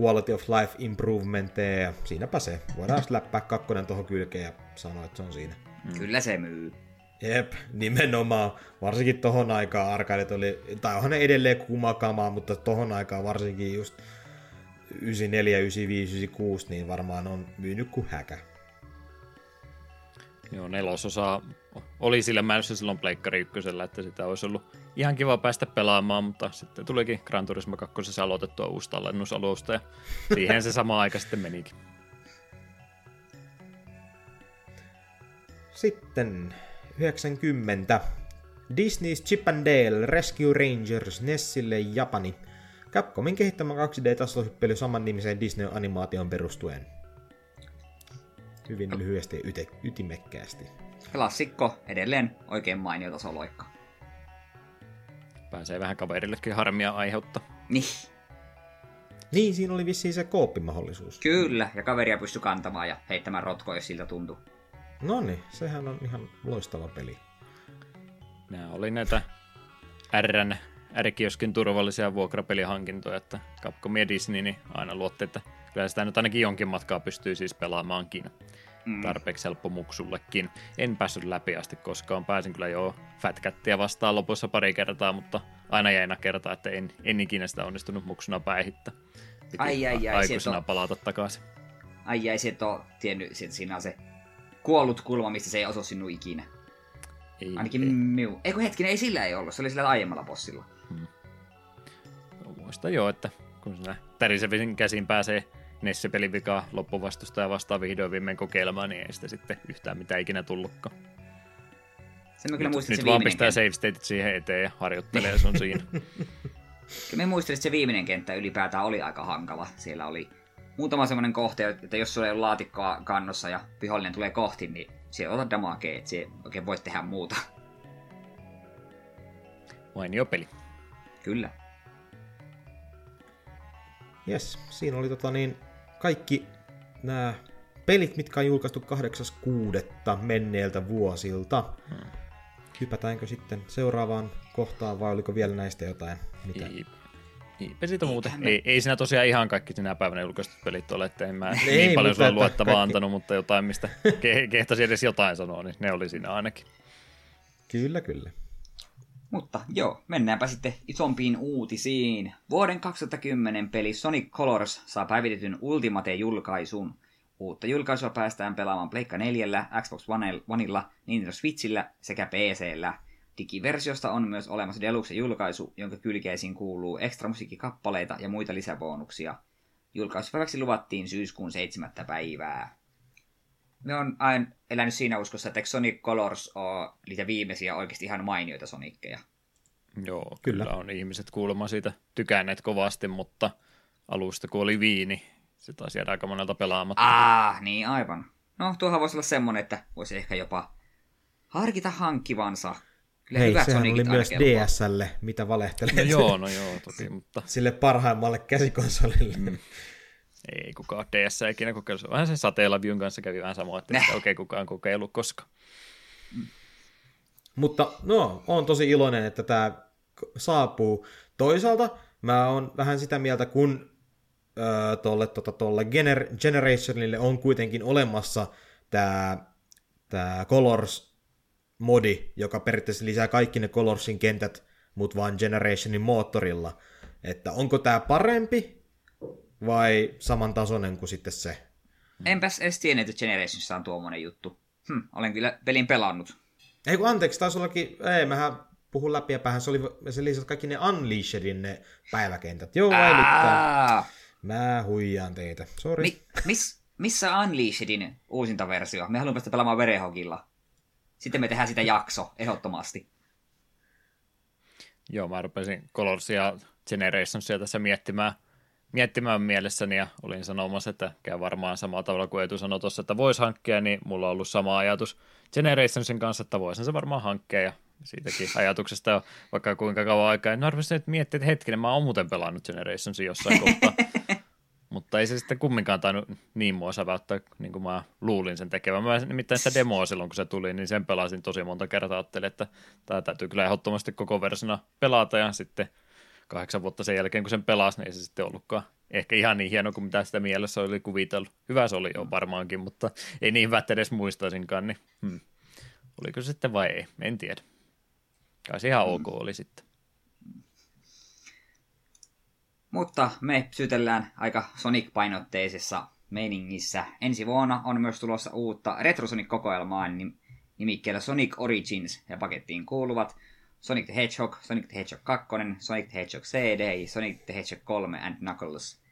quality of life improvementteja ja siinäpä se. Voidaan läppää kakkonen tuohon kylkeen ja sanoa, että se on siinä. Kyllä se myy. Jep, nimenomaan. Varsinkin tohon aikaan arcadeit oli, tai onhan ne edelleen kumakamaa, mutta tohon aikaan varsinkin just 94, 95, 96, niin varmaan on myynyt kuin häkä. Joo, nelososa oli sillä määrässä silloin Pleikkari ykkösellä, että sitä olisi ollut ihan kiva päästä pelaamaan, mutta sitten tulikin Gran Turismo 2 aloitettua uusi tallennusalusta ja siihen se sama aika sitten menikin. Sitten 90. Disney's Chip and Dale Rescue Rangers Nessille Japani. Capcomin kehittämä 2D-tasohyppely saman nimiseen Disney-animaation perustuen. Hyvin lyhyesti ja yte, ytimekkäästi. Klassikko, edelleen oikein mainio tasoloikka. Pääsee vähän kaverillekin harmia aiheuttaa. Niin, Niin, siinä oli vissiin se kooppimahdollisuus. kyllä. Ja kaveria pysty kantamaan ja heittämään rotkoa, jos siltä tuntuu. No niin, sehän on ihan loistava peli. Nämä oli näitä Rn, R-kioskin turvallisia vuokrapelihankintoja, että Capcom ja Disney niin aina luotte, että kyllä sitä nyt ainakin jonkin matkaa pystyy siis pelaamaankin. Mm. Tarpeeksi helppo muksullekin. En päässyt läpi asti koskaan. Pääsin kyllä jo Fat Cattia vastaan lopussa pari kertaa, mutta aina jäinä kertaa, että en, en ikinä sitä onnistunut muksuna päihittää. Piti Ai, ai, ai, aikuisena on- palata takaisin. Ai jäi, et ole tiennyt, siinä on se kuollut kulma, mistä se ei osu sinun ikinä. Ei, Ainakin ei. miu. Eikö hetkinen, ei sillä ei ollut. Se oli sillä aiemmalla bossilla. Muistan jo, että kun sinä tärisevin käsin pääsee Nesse-pelin vikaa loppuvastusta ja vastaan vihdoin viimein kokeilemaan, niin ei sitä sitten yhtään mitään ikinä tullutkaan. Sen mä kyllä Nyt, muistin, nyt vaan viimeinen pistää kenttä. save stateit siihen eteen ja harjoittelee ja se on siinä. Kyllä mä muistelin, että se viimeinen kenttä ylipäätään oli aika hankala. Siellä oli muutama semmoinen kohte, että jos sulla ei ole laatikkoa kannossa ja vihollinen tulee kohti, niin siellä otat damakea, että se oikein voit tehdä muuta. Mainio peli. Kyllä. Yes, siinä oli tota niin, kaikki nämä pelit, mitkä on julkaistu 8.6. menneiltä vuosilta. Hmm. Hypätäänkö sitten seuraavaan kohtaan vai oliko vielä näistä jotain? Mitä? Ei, Siitä muuten. Ei, ei siinä tosiaan ihan kaikki sinä päivänä julkaistut pelit ole, että en mä ei, niin paljon sulle luettavaa kaikki... antanut, mutta jotain, mistä ke- kehtasi edes jotain sanoa, niin ne oli siinä ainakin. Kyllä, kyllä. Mutta joo, mennäänpä sitten isompiin uutisiin. Vuoden 2010 peli Sonic Colors saa päivitetyn Ultimate-julkaisun. Uutta julkaisua päästään pelaamaan Pleikka 4, Xbox Oneilla, Nintendo Switchillä sekä PCllä. Digiversiosta on myös olemassa Deluxe-julkaisu, jonka kylkeisiin kuuluu ekstra musiikkikappaleita ja muita lisäbonuksia. Julkaisupäiväksi luvattiin syyskuun 7. päivää. Me on aina elänyt siinä uskossa, että Sonic Colors on niitä viimeisiä oikeasti ihan mainioita Sonickeja. Joo, kyllä. kyllä on ihmiset kuulemma siitä tykänneet kovasti, mutta alusta kun oli viini, se taisi jäädä aika monelta pelaamatta. Ah, niin aivan. No, tuohan voisi olla semmonen, että voisi ehkä jopa harkita hankkivansa. Kyllä Hei, sehän Sonicit oli myös DSlle, mitä valehtelee. No joo, no joo, toki, mutta... Sille parhaimmalle käsikonsolille. Mm. Ei kukaan DS ikinä kokeillut. Vähän sen Satellaviewn kanssa kävi vähän samoin, että sitä oikein kukaan kokeillut koska. Mutta no, on tosi iloinen, että tämä saapuu. Toisaalta mä oon vähän sitä mieltä, kun öö, tolle, tota, tolle gener- Generationille on kuitenkin olemassa tämä tää Colors modi, joka periaatteessa lisää kaikki ne Colorsin kentät, mutta vain Generationin moottorilla. Että onko tämä parempi vai samantasoinen kuin sitten se? Enpäs edes tiennyt, että Generationissa on tuommoinen juttu. Hm, olen kyllä pelin pelannut. Ei kun anteeksi, taisi ollakin, ei, mähän puhun läpi ja päähän, se, oli, se lisäsi kaikki ne Unleashedin ne päiväkentät. Joo, elikkä, mä huijaan teitä, sori. Mi- miss, missä Unleashedin uusinta versio? Me haluamme päästä pelaamaan Verehogilla. Sitten me tehdään sitä jakso, ehdottomasti. Joo, mä rupesin Colorsia Generationsia tässä miettimään, miettimään mielessäni ja olin sanomassa, että käy varmaan samalla tavalla kuin Etu sanoi tuossa, että voisi hankkia, niin mulla on ollut sama ajatus Generationsin kanssa, että voisin se varmaan hankkia ja siitäkin ajatuksesta vaikka kuinka kauan aikaa. No arvoisin nyt miettiä, että hetkinen, mä oon muuten pelannut Generationsin jossain kohtaa. Mutta ei se sitten kumminkaan tainnut niin mua säväyttää, niin kuin mä luulin sen tekevän. Mä nimittäin sitä demoa silloin, kun se tuli, niin sen pelasin tosi monta kertaa. Ajattelin, että tämä täytyy kyllä ehdottomasti koko versiona pelata. Ja sitten kahdeksan vuotta sen jälkeen, kun sen pelasi, niin ei se sitten ollutkaan ehkä ihan niin hieno kuin mitä sitä mielessä oli kuvitellut. Hyvä se oli jo varmaankin, mutta ei niin hyvät edes muistaisinkaan, niin hmm. oliko se sitten vai ei, en tiedä. Kai se ihan ok oli sitten. Mutta me sytellään aika Sonic-painotteisessa meiningissä. Ensi vuonna on myös tulossa uutta Retrosonic-kokoelmaa nimikkeellä Sonic Origins ja pakettiin kuuluvat Sonic the Hedgehog, Sonic the Hedgehog 2, Sonic the Hedgehog CD ja Sonic the Hedgehog 3 and Knuckles.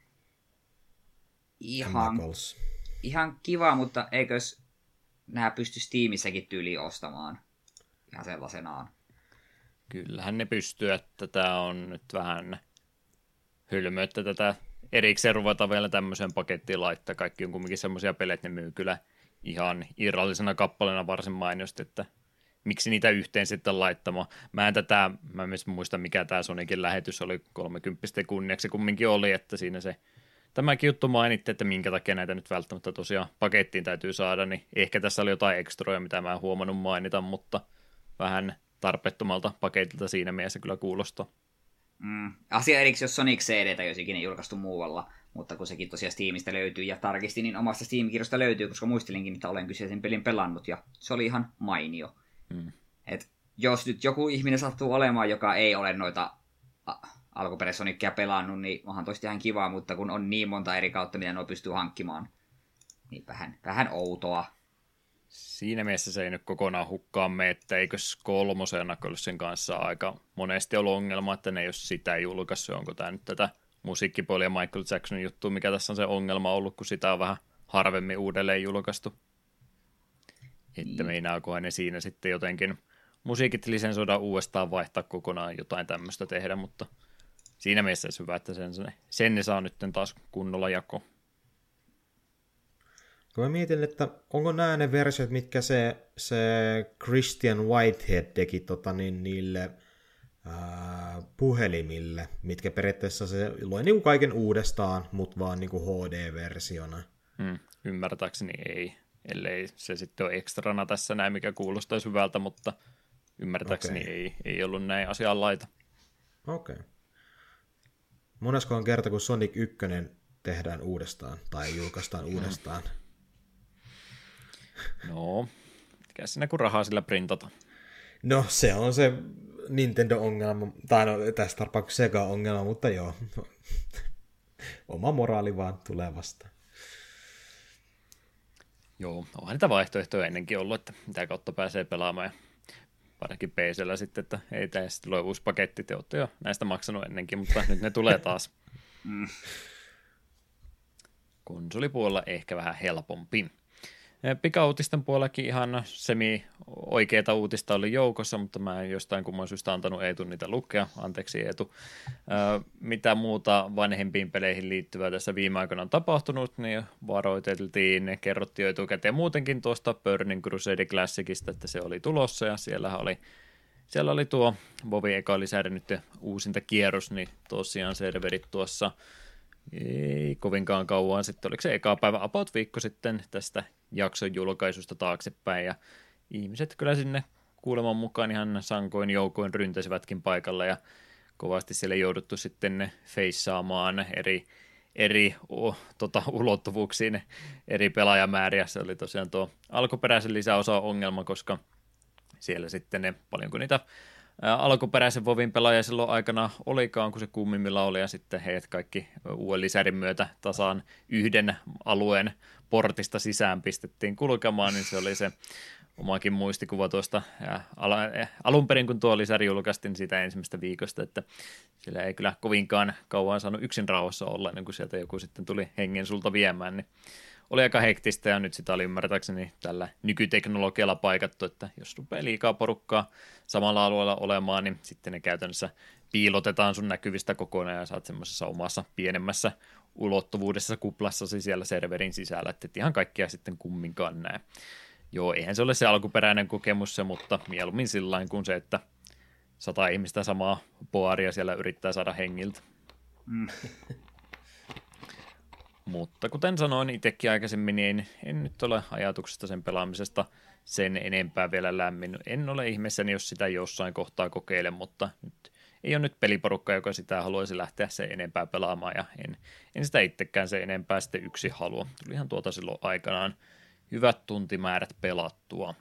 Ihan, Knuckles. ihan kiva, mutta eikös nämä pysty Steamissäkin tyyliin ostamaan ihan sellaisenaan? Kyllähän ne pystyy, että tämä on nyt vähän että tätä erikseen ruveta vielä tämmöiseen pakettiin laittaa. Kaikki on kumminkin semmoisia pelejä, että ne myy kyllä ihan irrallisena kappaleena varsin mainiosti, että miksi niitä yhteen sitten laittamaan. Mä en tätä, mä en muista mikä tämä Sonicin lähetys oli 30 kunniaksi kumminkin oli, että siinä se tämäkin juttu mainitti, että minkä takia näitä nyt välttämättä tosiaan pakettiin täytyy saada, niin ehkä tässä oli jotain ekstroja, mitä mä en huomannut mainita, mutta vähän tarpeettomalta paketilta siinä mielessä kyllä kuulostaa. Mm. Asia erikseen, jos Sonic CD jos ikinä julkaistu muualla, mutta kun sekin tosiaan Steamista löytyy ja tarkistin, niin omasta Steam-kirjosta löytyy, koska muistelinkin, että olen kyseisen pelin pelannut ja se oli ihan mainio. Mm. Et jos nyt joku ihminen sattuu olemaan, joka ei ole noita alkuperäisonicia pelannut, niin onhan toista ihan kivaa, mutta kun on niin monta eri kautta, mitä ne pystyy hankkimaan, niin vähän, vähän outoa. Siinä mielessä se ei nyt kokonaan hukkaan mene, että eikös kolmosen sen kanssa aika monesti ollut ongelma, että ne ei ole sitä julkaissut, onko tämä nyt tätä musiikkipuolia Michael Jacksonin juttu, mikä tässä on se ongelma ollut, kun sitä on vähän harvemmin uudelleen julkaistu. Että niin. meinaakohan ne siinä sitten jotenkin musiikit lisensoida uudestaan vaihtaa kokonaan jotain tämmöistä tehdä, mutta siinä mielessä olisi hyvä, että sen, sen ne saa nyt taas kunnolla jako. Kun mä mietin, että onko nämä ne versiot, mitkä se, se Christian Whitehead teki tota, niin, niille ää, puhelimille, mitkä periaatteessa se lue niin kuin kaiken uudestaan, mutta vaan niin kuin HD-versiona. Hmm, ymmärtääkseni ei, ellei se sitten ole ekstrana tässä näin, mikä kuulostaisi hyvältä, mutta ymmärtääkseni okay. ei, ei ollut näin asianlaita. Okei. Okay. Monesko kerta, kun Sonic 1 tehdään uudestaan tai julkaistaan mm. uudestaan? No, mikä siinä kun rahaa sillä printata? No, se on se Nintendo-ongelma, tai no tässä tapauksessa Sega-ongelma, mutta joo, oma moraali vaan tulee vastaan. Joo, onhan niitä vaihtoehtoja ennenkin ollut, että mitä kautta pääsee pelaamaan ja ainakin PCllä sitten, että ei tässä tule uusi paketti, te olette jo näistä maksanut ennenkin, mutta nyt ne tulee taas. Mm. Konsolipuolella ehkä vähän helpompi. Pikauutisten puolellakin ihan semi oikeita uutista oli joukossa, mutta mä en jostain kumman syystä antanut Eetu niitä lukea. Anteeksi Eetu. Mitä muuta vanhempiin peleihin liittyvää tässä viime aikoina on tapahtunut, niin varoiteltiin, kerrottiin jo etukäteen muutenkin tuosta Burning Crusade Classicista, että se oli tulossa ja siellä oli siellä oli tuo Vovi eka oli uusinta kierros, niin tosiaan serverit tuossa ei kovinkaan kauan sitten, oliko se eka päivä about viikko sitten tästä jakson julkaisusta taaksepäin ja ihmiset kyllä sinne kuuleman mukaan ihan sankoin joukoin ryntäsivätkin paikalla ja kovasti siellä jouduttu sitten feissaamaan eri, eri oh, tota, ulottuvuuksiin eri pelaajamääriä. Se oli tosiaan tuo alkuperäisen lisäosa ongelma, koska siellä sitten ne, paljonko niitä alkuperäisen Vovin pelaaja silloin aikana olikaan, kun se kummimmilla oli, ja sitten heidät kaikki uuden lisärin myötä tasaan yhden alueen portista sisään pistettiin kulkemaan, niin se oli se omakin muistikuva tuosta ja eh, alun perin, kun tuo lisäri julkaistiin siitä ensimmäistä viikosta, että sillä ei kyllä kovinkaan kauan saanut yksin rauhassa olla, ennen kuin sieltä joku sitten tuli hengen sulta viemään, niin oli aika hektistä ja nyt sitä oli ymmärtääkseni tällä nykyteknologialla paikattu, että jos rupeaa liikaa porukkaa samalla alueella olemaan, niin sitten ne käytännössä piilotetaan sun näkyvistä kokonaan ja saat semmoisessa omassa pienemmässä ulottuvuudessa kuplassasi siellä serverin sisällä, että et ihan kaikkia sitten kumminkaan näe. Joo, eihän se ole se alkuperäinen kokemus se, mutta mieluummin sillä kuin se, että sata ihmistä samaa poaria siellä yrittää saada hengiltä. Mm. Mutta kuten sanoin itsekin aikaisemmin, niin en, en nyt ole ajatuksesta sen pelaamisesta sen enempää vielä lämmin. En ole ihmeessäni, jos sitä jossain kohtaa kokeilen, mutta nyt ei ole nyt peliporukka, joka sitä haluaisi lähteä se enempää pelaamaan, ja en, en sitä itsekään se enempää sitten yksi halua. Tuli ihan tuota silloin aikanaan hyvät tuntimäärät pelattua.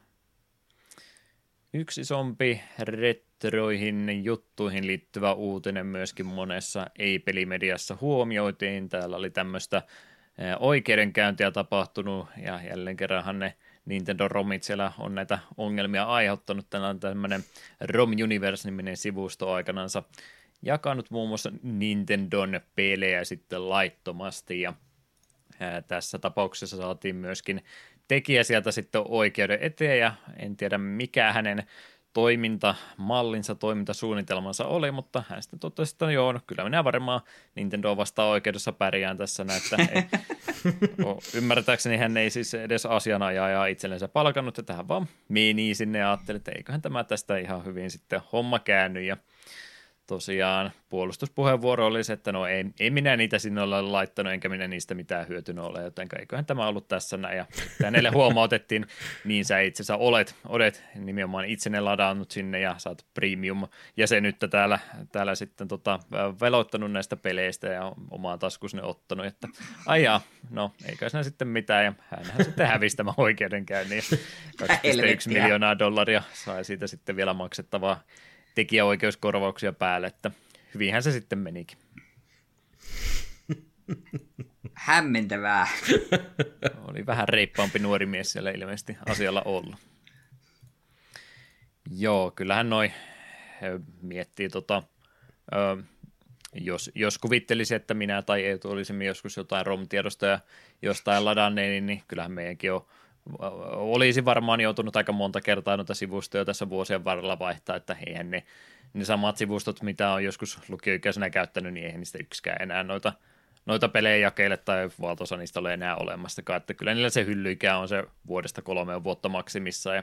Yksi isompi retroihin juttuihin liittyvä uutinen myöskin monessa ei-pelimediassa huomioitiin. Täällä oli tämmöistä oikeudenkäyntiä tapahtunut ja jälleen kerranhan ne Nintendo Romit siellä on näitä ongelmia aiheuttanut. Täällä on tämmöinen Rom Universe-niminen sivusto aikanansa jakanut muun muassa Nintendon pelejä sitten laittomasti ja tässä tapauksessa saatiin myöskin tekijä sieltä sitten oikeuden eteen ja en tiedä mikä hänen toimintamallinsa, toimintasuunnitelmansa oli, mutta hän sitten totesi, että joo, no, kyllä minä varmaan Nintendo vastaan oikeudessa pärjään tässä no, ymmärtääkseni hän ei siis edes asianajajaa itsellensä palkannut, että hän vaan meni sinne ja ajatteli, että eiköhän tämä tästä ihan hyvin sitten homma käänny ja tosiaan puolustuspuheenvuoro oli se, että no ei, ei minä niitä sinne ole laittanut, enkä minä niistä mitään hyötynyt ole, joten eiköhän tämä ollut tässä näin. Ja hänelle huomautettiin, niin sä itse asiassa olet, olet nimenomaan itsenne ladannut sinne ja saat premium-jäsenyyttä täällä, täällä sitten tota, veloittanut näistä peleistä ja omaa taskusne ottanut, että aijaa, no eikä sinä sitten mitään, ja hänhän sitten hävisi tämän oikeudenkäynnin, 2,1 miljoonaa dollaria sai siitä sitten vielä maksettavaa tekijäoikeuskorvauksia päälle, että hyvinhän se sitten menikin. Hämmentävää. Oli vähän reippaampi nuori mies siellä ilmeisesti asialla ollut. Joo, kyllähän noi miettii tota, ö, jos, jos kuvittelisi, että minä tai Eetu olisimme joskus jotain ROM-tiedostoja jostain ladanneet, niin, niin kyllähän meidänkin on olisi varmaan joutunut aika monta kertaa noita sivustoja tässä vuosien varrella vaihtaa, että eihän ne, ne samat sivustot, mitä on joskus lukioikäisenä käyttänyt, niin eihän niistä yksikään enää noita, noita pelejä jakeille tai valtaosa niistä ole enää olemassakaan, että kyllä niillä se hyllyikää on se vuodesta kolme vuotta maksimissa. Ja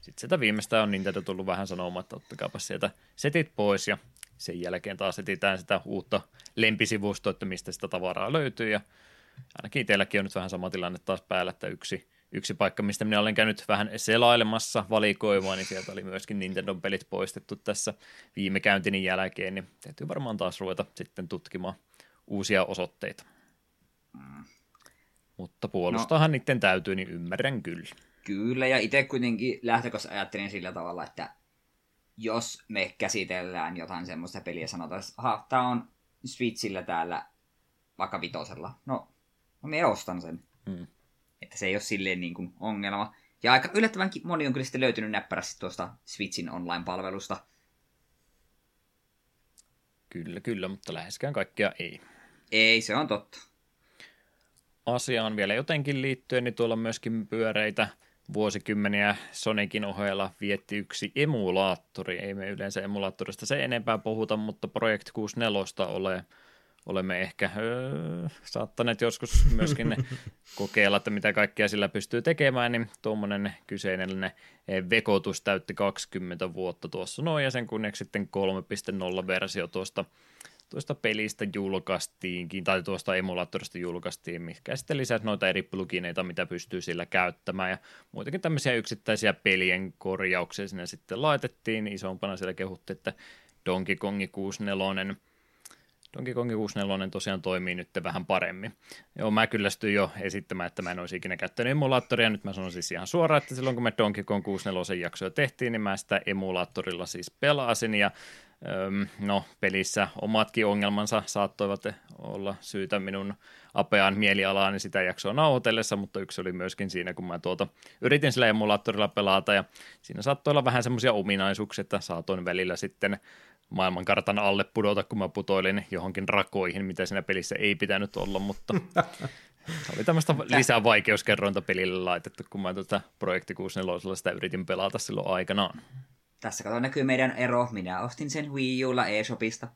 sitten sieltä viimeistä on Nintendo tullut vähän sanomaan, että ottakaapa sieltä setit pois ja sen jälkeen taas etsitään sitä uutta lempisivustoa, että mistä sitä tavaraa löytyy. Ja ainakin itselläkin on nyt vähän sama tilanne taas päällä, että yksi, yksi paikka, mistä minä olen käynyt vähän selailemassa valikoimaa, niin sieltä oli myöskin Nintendo pelit poistettu tässä viime käyntini jälkeen, niin täytyy varmaan taas ruveta sitten tutkimaan uusia osoitteita. Mm. Mutta puolustahan no, niiden täytyy, niin ymmärrän kyllä. Kyllä, ja itse kuitenkin lähtökossa ajattelin sillä tavalla, että jos me käsitellään jotain semmoista peliä sanotaan, että tämä on Switchillä täällä vaikka vitosella. No, no me ostan sen. Hmm. Että se ei ole silleen niin kuin ongelma. Ja aika yllättävänkin moni on kyllä sitten löytynyt näppärästi tuosta Switchin online-palvelusta. Kyllä, kyllä, mutta läheskään kaikkia ei. Ei, se on totta. Asiaan vielä jotenkin liittyen, niin tuolla myöskin pyöreitä vuosikymmeniä Sonicin ohella vietti yksi emulaattori. Ei me yleensä emulaattorista se enempää puhuta, mutta Project 64 ole, olemme ehkä öö, saattaneet joskus myöskin kokeilla, että mitä kaikkea sillä pystyy tekemään, niin tuommoinen kyseinen vekotus täytti 20 vuotta tuossa noin, ja sen kunniaksi sitten 3.0-versio tuosta tuosta pelistä julkaistiinkin, tai tuosta emulaattorista julkaistiin, mikä sitten lisäsi noita eri plugineita, mitä pystyy sillä käyttämään, ja muitakin tämmöisiä yksittäisiä pelien korjauksia sinne sitten laitettiin, isompana siellä kehuttiin, että Donkey Kong 64 Donkey Kong 64 tosiaan toimii nyt vähän paremmin. Joo, mä kyllästyin jo esittämään, että mä en olisi ikinä käyttänyt emulaattoria. Nyt mä sanon siis ihan suoraan, että silloin kun me Donkey Kong 64 jaksoja tehtiin, niin mä sitä emulaattorilla siis pelasin. Ja no, pelissä omatkin ongelmansa saattoivat olla syytä minun apeaan mielialaani sitä jaksoa nauhoitellessa, mutta yksi oli myöskin siinä, kun mä tuota, yritin sillä emulaattorilla pelata, ja siinä saattoi olla vähän semmoisia ominaisuuksia, että saatoin välillä sitten maailmankartan alle pudota, kun mä putoilin johonkin rakoihin, mitä siinä pelissä ei pitänyt olla, mutta oli tämmöistä lisää vaikeuskerrointa pelille laitettu, kun mä tuota projekti 64 sitä yritin pelata silloin aikanaan. Tässä kato näkyy meidän ero. Minä ostin sen Wii Ulla eShopista.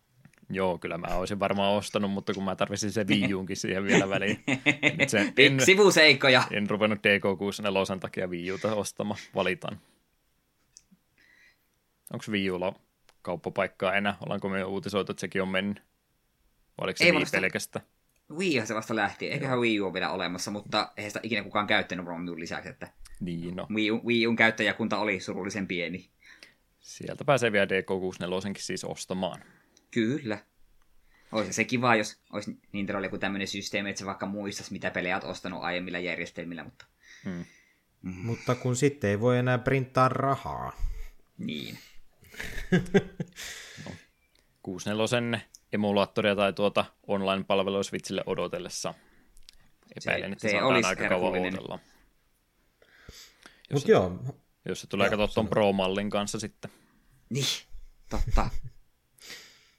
Joo, kyllä mä olisin varmaan ostanut, mutta kun mä tarvitsin sen Wii Unkin siihen vielä väliin. sen, en, Sivuseikkoja. En ruvennut DK64 takia Wii Uta ostamaan, valitan. Onko Wii Ulla kauppapaikkaa enää? Ollaanko me uutisoitu, että sekin on mennyt? Vai oliko se Ei Wii vasta... pelkästä? Wii se vasta lähti. Eiköhän Wii U ole vielä olemassa, mutta eihän sitä ikinä kukaan käyttänyt Wii lisäksi. Että niin, no. Wii, U, Wii Un käyttäjäkunta oli surullisen pieni. Sieltä pääsee vielä DK64 siis ostamaan. Kyllä. Olisi se kiva, jos olisi Nintendo joku tämmöinen systeemi, että se vaikka muistaisi, mitä pelejä olet ostanut aiemmilla järjestelmillä, mutta... Hmm. Mm. Mutta kun sitten ei voi enää printtaa rahaa. Niin. no. 64 emulaattoria tai tuota online-palvelua Switchille odotellessa. Epäilen, se, että se olisi aika kauan odotella. Mutta joo, jos se tulee katsoa tuon Pro-mallin kanssa sitten. Niin, totta.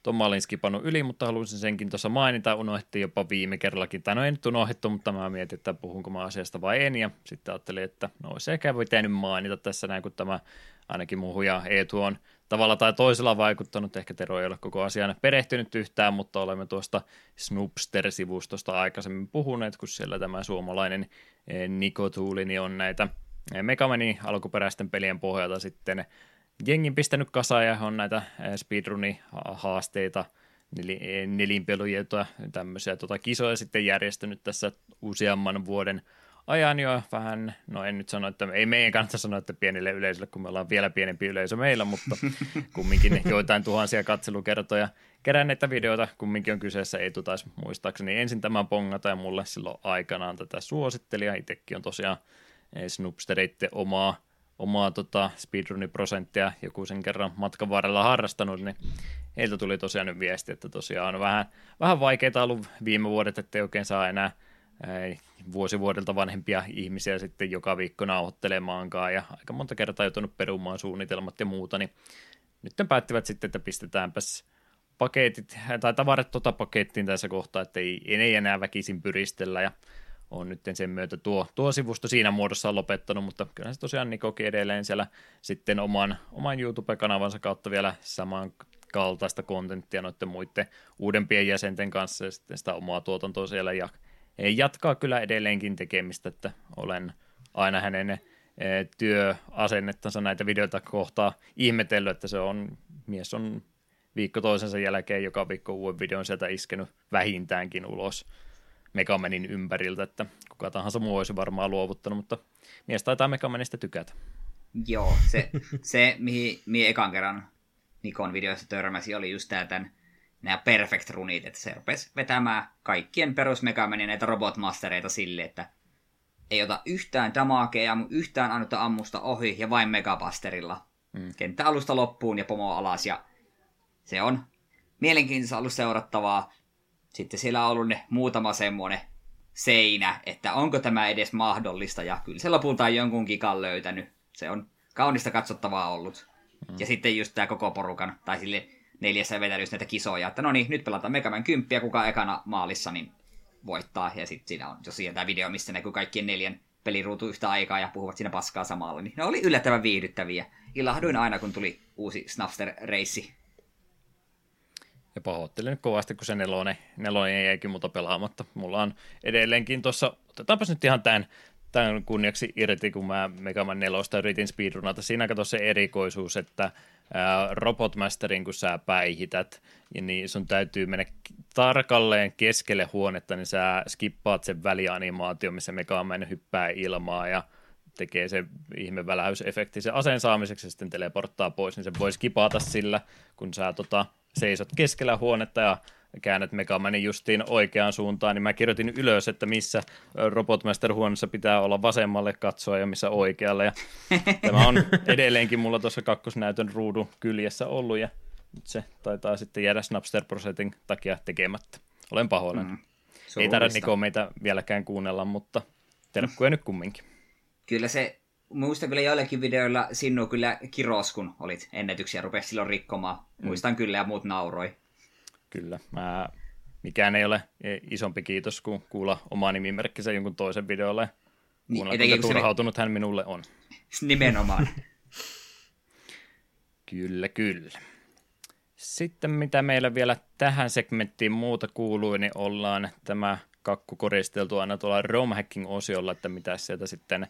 Tuon mä olin skipannut yli, mutta halusin senkin tuossa mainita. Unohdettiin jopa viime kerrallakin. Tai no ei nyt unohdettu, mutta mä mietin, että puhunko mä asiasta vai en. Ja sitten ajattelin, että no olisi ehkä pitänyt mainita tässä näin, kun tämä ainakin muuhun ja Eetu on tavalla tai toisella vaikuttanut. Ehkä Tero ei ole koko asian perehtynyt yhtään, mutta olemme tuosta Snoopster-sivustosta aikaisemmin puhuneet, kun siellä tämä suomalainen eh, Nikotuulini on näitä – Megamanin alkuperäisten pelien pohjalta sitten jengin pistänyt kasaan ja on näitä speedruni-haasteita, nelinpeluja ja tämmöisiä tota, kisoja sitten järjestänyt tässä useamman vuoden ajan jo vähän, no en nyt sano, että ei meidän kannata sanoa, että pienille yleisölle, kun me ollaan vielä pienempi yleisö meillä, mutta kumminkin joitain tuhansia katselukertoja keränneitä videoita kumminkin on kyseessä, ei taisi muistaakseni ensin tämän pongata ja mulle silloin aikanaan tätä suositteli ja itsekin on tosiaan Snoopstereitten omaa, omaa tota speedruniprosenttia joku sen kerran matkan varrella harrastanut, niin heiltä tuli tosiaan nyt viesti, että tosiaan on vähän, vähän vaikeita ollut viime vuodet, että ei oikein saa enää vuosi vuodelta vanhempia ihmisiä sitten joka viikko nauhoittelemaankaan ja aika monta kertaa joutunut perumaan suunnitelmat ja muuta, niin nyt päättivät sitten, että pistetäänpäs paketit tai tavarat tota pakettiin tässä kohtaa, että ei, ei enää väkisin pyristellä ja on nyt sen myötä tuo, tuo sivusto siinä muodossa on lopettanut, mutta kyllä se tosiaan Nikokin edelleen siellä sitten oman, oman YouTube-kanavansa kautta vielä samankaltaista kontenttia noiden muiden uudempien jäsenten kanssa ja sitten sitä omaa tuotantoa siellä ja jatkaa kyllä edelleenkin tekemistä, että olen aina hänen eh, työasennettansa näitä videoita kohtaa ihmetellyt, että se on, mies on viikko toisensa jälkeen joka viikko uuden videon sieltä iskenyt vähintäänkin ulos Megamanin ympäriltä, että kuka tahansa muu olisi varmaan luovuttanut, mutta mies taitaa Megamanista tykätä. Joo, se, se mihin, mihin ekan kerran Nikon videoissa törmäsi, oli just tämä tämän, nämä perfect runit, että se rupesi vetämään kaikkien perusmekamenin näitä robotmastereita sille, että ei ota yhtään damakea, yhtään ainutta ammusta ohi ja vain megapasterilla. Mm. Kenttä alusta loppuun ja pomo alas ja se on mielenkiintoista ollut seurattavaa. Sitten siellä on ollut ne muutama semmoinen seinä, että onko tämä edes mahdollista, ja kyllä se lopulta on jonkun kikan löytänyt. Se on kaunista katsottavaa ollut. Mm. Ja sitten just tämä koko porukan, tai sille neljässä vetänyt näitä kisoja, että no niin, nyt pelataan Megaman 10, kuka ekana maalissa, niin voittaa. Ja sitten siinä on tosiaan tämä video, missä näkyy kaikkien neljän peliruutu yhtä aikaa ja puhuvat siinä paskaa samalla. Niin ne oli yllättävän viihdyttäviä. Ilahduin aina, kun tuli uusi Snapster-reissi ja pahoittelen kovasti, kun se nelonen, nelonen jäikin muuta pelaamatta. Mulla on edelleenkin tuossa, otetaanpas nyt ihan tämän, tämän kunniaksi irti, kun mä Megaman 4 yritin speedrunata. Siinä kato se erikoisuus, että Robotmasterin, kun sä päihität, niin sun täytyy mennä tarkalleen keskelle huonetta, niin sä skippaat sen välianimaatio, missä Megaman hyppää ilmaa ja tekee se ihme välähysefekti sen aseen saamiseksi ja sitten teleporttaa pois, niin se voi skipata sillä, kun sä tota, seisot keskellä huonetta ja käännät Megamanin justiin oikeaan suuntaan, niin mä kirjoitin ylös, että missä Robotmaster huoneessa pitää olla vasemmalle katsoa ja missä oikealle. Ja tämä on edelleenkin mulla tuossa kakkosnäytön ruudun kyljessä ollut ja nyt se taitaa sitten jäädä Snapster Prosetin takia tekemättä. Olen pahoillani. Mm, Ei tarvitse Niko meitä vieläkään kuunnella, mutta terkkuja nyt kumminkin. Kyllä se muistan kyllä joillekin videoilla sinua kyllä kiros, kun olit ennätyksiä ja rupesi silloin rikkomaan. Mm. Muistan kyllä ja muut nauroi. Kyllä. Mä, mikään ei ole isompi kiitos kuin kuulla oma nimimerkkinsä jonkun toisen videolle. Niin, kuinka turhautunut se... hän minulle on. Nimenomaan. kyllä, kyllä. Sitten mitä meillä vielä tähän segmenttiin muuta kuuluu, niin ollaan tämä kakku koristeltu aina tuolla romhacking-osiolla, että mitä sieltä sitten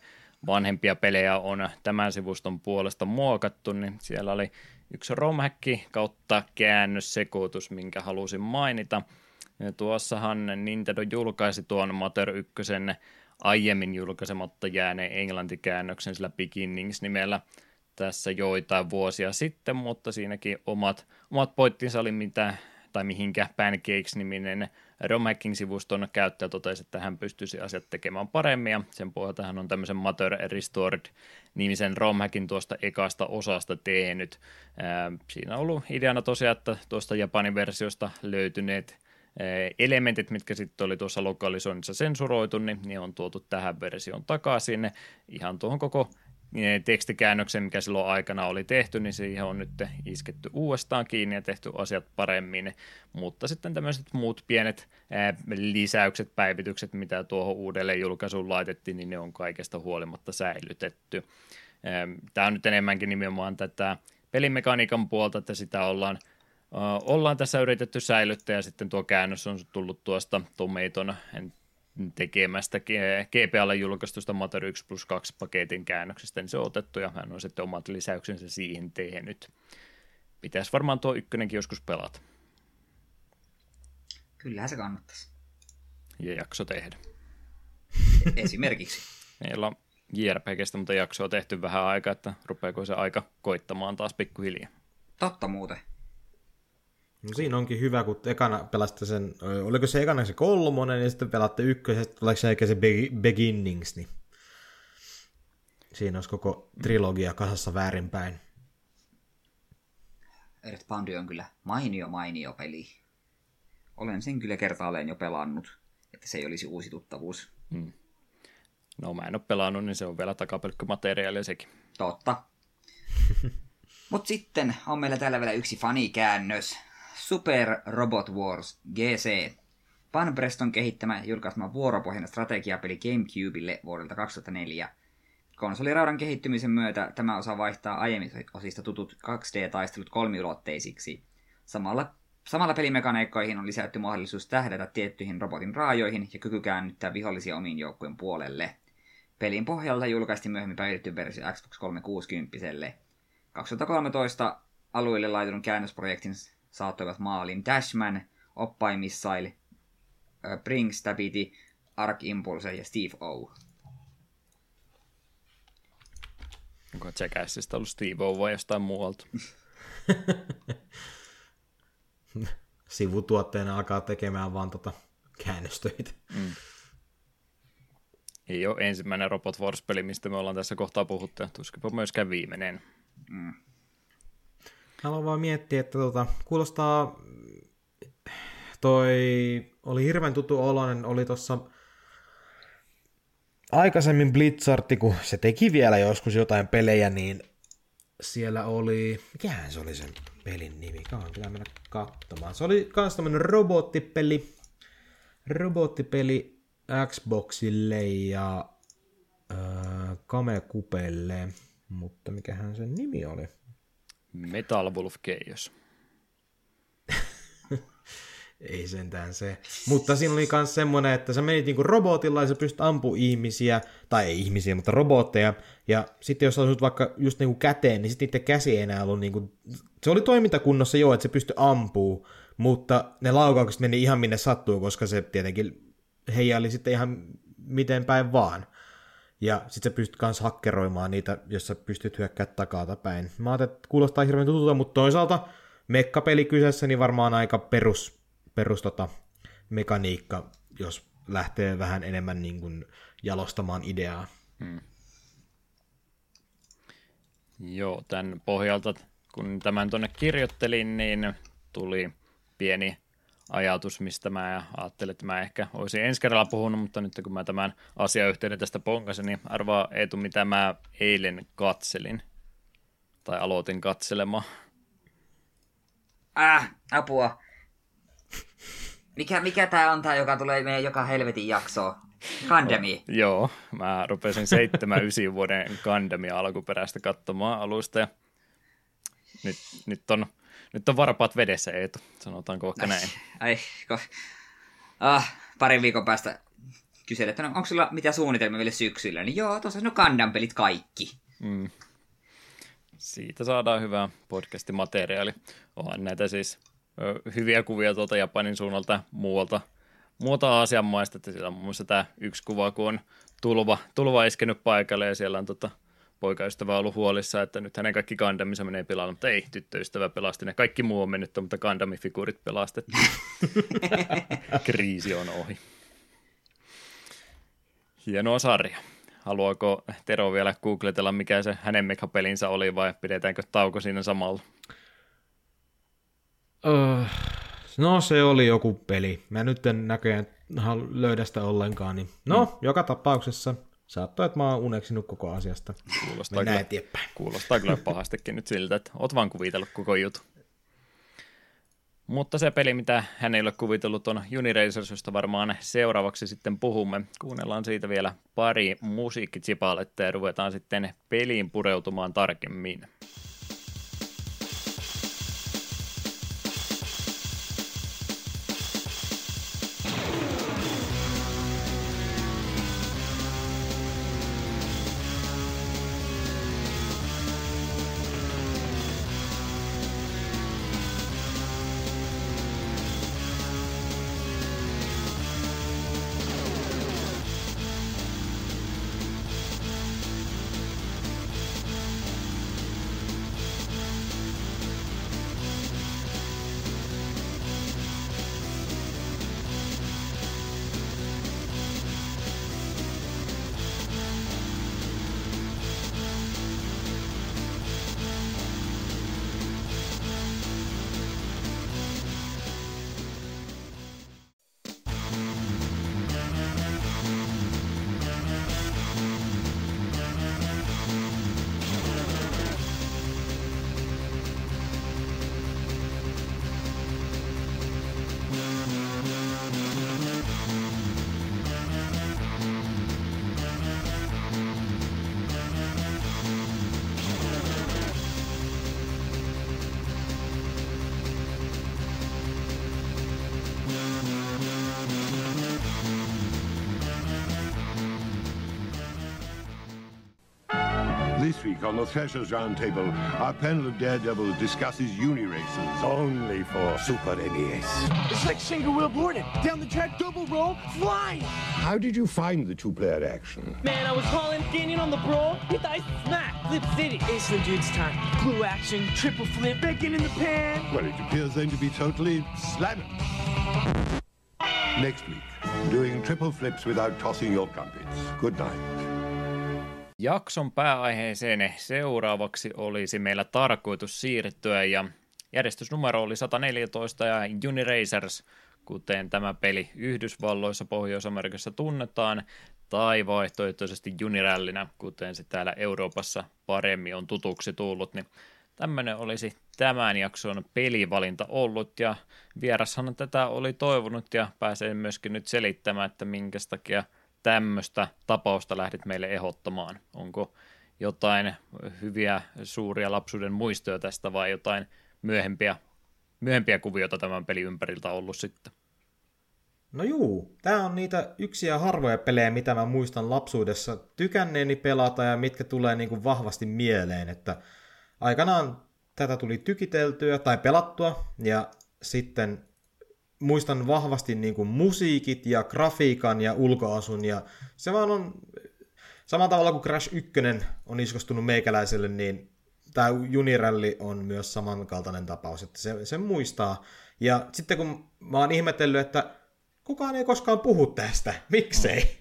vanhempia pelejä on tämän sivuston puolesta muokattu, niin siellä oli yksi romhäkki kautta käännössekoitus, minkä halusin mainita. Ja tuossahan Nintendo julkaisi tuon Mater 1 aiemmin julkaisematta jääneen englantikäännöksen sillä Beginnings-nimellä tässä joitain vuosia sitten, mutta siinäkin omat, omat pointtinsa oli mitä, tai mihinkä Pancakes-niminen Romhacking-sivuston käyttäjä totesi, että hän pystyisi asiat tekemään paremmin, ja sen pohjalta hän on tämmöisen Matter Restored-nimisen romhackin tuosta ekasta osasta tehnyt. Siinä on ollut ideana tosiaan, että tuosta Japanin versiosta löytyneet elementit, mitkä sitten oli tuossa lokalisoinnissa sensuroitu, niin ne on tuotu tähän versioon takaisin. Ihan tuohon koko tekstikäännöksen, mikä silloin aikana oli tehty, niin siihen on nyt isketty uudestaan kiinni ja tehty asiat paremmin, mutta sitten tämmöiset muut pienet lisäykset, päivitykset, mitä tuohon uudelleen julkaisuun laitettiin, niin ne on kaikesta huolimatta säilytetty. Tämä on nyt enemmänkin nimenomaan tätä pelimekaniikan puolta, että sitä ollaan ollaan tässä yritetty säilyttää ja sitten tuo käännös on tullut tuosta Tomaton, en tekemästä GPAlle julkaistusta Mater 1 plus 2 paketin käännöksestä, niin se on otettu ja hän on sitten omat lisäyksensä siihen tehnyt. Pitäisi varmaan tuo ykkönenkin joskus pelata. Kyllähän se kannattaisi. Ja jakso tehdä. Esimerkiksi. Meillä on JRPGstä, mutta jaksoa tehty vähän aikaa, että rupeako se aika koittamaan taas pikkuhiljaa. Totta muuten. No siinä onkin hyvä, kun ekana pelaste sen, oliko se ekana se kolmonen ja sitten pelatte ykkösestä, tuleeko se se Beginnings, niin siinä olisi koko trilogia kasassa väärinpäin. Earth Bound on kyllä mainio mainio peli. Olen sen kyllä kertaalleen jo pelannut, että se ei olisi uusi tuttavuus. Hmm. No mä en ole pelannut, niin se on vielä takapelkkymateriaalia sekin. Totta. Mutta sitten on meillä täällä vielä yksi fanikäännös. Super Robot Wars GC. Preston kehittämä julkaisema vuoropohjainen strategiapeli GameCubelle vuodelta 2004. Konsoliraudan kehittymisen myötä tämä osa vaihtaa aiemmin osista tutut 2D-taistelut kolmiulotteisiksi. Samalla, samalla pelimekaniikkoihin on lisätty mahdollisuus tähdätä tiettyihin robotin raajoihin ja kyky käännyttää vihollisia omiin joukkojen puolelle. Pelin pohjalta julkaistiin myöhemmin päivitetty versio Xbox 360. 2013 alueelle laitunut käännösprojektin saattoivat maaliin Dashman, Oppai Missile, Bring Stability, Arc Impulse ja Steve O. Onko Jackassista ollut Steve O vai jostain muualta? Sivutuotteena alkaa tekemään vaan tota käännöstöitä. Mm. Ei ole ensimmäinen Robot Wars-peli, mistä me ollaan tässä kohtaa puhuttu, tuskinpa myöskään viimeinen. Mm. Haluan vaan miettiä, että tota, kuulostaa toi oli hirveän tuttu oloinen, oli tuossa aikaisemmin Blitzartti, kun se teki vielä joskus jotain pelejä, niin siellä oli, mikähän se oli sen pelin nimi, kauan pitää mennä katsomaan. Se oli kans tämmönen robottipeli, robottipeli Xboxille ja äh, Kamekupelle, mutta mikähän sen nimi oli? Metal Wolf Chaos. Ei sentään se. Mutta siinä oli myös semmoinen, että sä menit niinku robotilla ja sä pystyt ampumaan ihmisiä, tai ei ihmisiä, mutta robotteja. Ja sitten jos osut vaikka just niinku käteen, niin sitten niiden käsi ei enää ollut niinku... Se oli toimintakunnossa joo, että se pystyi ampuu, mutta ne laukaukset meni ihan minne sattuu, koska se tietenkin heijaili sitten ihan miten päin vaan. Ja sitten sä pystyt myös hakkeroimaan niitä, jos sä pystyt hyökkää takaa päin. Mä ajattelin, että kuulostaa hirveän tutulta, mutta toisaalta mekkapeli kyseessä, niin varmaan aika perus perus tota, mekaniikka, jos lähtee vähän enemmän niin kuin jalostamaan ideaa. Hmm. Joo, tämän pohjalta, kun tämän tuonne kirjoittelin, niin tuli pieni ajatus, mistä mä ajattelin, että mä ehkä olisin ensi kerralla puhunut, mutta nyt kun mä tämän asiayhteyden tästä ponkasin, niin arvaa Eetu, mitä mä eilen katselin. Tai aloitin katselemaan. Äh, apua. Mikä, mikä tää on tää, joka tulee meidän joka helvetin jaksoa? Gundami. Oh, joo, mä rupesin 7-9 vuoden Gundamia alkuperäistä katsomaan alusta ja nyt, nyt, on, nyt on varpaat vedessä Eetu, sanotaanko vaikka näin. Ai, ko... ah, parin viikon päästä kyselin, että no, onko sulla mitä suunnitelmia vielä syksyllä? Niin joo, tuossa no Gundam-pelit kaikki. Mm. Siitä saadaan hyvää podcastin materiaali. Onhan näitä siis hyviä kuvia tuolta Japanin suunnalta muualta, muuta Aasian maista, että siellä on muun muassa tämä yksi kuva, kun on tulva, tulva iskenyt paikalle ja siellä on tota, poikaystävä ollut huolissa, että nyt hänen kaikki Gundamissa menee pilalle, mutta ei, tyttöystävä pelasti ne. Kaikki muu on mennyt, mutta Gundamifiguurit pelastettu. Kriisi on ohi. Hienoa sarja. Haluaako Tero vielä googletella, mikä se hänen mekapelinsä oli vai pidetäänkö tauko siinä samalla? Öö, no se oli joku peli. Mä nyt en näköjään löydä sitä ollenkaan. Niin. No, mm. joka tapauksessa saattoi, että mä oon uneksinut koko asiasta. Kuulostaa, Mennään kyllä, eteenpäin. kuulostaa kyllä pahastikin nyt siltä, että oot vaan kuvitellut koko juttu. Mutta se peli, mitä hän ei ole kuvitellut, on Uniracers, josta varmaan seuraavaksi sitten puhumme. Kuunnellaan siitä vielä pari musiikkitsipaletta ja ruvetaan sitten peliin pureutumaan tarkemmin. Threshers Roundtable, our panel of daredevils discusses uni-races. Only for Super NES. It's like single Will Borden. Down the track, double roll, flying. How did you find the two-player action? Man, I was calling, gaining on the brawl. With ice smack, Flip City. Ace the dude's time. blue action, triple flip, bacon in the pan. Well, it appears then to be totally slamming. Next week, doing triple flips without tossing your crumpets. Good night. Jakson pääaiheeseen. Seuraavaksi olisi meillä tarkoitus siirtyä ja järjestysnumero oli 114 ja Uniracers, kuten tämä peli Yhdysvalloissa, Pohjois-Amerikassa tunnetaan, tai vaihtoehtoisesti Unirallinä, kuten se täällä Euroopassa paremmin on tutuksi tullut, niin tämmöinen olisi tämän jakson pelivalinta ollut. Ja vierashan tätä oli toivonut ja pääsee myöskin nyt selittämään, että minkä takia – tämmöistä tapausta lähdit meille ehdottamaan? Onko jotain hyviä suuria lapsuuden muistoja tästä vai jotain myöhempiä, myöhempiä kuvioita tämän pelin ympäriltä ollut sitten? No juu, tämä on niitä yksiä harvoja pelejä, mitä mä muistan lapsuudessa tykänneeni pelata ja mitkä tulee niin kuin vahvasti mieleen, että aikanaan tätä tuli tykiteltyä tai pelattua ja sitten muistan vahvasti niin kuin musiikit ja grafiikan ja ulkoasun ja se vaan on samalla tavalla kuin Crash 1 on iskostunut meikäläiselle, niin tämä Juniralli on myös samankaltainen tapaus, että se, se muistaa. Ja sitten kun mä oon ihmetellyt, että kukaan ei koskaan puhu tästä, miksei,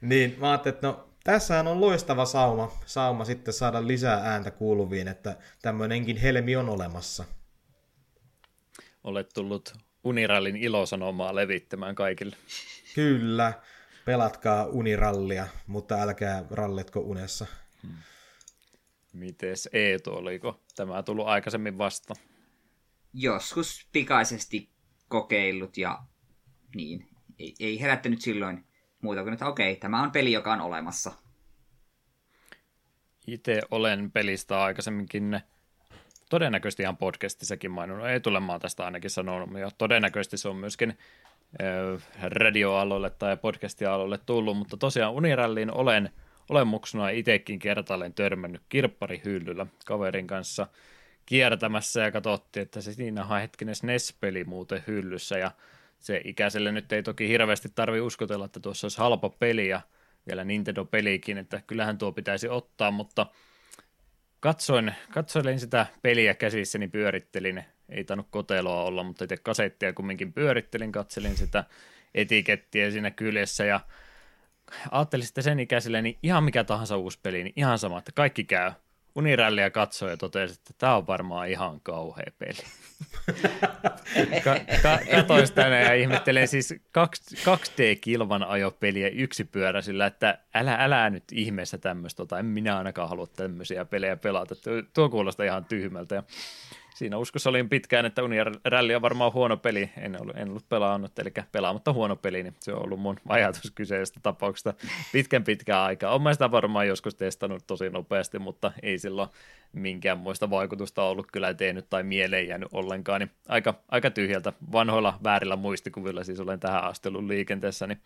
niin mä ajattelin, että no tässähän on loistava sauma, sauma sitten saada lisää ääntä kuuluviin, että tämmöinenkin helmi on olemassa. Olet tullut Unirallin ilosanomaa levittämään kaikille. Kyllä, pelatkaa Unirallia, mutta älkää rallitko unessa. Hmm. Mites Eetu, oliko tämä tullut aikaisemmin vasta? Joskus pikaisesti kokeillut ja niin, ei, ei herättänyt silloin muuta kuin, että okei, tämä on peli, joka on olemassa. Itse olen pelistä aikaisemminkin todennäköisesti ihan podcastissakin maininnut, ei tule mä tästä ainakin sanonut, ja todennäköisesti se on myöskin radioaloille tai podcastialoille tullut, mutta tosiaan Uniralliin olen olemuksena itsekin kertaalleen törmännyt kirpparihyllyllä kaverin kanssa kiertämässä ja katsottiin, että se siinä on hetkinen SNES-peli muuten hyllyssä. Ja se ikäiselle nyt ei toki hirveästi tarvi uskotella, että tuossa olisi halpa peli ja vielä Nintendo-pelikin, että kyllähän tuo pitäisi ottaa, mutta – katsoin, katsoin sitä peliä käsissäni, pyörittelin, ei tainnut koteloa olla, mutta itse kasettia kumminkin pyörittelin, katselin sitä etikettiä siinä kyljessä ja ajattelin sitten sen ikäisille, niin ihan mikä tahansa uusi peli, niin ihan sama, että kaikki käy. Unirallia katsoi ja totesi, että tämä on varmaan ihan kauhea peli. ka- ka- katoin tänne ja ihmettelen siis 2D-kilvan ajopeliä yksipyöräisillä, että älä, älä nyt ihmeessä tämmöistä, tota, en minä ainakaan halua tämmöisiä pelejä pelata. Tuo kuulostaa ihan tyhmältä. Ja siinä uskossa olin pitkään, että Uniralli on varmaan huono peli. En ollut, en ollut pelaannut, eli pelaamatta huono peli, niin se on ollut mun ajatus kyseisestä tapauksesta pitkän pitkään aikaa. Olen sitä varmaan joskus testannut tosi nopeasti, mutta ei silloin minkäänmoista vaikutusta ollut kyllä tehnyt tai mieleen jäänyt ollenkaan. Niin aika, aika tyhjältä vanhoilla väärillä muistikuvilla siis olen tähän asti ollut liikenteessä, niin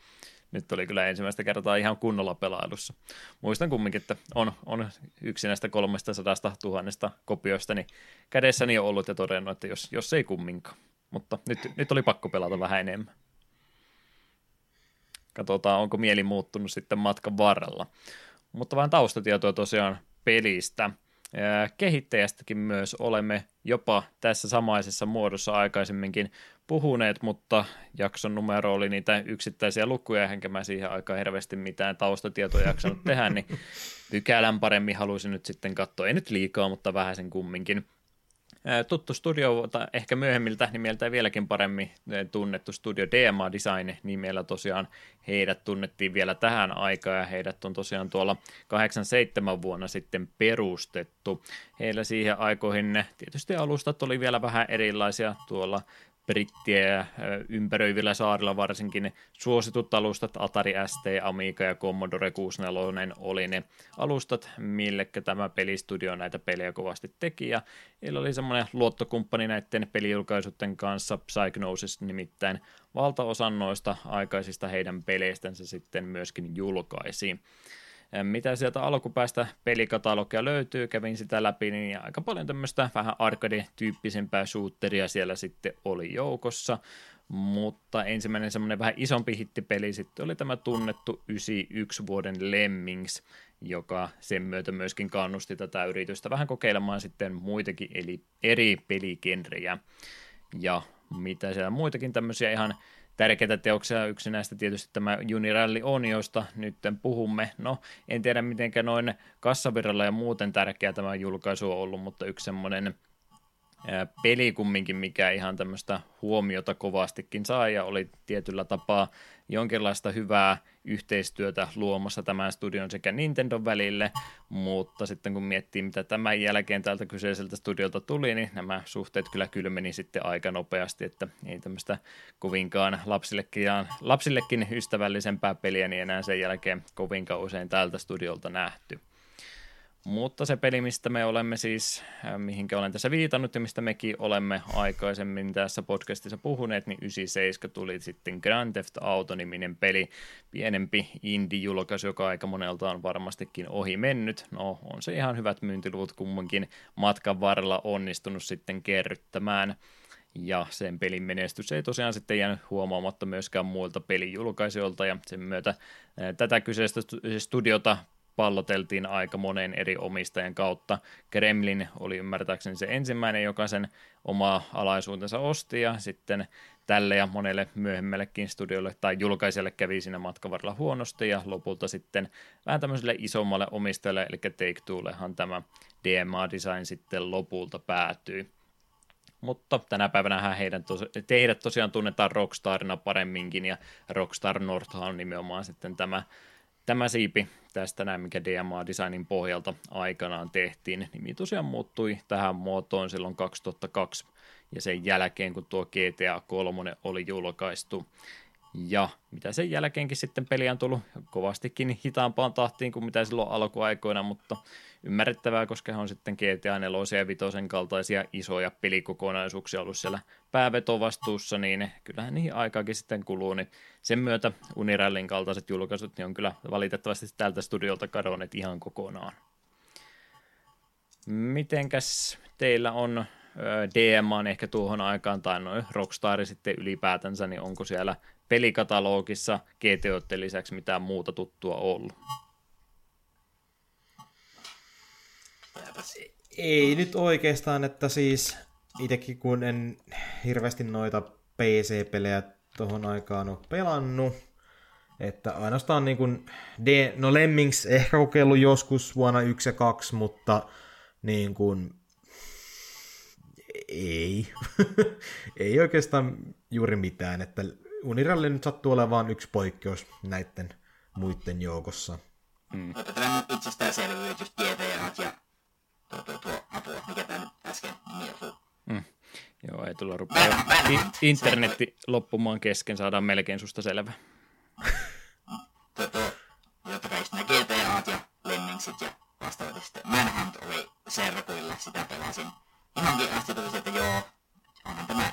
nyt oli kyllä ensimmäistä kertaa ihan kunnolla pelailussa. Muistan kumminkin, että on, on yksi näistä 300 tuhannesta kopioista niin kädessäni on ollut ja todennut, että jos, jos ei kumminkaan. Mutta nyt, nyt oli pakko pelata vähän enemmän. Katsotaan, onko mieli muuttunut sitten matkan varrella. Mutta vähän taustatietoa tosiaan pelistä. Kehittäjästäkin myös olemme jopa tässä samaisessa muodossa aikaisemminkin puhuneet, mutta jakson numero oli niitä yksittäisiä lukuja, enkä mä siihen aikaan hirveästi mitään taustatietoja jaksanut tehdä, niin pykälän paremmin haluaisin nyt sitten katsoa, ei nyt liikaa, mutta vähän sen kumminkin tuttu studio, tai ehkä myöhemmiltä nimeltä vieläkin paremmin tunnettu studio DMA Design nimellä tosiaan heidät tunnettiin vielä tähän aikaan ja heidät on tosiaan tuolla 87 vuonna sitten perustettu. Heillä siihen aikoihin tietysti alustat oli vielä vähän erilaisia tuolla brittiä ympäröivillä saarilla varsinkin suositut alustat Atari ST, Amiga ja Commodore 64 oli ne alustat, millekä tämä pelistudio näitä pelejä kovasti teki ja heillä oli semmoinen luottokumppani näiden pelijulkaisuiden kanssa Psychnosis nimittäin valtaosan noista aikaisista heidän peleistänsä sitten myöskin julkaisi. Mitä sieltä alkupäästä pelikatalogia löytyy, kävin sitä läpi, niin aika paljon tämmöistä vähän arcade-tyyppisempää shooteria siellä sitten oli joukossa, mutta ensimmäinen semmoinen vähän isompi hittipeli sitten oli tämä tunnettu 91 vuoden Lemmings, joka sen myötä myöskin kannusti tätä yritystä vähän kokeilemaan sitten muitakin eli eri peligenrejä. Ja mitä siellä muitakin tämmöisiä ihan tärkeitä teoksia. Yksi näistä tietysti tämä Juniralli on, josta nyt puhumme. No, en tiedä mitenkä noin kassavirralla ja muuten tärkeä tämä julkaisu on ollut, mutta yksi semmoinen peli kumminkin, mikä ihan tämmöistä huomiota kovastikin sai ja oli tietyllä tapaa jonkinlaista hyvää yhteistyötä luomassa tämän studion sekä Nintendo välille, mutta sitten kun miettii, mitä tämän jälkeen tältä kyseiseltä studiolta tuli, niin nämä suhteet kyllä kylmeni sitten aika nopeasti, että ei tämmöistä kovinkaan lapsillekin, lapsillekin ystävällisempää peliä niin enää sen jälkeen kovinkaan usein tältä studiolta nähty. Mutta se peli, mistä me olemme siis, äh, mihinkä olen tässä viitannut ja mistä mekin olemme aikaisemmin tässä podcastissa puhuneet, niin 97 tuli sitten Grand Theft Auto-niminen peli, pienempi indie-julkaisu, joka aika monelta on varmastikin ohi mennyt. No, on se ihan hyvät myyntiluvut kummankin matkan varrella onnistunut sitten kerryttämään. Ja sen pelin menestys ei tosiaan sitten jäänyt huomaamatta myöskään muilta pelijulkaisijoilta, ja sen myötä äh, tätä kyseistä studiota palloteltiin aika monen eri omistajan kautta. Kremlin oli ymmärtääkseni se ensimmäinen, joka sen omaa alaisuutensa osti ja sitten tälle ja monelle myöhemmällekin studiolle tai julkaisijalle kävi siinä matkan varrella huonosti ja lopulta sitten vähän tämmöiselle isommalle omistajalle, eli Take Twolehan tämä DMA Design sitten lopulta päätyi. Mutta tänä päivänä heidän tos, teidät tosiaan tunnetaan Rockstarina paremminkin ja Rockstar North on nimenomaan sitten tämä Tämä siipi tästä näin, mikä DMA-designin pohjalta aikanaan tehtiin, nimi tosiaan muuttui tähän muotoon silloin 2002 ja sen jälkeen, kun tuo GTA 3 oli julkaistu. Ja mitä sen jälkeenkin sitten peli on tullut kovastikin hitaampaan tahtiin kuin mitä silloin alkuaikoina, mutta ymmärrettävää, koska he on sitten GTA 4 ja 5 kaltaisia isoja pelikokonaisuuksia ollut siellä päävetovastuussa, niin kyllähän niihin aikaakin sitten kuluu, niin sen myötä Unirallin kaltaiset julkaisut niin on kyllä valitettavasti tältä studiolta kadonneet ihan kokonaan. Mitenkäs teillä on DMA ehkä tuohon aikaan, tai noin Rockstar sitten ylipäätänsä, niin onko siellä pelikatalogissa GTOiden lisäksi mitään muuta tuttua ollut? Ei nyt oikeastaan, että siis itsekin kun en hirveästi noita PC-pelejä tuohon aikaan ole pelannut, että ainoastaan niin kuin, D, no Lemmings ehkä kokeillut joskus vuonna 1 ja 2, mutta niin kuin, ei. ei oikeastaan juuri mitään, että Uniralle nyt sattuu olemaan yksi poikkeus näiden muiden joukossa. Mm. Tällainen itsestäänselvyys, just GTA ja tuo, tuo, tuo apua, mikä tämä nyt äsken nimi mm. Joo, ei tulla rupea. I- internetti loppumaan kesken, saadaan melkein susta selvä. tuo, tuo, totta kai nämä GTAt ja Lemmingsit ja vastaavat. Sitten Manhunt oli serkuilla, sitä pelasin. Ihankin asti tuli että joo, onhan tämä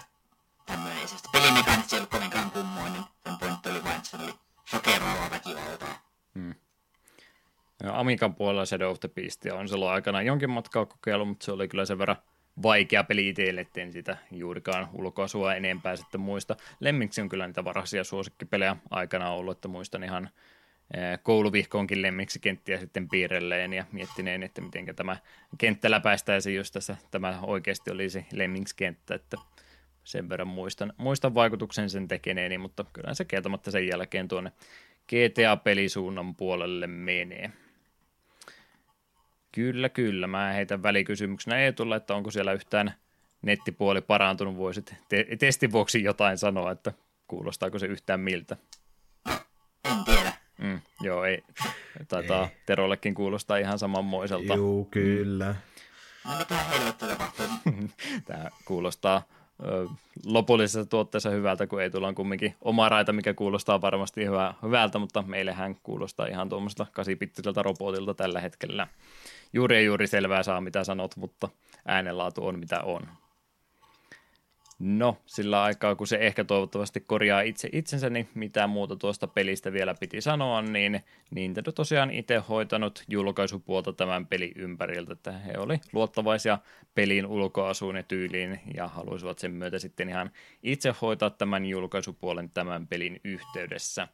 sitten pelimekaanit ei ollut kovinkaan kummoin, niin sen pointti oli vain, että se oli shokeraavaa väkivaltaa. Hmm. Amikan puolella Shadow of the Beast on silloin aikana jonkin matkaa kokeillut, mutta se oli kyllä sen verran vaikea peli itselle, etten sitä juurikaan ulkoasua enempää sitten muista. Lemmiksi on kyllä niitä varhaisia suosikkipelejä aikana ollut, että muistan ihan eh, kouluvihkoonkin lemmiksikenttiä sitten piirrelleen ja miettineen, että miten tämä kenttä läpäistäisi, jos tässä tämä oikeasti olisi lemmingskenttä, että sen verran muistan, muistan vaikutuksen sen tekeneeni, mutta kyllä se kieltämättä sen jälkeen tuonne GTA-pelisuunnan puolelle menee. Kyllä, kyllä. Mä heitän välikysymyksenä Eetulla, että onko siellä yhtään nettipuoli parantunut. Voisit te- testin vuoksi jotain sanoa, että kuulostaako se yhtään miltä. En tiedä. Mm, joo, ei. Taitaa ei. Terollekin kuulostaa ihan samanmoiselta. Joo, kyllä. No mitä tapahtuu? Tämä kuulostaa lopullisessa tuotteessa hyvältä, kun ei tulla kumminkin oma raita, mikä kuulostaa varmasti hyvä, hyvältä, mutta meillähän kuulostaa ihan tuommoiselta kasipittiseltä robotilta tällä hetkellä. Juuri ei juuri selvää saa, mitä sanot, mutta äänenlaatu on mitä on. No, sillä aikaa, kun se ehkä toivottavasti korjaa itse itsensä, niin mitä muuta tuosta pelistä vielä piti sanoa, niin Nintendo tosiaan itse hoitanut julkaisupuolta tämän pelin ympäriltä, että he oli luottavaisia pelin ulkoasuun ja tyyliin ja haluaisivat sen myötä sitten ihan itse hoitaa tämän julkaisupuolen tämän pelin yhteydessä.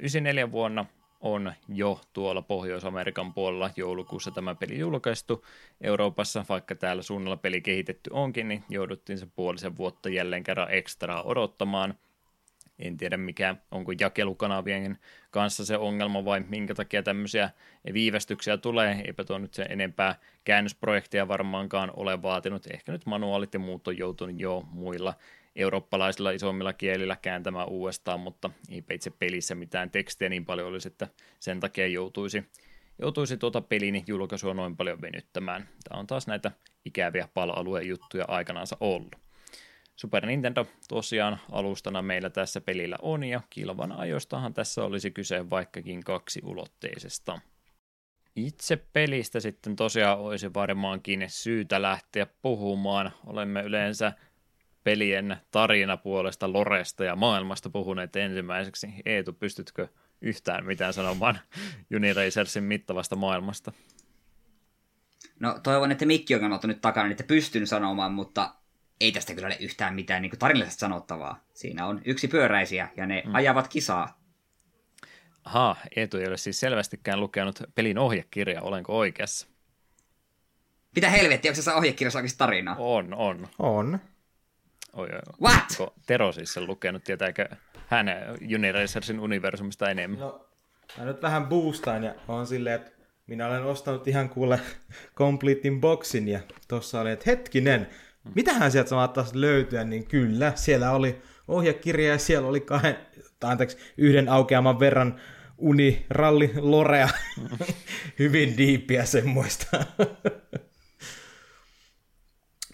94 vuonna on jo tuolla Pohjois-Amerikan puolella joulukuussa tämä peli julkaistu. Euroopassa, vaikka täällä suunnalla peli kehitetty onkin, niin jouduttiin se puolisen vuotta jälleen kerran ekstraa odottamaan. En tiedä mikä, onko jakelukanavien kanssa se ongelma vai minkä takia tämmöisiä viivästyksiä tulee. Eipä tuo nyt se enempää käännösprojektia varmaankaan ole vaatinut. Ehkä nyt manuaalit ja muut on joutunut jo muilla eurooppalaisilla isommilla kielillä kääntämään uudestaan, mutta ei itse pelissä mitään tekstiä niin paljon olisi, että sen takia joutuisi, joutuisi tuota pelin julkaisua noin paljon venyttämään. Tämä on taas näitä ikäviä pala-alueen juttuja aikanaansa ollut. Super Nintendo tosiaan alustana meillä tässä pelillä on, ja kilvan ajoistahan tässä olisi kyse vaikkakin kaksi ulotteisesta. Itse pelistä sitten tosiaan olisi varmaankin syytä lähteä puhumaan. Olemme yleensä pelien tarinapuolesta, loresta ja maailmasta puhuneet ensimmäiseksi. Eetu, pystytkö yhtään mitään sanomaan Uniracersin mittavasta maailmasta? No toivon, että mikki on nyt takana, niin että pystyn sanomaan, mutta ei tästä kyllä ole yhtään mitään niin tarinallisesti sanottavaa. Siinä on yksi pyöräisiä ja ne hmm. ajavat kisaa. Aha, Eetu ei ole siis selvästikään lukenut pelin ohjekirjaa, olenko oikeassa? Mitä helvettiä, onko se ohjekirjassa oikeasti tarinaa? On, on. On. Oi, oi. What? Onko Tero siis sen lukenut, tietääkö hän Uniracersin universumista enemmän? No, mä nyt vähän boostaan ja on silleen, että minä olen ostanut ihan kuule Completein boxin ja tossa oli, että hetkinen, mitähän sieltä saattaisi löytyä, niin kyllä, siellä oli ohjekirja ja siellä oli kahden, tai anteeksi, yhden aukeaman verran uni, ralli, lorea. Hyvin diippiä semmoista.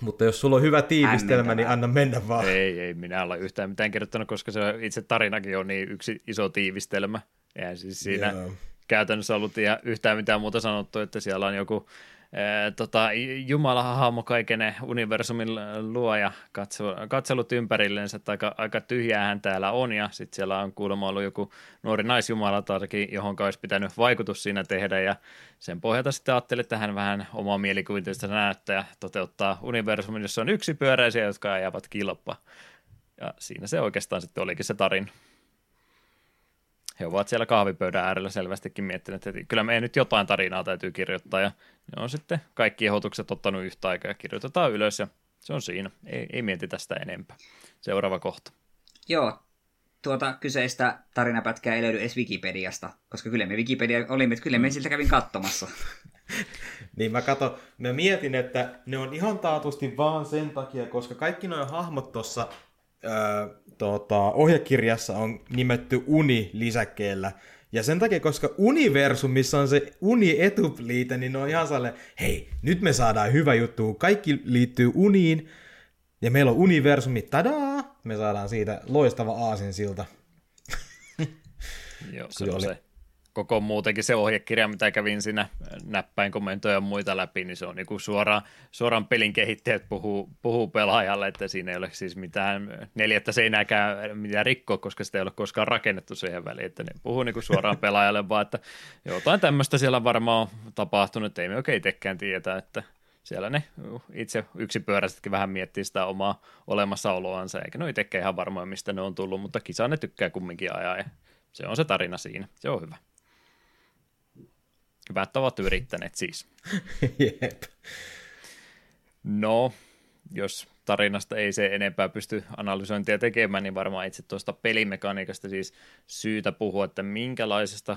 Mutta jos sulla on hyvä tiivistelmä, niin anna mennä vaan. Ei, ei minä ole yhtään mitään kirjoittanut, koska se itse tarinakin on niin yksi iso tiivistelmä. Eihän siis siinä Joo. käytännössä ollut yhtään mitään muuta sanottu, että siellä on joku tota, Jumala hahmo kaiken universumin luoja katsellut ympärillensä, että aika, aika tyhjäähän täällä on, ja sitten siellä on kuulemma ollut joku nuori naisjumalatarki, johon olisi pitänyt vaikutus siinä tehdä, ja sen pohjalta sitten ajattelin, että hän vähän omaa mielikuvitusta näyttää toteuttaa universumin, jossa on yksi pyöräisiä, jotka ajavat kilpaa. Ja siinä se oikeastaan sitten olikin se tarina he ovat siellä kahvipöydän äärellä selvästikin miettineet, että kyllä me nyt jotain tarinaa täytyy kirjoittaa, ja ne on sitten kaikki ehdotukset ottanut yhtä aikaa ja kirjoitetaan ylös, ja se on siinä. Ei, ei mieti tästä enempää. Seuraava kohta. Joo, tuota kyseistä tarinapätkää ei löydy edes Wikipediasta, koska kyllä me Wikipedia olimme, että kyllä me siltä kävin katsomassa. niin mä kato, mä mietin, että ne on ihan taatusti vaan sen takia, koska kaikki nuo hahmot tuossa tota, ohjekirjassa on nimetty Uni-lisäkkeellä. Ja sen takia, koska universum, missä on se uni-etupliite, niin ne on ihan sellainen, hei, nyt me saadaan hyvä juttu, kaikki liittyy uniin, ja meillä on universumi, tadaa, me saadaan siitä loistava aasinsilta. Joo, se on se koko muutenkin se ohjekirja, mitä kävin siinä näppäin kommentoja ja muita läpi, niin se on niin kuin suoraan, suoraan pelin kehittäjät puhuu, puhuu pelaajalle, että siinä ei ole siis mitään neljättä seinääkään mitään rikkoa, koska sitä ei ole koskaan rakennettu siihen väliin, että ne puhuu niin kuin suoraan pelaajalle, vaan että jotain tämmöistä siellä varmaan on tapahtunut, ei me oikein itsekään tietää, että siellä ne itse yksipyöräisetkin vähän miettii sitä omaa olemassaoloansa, eikä ne itsekään ihan varmoja, mistä ne on tullut, mutta kisa ne tykkää kumminkin ajaa ja se on se tarina siinä, se on hyvä. Hyvä, että ovat yrittäneet siis. Jep. No, jos tarinasta ei se enempää pysty analysointia tekemään, niin varmaan itse tuosta pelimekaniikasta siis syytä puhua, että minkälaisesta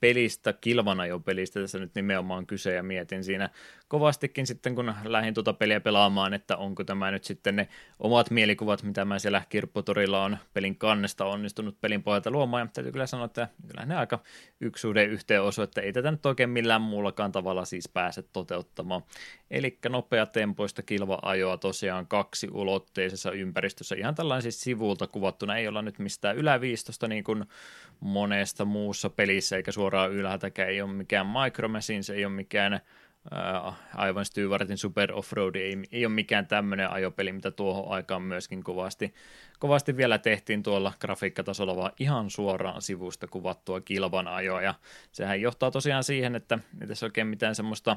pelistä, kilvanajo-pelistä tässä nyt nimenomaan kyse, ja mietin siinä kovastikin sitten, kun lähdin tuota peliä pelaamaan, että onko tämä nyt sitten ne omat mielikuvat, mitä mä siellä kirpputorilla on pelin kannesta onnistunut pelin pohjalta luomaan, ja täytyy kyllä sanoa, että kyllä ne aika yksuuden yhteen osu, että ei tätä nyt oikein millään muullakaan tavalla siis pääse toteuttamaan. Eli nopeatempoista kilva-ajoa tosiaan kaksi ulotteisessa ympäristössä, ihan tällainen siis sivulta kuvattuna, ei olla nyt mistään yläviistosta niin kuin monesta muussa pelissä, eikä suoraan ylhäältäkään, ei ole mikään Micro Machines, ei ole mikään Aivan Stewartin Super Offroad ei, ei ole mikään tämmöinen ajopeli, mitä tuohon aikaan myöskin kovasti, kovasti vielä tehtiin tuolla grafiikkatasolla, vaan ihan suoraan sivusta kuvattua kilvan ajoa, ja sehän johtaa tosiaan siihen, että ei tässä oikein mitään semmoista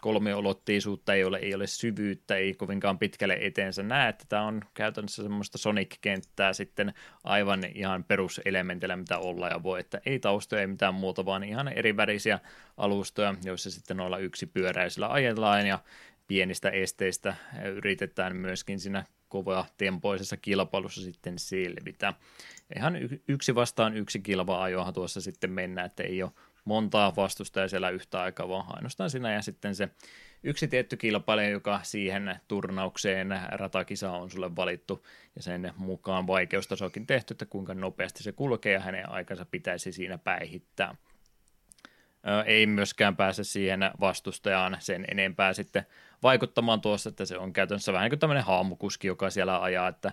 kolmiolotteisuutta ei ole, ei ole syvyyttä, ei kovinkaan pitkälle eteensä näe, että tämä on käytännössä semmoista Sonic-kenttää sitten aivan ihan peruselementillä, mitä olla ja voi, että ei taustoja, ei mitään muuta, vaan ihan eri värisiä alustoja, joissa sitten noilla pyöräisillä ajellaan ja pienistä esteistä yritetään myöskin siinä kovaa tempoisessa kilpailussa sitten selvitä. Ihan yksi vastaan yksi kilva ajoahan tuossa sitten mennään, että ei ole montaa vastustajaa siellä yhtä aikaa, vaan ainoastaan sinä ja sitten se yksi tietty kilpailija, joka siihen turnaukseen ratakisa on sulle valittu ja sen mukaan vaikeustasokin tehty, että kuinka nopeasti se kulkee ja hänen aikansa pitäisi siinä päihittää. Ei myöskään pääse siihen vastustajaan sen enempää sitten vaikuttamaan tuossa, että se on käytännössä vähän niin kuin tämmöinen haamukuski, joka siellä ajaa, että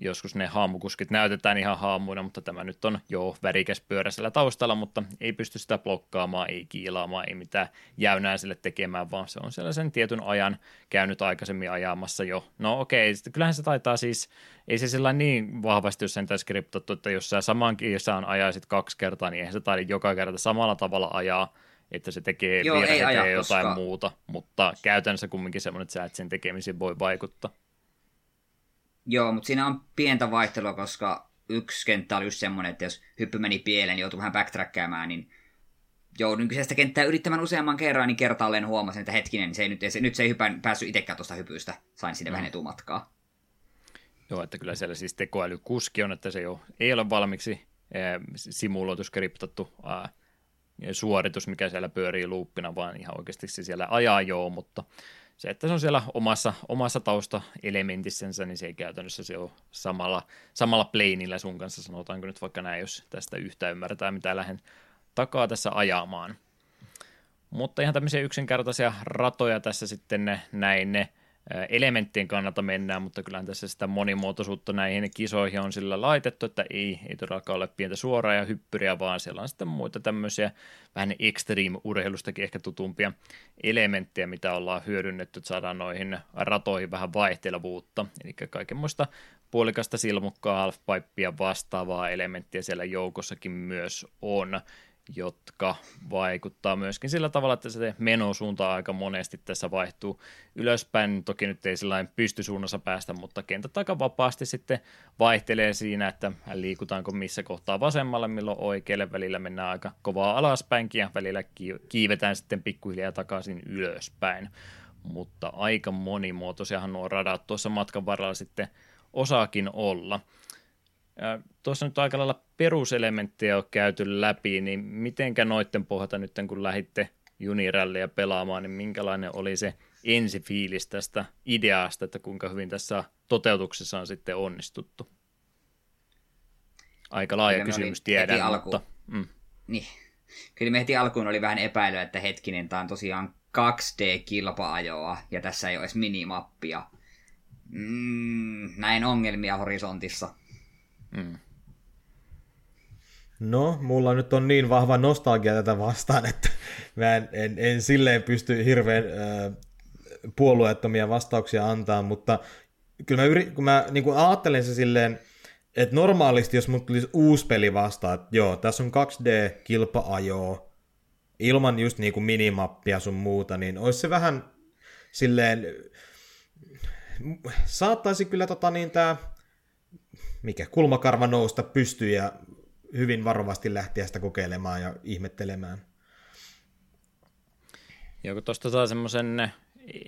joskus ne haamukuskit näytetään ihan haamuina, mutta tämä nyt on jo värikäs pyöräisellä taustalla, mutta ei pysty sitä blokkaamaan, ei kiilaamaan, ei mitään jäynää sille tekemään, vaan se on sellaisen tietyn ajan käynyt aikaisemmin ajamassa jo. No okei, okay, kyllähän se taitaa siis, ei se sillä niin vahvasti, jos sen tässä skriptattu, että jos sä saman kisaan ajaisit kaksi kertaa, niin eihän se taida joka kerta samalla tavalla ajaa, että se tekee Joo, virheitä ja jotain koska... muuta, mutta käytännössä kumminkin semmoinen, että sä et sen tekemisiin voi vaikuttaa. Joo, mutta siinä on pientä vaihtelua, koska yksi kenttä oli just semmoinen, että jos hyppy meni pieleen, niin joutui vähän backtrackkäämään, niin joudun kyseistä kenttää yrittämään useamman kerran, niin kertaalleen huomasin, että hetkinen, niin se ei nyt, se, nyt se ei hypän, päässyt itsekään tuosta hypystä. Sain sinne mm. vähän etumatkaa. Joo, että kyllä siellä siis tekoälykuski on, että se jo ei ole valmiiksi eh, simuloitu, skriptattu suoritus, mikä siellä pyörii luuppina, vaan ihan oikeasti se siellä ajaa joo, mutta se, että se on siellä omassa, omassa tausta-elementissänsä, niin se ei käytännössä se ole samalla, samalla planeillä sun kanssa, sanotaanko nyt vaikka näin, jos tästä yhtä ymmärretään, mitä lähden takaa tässä ajamaan. Mutta ihan tämmöisiä yksinkertaisia ratoja tässä sitten näin ne elementtien kannalta mennään, mutta kyllähän tässä sitä monimuotoisuutta näihin kisoihin on sillä laitettu, että ei, ei todellakaan ole pientä suoraa ja hyppyriä, vaan siellä on sitten muita tämmöisiä vähän extreme-urheilustakin ehkä tutumpia elementtejä, mitä ollaan hyödynnetty, että saadaan noihin ratoihin vähän vaihtelevuutta, eli kaikenmoista puolikasta silmukkaa, halfpipea vastaavaa elementtiä siellä joukossakin myös on jotka vaikuttaa myöskin sillä tavalla, että se menosuunta aika monesti tässä vaihtuu ylöspäin. Toki nyt ei sillä pystysuunnassa päästä, mutta kentät aika vapaasti sitten vaihtelee siinä, että liikutaanko missä kohtaa vasemmalle, milloin oikealle. Välillä mennään aika kovaa alaspäinkin ja välillä kiivetään sitten pikkuhiljaa takaisin ylöspäin. Mutta aika monimuotoisiahan nuo radat tuossa matkan varrella sitten osaakin olla. Tuossa nyt aika lailla peruselementtejä on käyty läpi, niin mitenkä noitten pohjalta nyt kun lähditte junirallia pelaamaan, niin minkälainen oli se ensifiilis tästä ideasta, että kuinka hyvin tässä toteutuksessa on sitten onnistuttu? Aika laaja Kyllä kysymys tiedän, alku... mutta... Mm. Niin. Kyllä me heti alkuun oli vähän epäilyä, että hetkinen, tämä on tosiaan 2D-kilpa-ajoa, ja tässä ei ole edes minimappia. Mm, näin ongelmia horisontissa. Mm. No, mulla nyt on niin vahva nostalgia tätä vastaan, että mä en, en, en silleen pysty hirveän äh, puolueettomia vastauksia antaa, mutta kyllä mä, yrit, kun mä niin kun ajattelen se silleen, että normaalisti jos mut tulisi uusi peli vastaan, että joo, tässä on 2D-kilpa-ajoa, ilman just niin kuin minimappia sun muuta, niin olisi se vähän silleen, saattaisi kyllä tota niin tää mikä kulmakarva nousta pystyy ja hyvin varovasti lähteä sitä kokeilemaan ja ihmettelemään. Joko tuosta saa semmoisen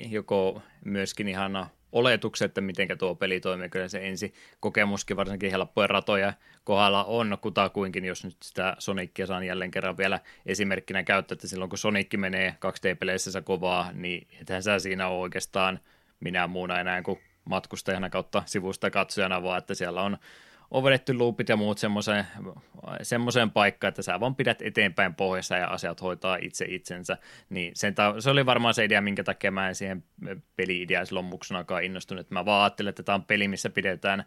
joko myöskin ihana oletuksen, että miten tuo peli toimii. Kyllä se ensi kokemuskin varsinkin helppoja ratoja kohdalla on kutakuinkin, jos nyt sitä Sonicia saan jälleen kerran vielä esimerkkinä käyttää, että silloin kun Sonic menee 2D-peleissä kovaa, niin ethän sä siinä ole oikeastaan minä muuna enää kuin matkustajana kautta sivusta katsojana, vaan että siellä on vedetty loopit ja muut semmoiseen, semmoiseen paikkaan, että sä vaan pidät eteenpäin pohjassa ja asiat hoitaa itse itsensä. Niin sen ta- se oli varmaan se idea, minkä takia mä en siihen peli-ideaan silloin muksunakaan innostunut. Mä vaan ajattelin, että tämä on peli, missä pidetään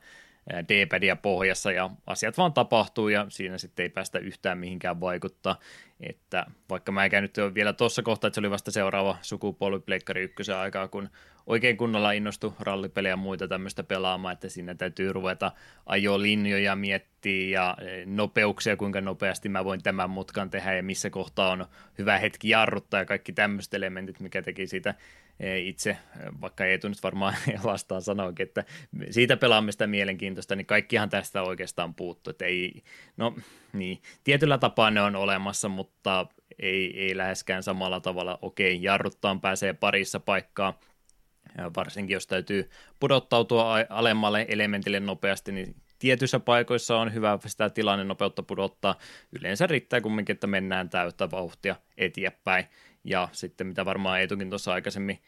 D-padia pohjassa ja asiat vaan tapahtuu ja siinä sitten ei päästä yhtään mihinkään vaikuttaa. Että vaikka mä en nyt vielä tuossa kohtaa, että se oli vasta seuraava sukupolvi Pleikkari ykkösen aikaa, kun oikein kunnolla innostu rallipelejä ja muita tämmöistä pelaamaan, että siinä täytyy ruveta ajolinjoja miettiä ja e, nopeuksia, kuinka nopeasti mä voin tämän mutkan tehdä ja missä kohtaa on hyvä hetki jarruttaa ja kaikki tämmöiset elementit, mikä teki siitä e, itse, vaikka ei nyt varmaan vastaan sanoakin, että siitä pelaamista mielenkiintoista, niin kaikkihan tästä oikeastaan puuttuu, että ei, no niin, tietyllä tapaa ne on olemassa, mutta ei, ei läheskään samalla tavalla, okei, jarruttaan pääsee parissa paikkaa, varsinkin jos täytyy pudottautua alemmalle elementille nopeasti, niin tietyissä paikoissa on hyvä sitä tilanne nopeutta pudottaa. Yleensä riittää kumminkin, että mennään täyttä vauhtia eteenpäin. Ja sitten mitä varmaan Eetukin tuossa aikaisemmin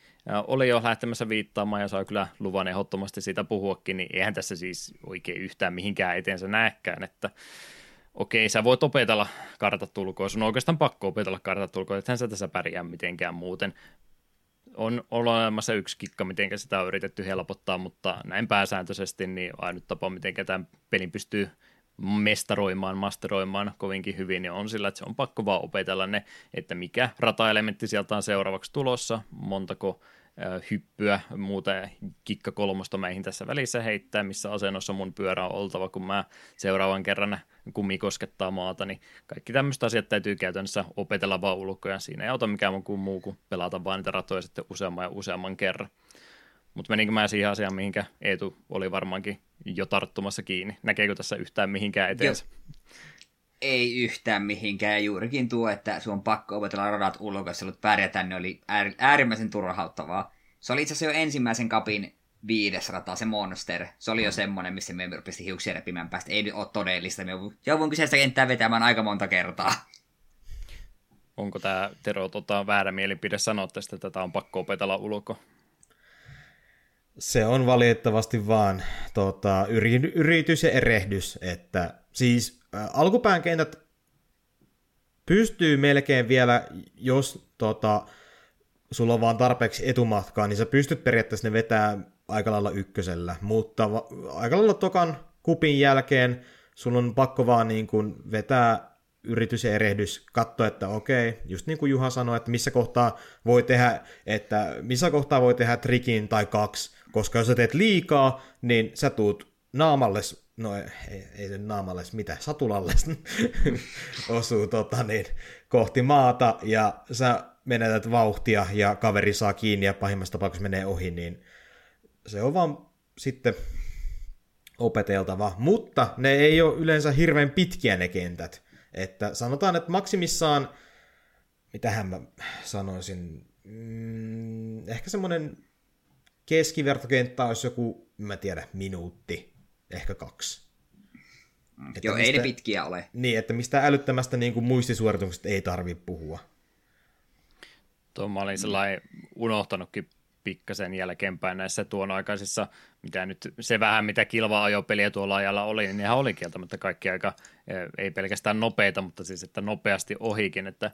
oli jo lähtemässä viittaamaan ja saa kyllä luvan ehdottomasti siitä puhuakin, niin eihän tässä siis oikein yhtään mihinkään eteensä näekään, että okei, sä voit opetella kartatulkoa, sun on oikeastaan pakko opetella kartatulkoa, ethän sä tässä pärjää mitenkään muuten on olemassa yksi kikka, miten sitä on yritetty helpottaa, mutta näin pääsääntöisesti niin ainut tapa, miten tämän pelin pystyy mestaroimaan, masteroimaan kovinkin hyvin, niin on sillä, että se on pakko vaan opetella ne, että mikä rataelementti sieltä on seuraavaksi tulossa, montako hyppyä, muuta kikka kolmosta meihin tässä välissä heittää, missä asennossa mun pyörä on oltava, kun mä seuraavan kerran kummi koskettaa maata, niin kaikki tämmöiset asiat täytyy käytännössä opetella vaan ulkoja. Siinä ei auta mikään muu kuin pelata vaan niitä ratoja sitten useamman ja useamman kerran. Mutta meninkö mä siihen asiaan, mihinkä Eetu oli varmaankin jo tarttumassa kiinni? Näkeekö tässä yhtään mihinkään eteensä? Ei yhtään mihinkään. Ja juurikin tuo, että sun on pakko opetella radat ulkoa, jos pärjätä, niin oli äärimmäisen turhauttavaa. Se oli itse asiassa jo ensimmäisen kapin viides rata, se Monster. Se oli jo mm. semmonen, missä me pisti hiuksia repimään päästä. Ei nyt ole todellista. Me jouduin kyseistä kenttää vetämään aika monta kertaa. Onko tämä Tero tota, väärä mielipide sanoa tästä, että tätä on pakko opetella ulko? Se on valitettavasti vaan tota, yritys ja erehdys, että siis alkupään kentät pystyy melkein vielä, jos tota, sulla on vaan tarpeeksi etumatkaa, niin sä pystyt periaatteessa ne vetää aika lailla ykkösellä, mutta va- aika lailla tokan kupin jälkeen sun on pakko vaan niin kuin vetää yritys ja erehdys, katsoa, että okei, just niin kuin Juha sanoi, että missä kohtaa voi tehdä, että missä kohtaa voi tehdä trikin tai kaksi, koska jos sä teet liikaa, niin sä tuut naamalle, no ei, ei se naamalle, mitä, satulalle osuu tota, niin, kohti maata, ja sä menetät vauhtia, ja kaveri saa kiinni, ja pahimmassa tapauksessa menee ohi, niin se on vaan sitten opeteltava, mutta ne ei ole yleensä hirveän pitkiä ne kentät. Että sanotaan, että maksimissaan, mitähän mä sanoisin, mm, ehkä semmoinen keskivertokenttä olisi joku, mä tiedä, minuutti, ehkä kaksi. Että Joo, mistä, ei ne pitkiä ole. Niin, että mistä älyttömästä niin kuin muistisuorituksesta ei tarvitse puhua. Tuo mä olin sellainen unohtanutkin pikkasen jälkeenpäin näissä tuon aikaisissa, mitä nyt se vähän mitä kilva ajopeliä tuolla ajalla oli, niin nehän oli kieltämättä kaikki aika, eh, ei pelkästään nopeita, mutta siis että nopeasti ohikin, että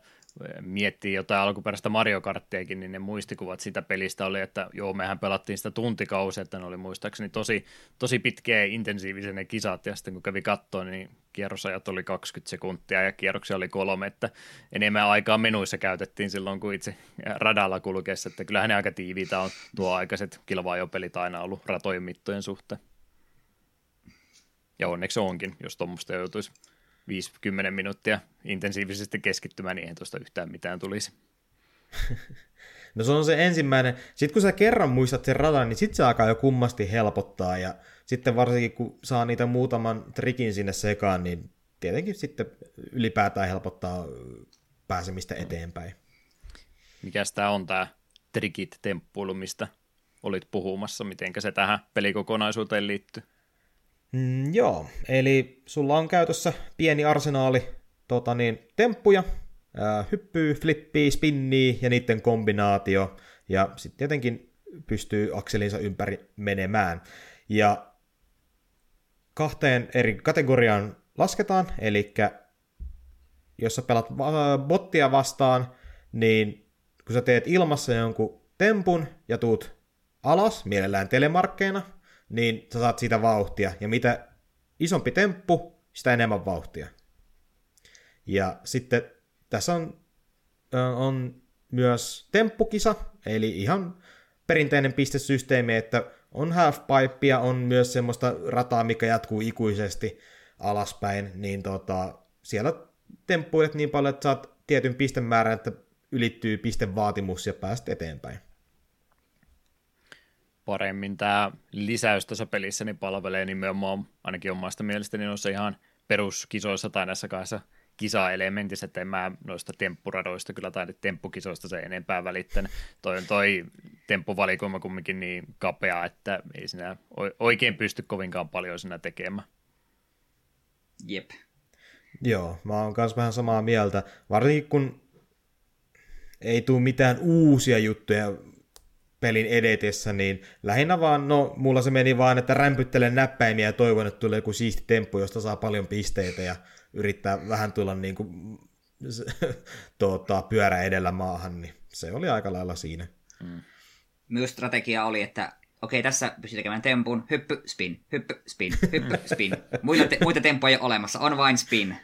miettii jotain alkuperäistä Mario Karttiakin, niin ne muistikuvat sitä pelistä oli, että joo, mehän pelattiin sitä tuntikausia, että ne oli muistaakseni tosi, tosi pitkiä ja intensiivisiä ne kisat, ja sitten kun kävi kattoon, niin kierrosajat oli 20 sekuntia ja kierroksia oli kolme, että enemmän aikaa menuissa käytettiin silloin, kuin itse radalla kulkeessa, että kyllähän ne aika tiiviitä on tuo aikaiset kilvaajopelit aina ollut ratojen mittojen suhteen. Ja onneksi onkin, jos tuommoista joutuisi 5-10 minuuttia intensiivisesti keskittymään, niin ei tuosta yhtään mitään tulisi. No se on se ensimmäinen. Sitten kun sä kerran muistat sen radan, niin sitten se alkaa jo kummasti helpottaa. Ja sitten varsinkin kun saa niitä muutaman trikin sinne sekaan, niin tietenkin sitten ylipäätään helpottaa pääsemistä eteenpäin. Mikäs tämä on tämä trikit temppuilu, mistä olit puhumassa, miten se tähän pelikokonaisuuteen liittyy? Mm, joo, eli sulla on käytössä pieni arsenaali tota niin, temppuja, ää, hyppyy, flippii, spinnii ja niiden kombinaatio, ja sitten tietenkin pystyy akselinsa ympäri menemään. Ja kahteen eri kategoriaan lasketaan, eli jos sä pelat bottia vastaan, niin kun sä teet ilmassa jonkun tempun ja tuut alas, mielellään telemarkkeina, niin sä saat siitä vauhtia. Ja mitä isompi temppu, sitä enemmän vauhtia. Ja sitten tässä on, on myös temppukisa, eli ihan perinteinen pistesysteemi, että on halfpipea, on myös semmoista rataa, mikä jatkuu ikuisesti alaspäin, niin tota, siellä temppuilet niin paljon, että saat tietyn pistemäärän, että ylittyy pistevaatimus ja pääset eteenpäin. Paremmin tämä lisäys tuossa pelissä niin palvelee nimenomaan ainakin omasta mielestäni noissa ihan peruskisoissa tai näissä kahdessa kisaelementissä, että en mä noista temppuradoista kyllä tai temppukisoista se enempää välittänyt. Toi on toi temppuvalikoima kumminkin niin kapea, että ei sinä oikein pysty kovinkaan paljon sinä tekemään. Jep. Joo, mä oon kanssa vähän samaa mieltä. Varsinkin kun ei tule mitään uusia juttuja pelin edetessä, niin lähinnä vaan, no mulla se meni vaan, että rämpyttelen näppäimiä ja toivon, että tulee joku siisti temppu, josta saa paljon pisteitä ja yrittää vähän tulla niin kuin, tuota, pyörä edellä maahan, niin se oli aika lailla siinä. Mm. Myös strategia oli, että okei, tässä pystyy tekemään tempun, hyppy, spin, hyppy, spin, hyppy, spin. Muita, te- muita tempoja ei ole olemassa, on vain spin.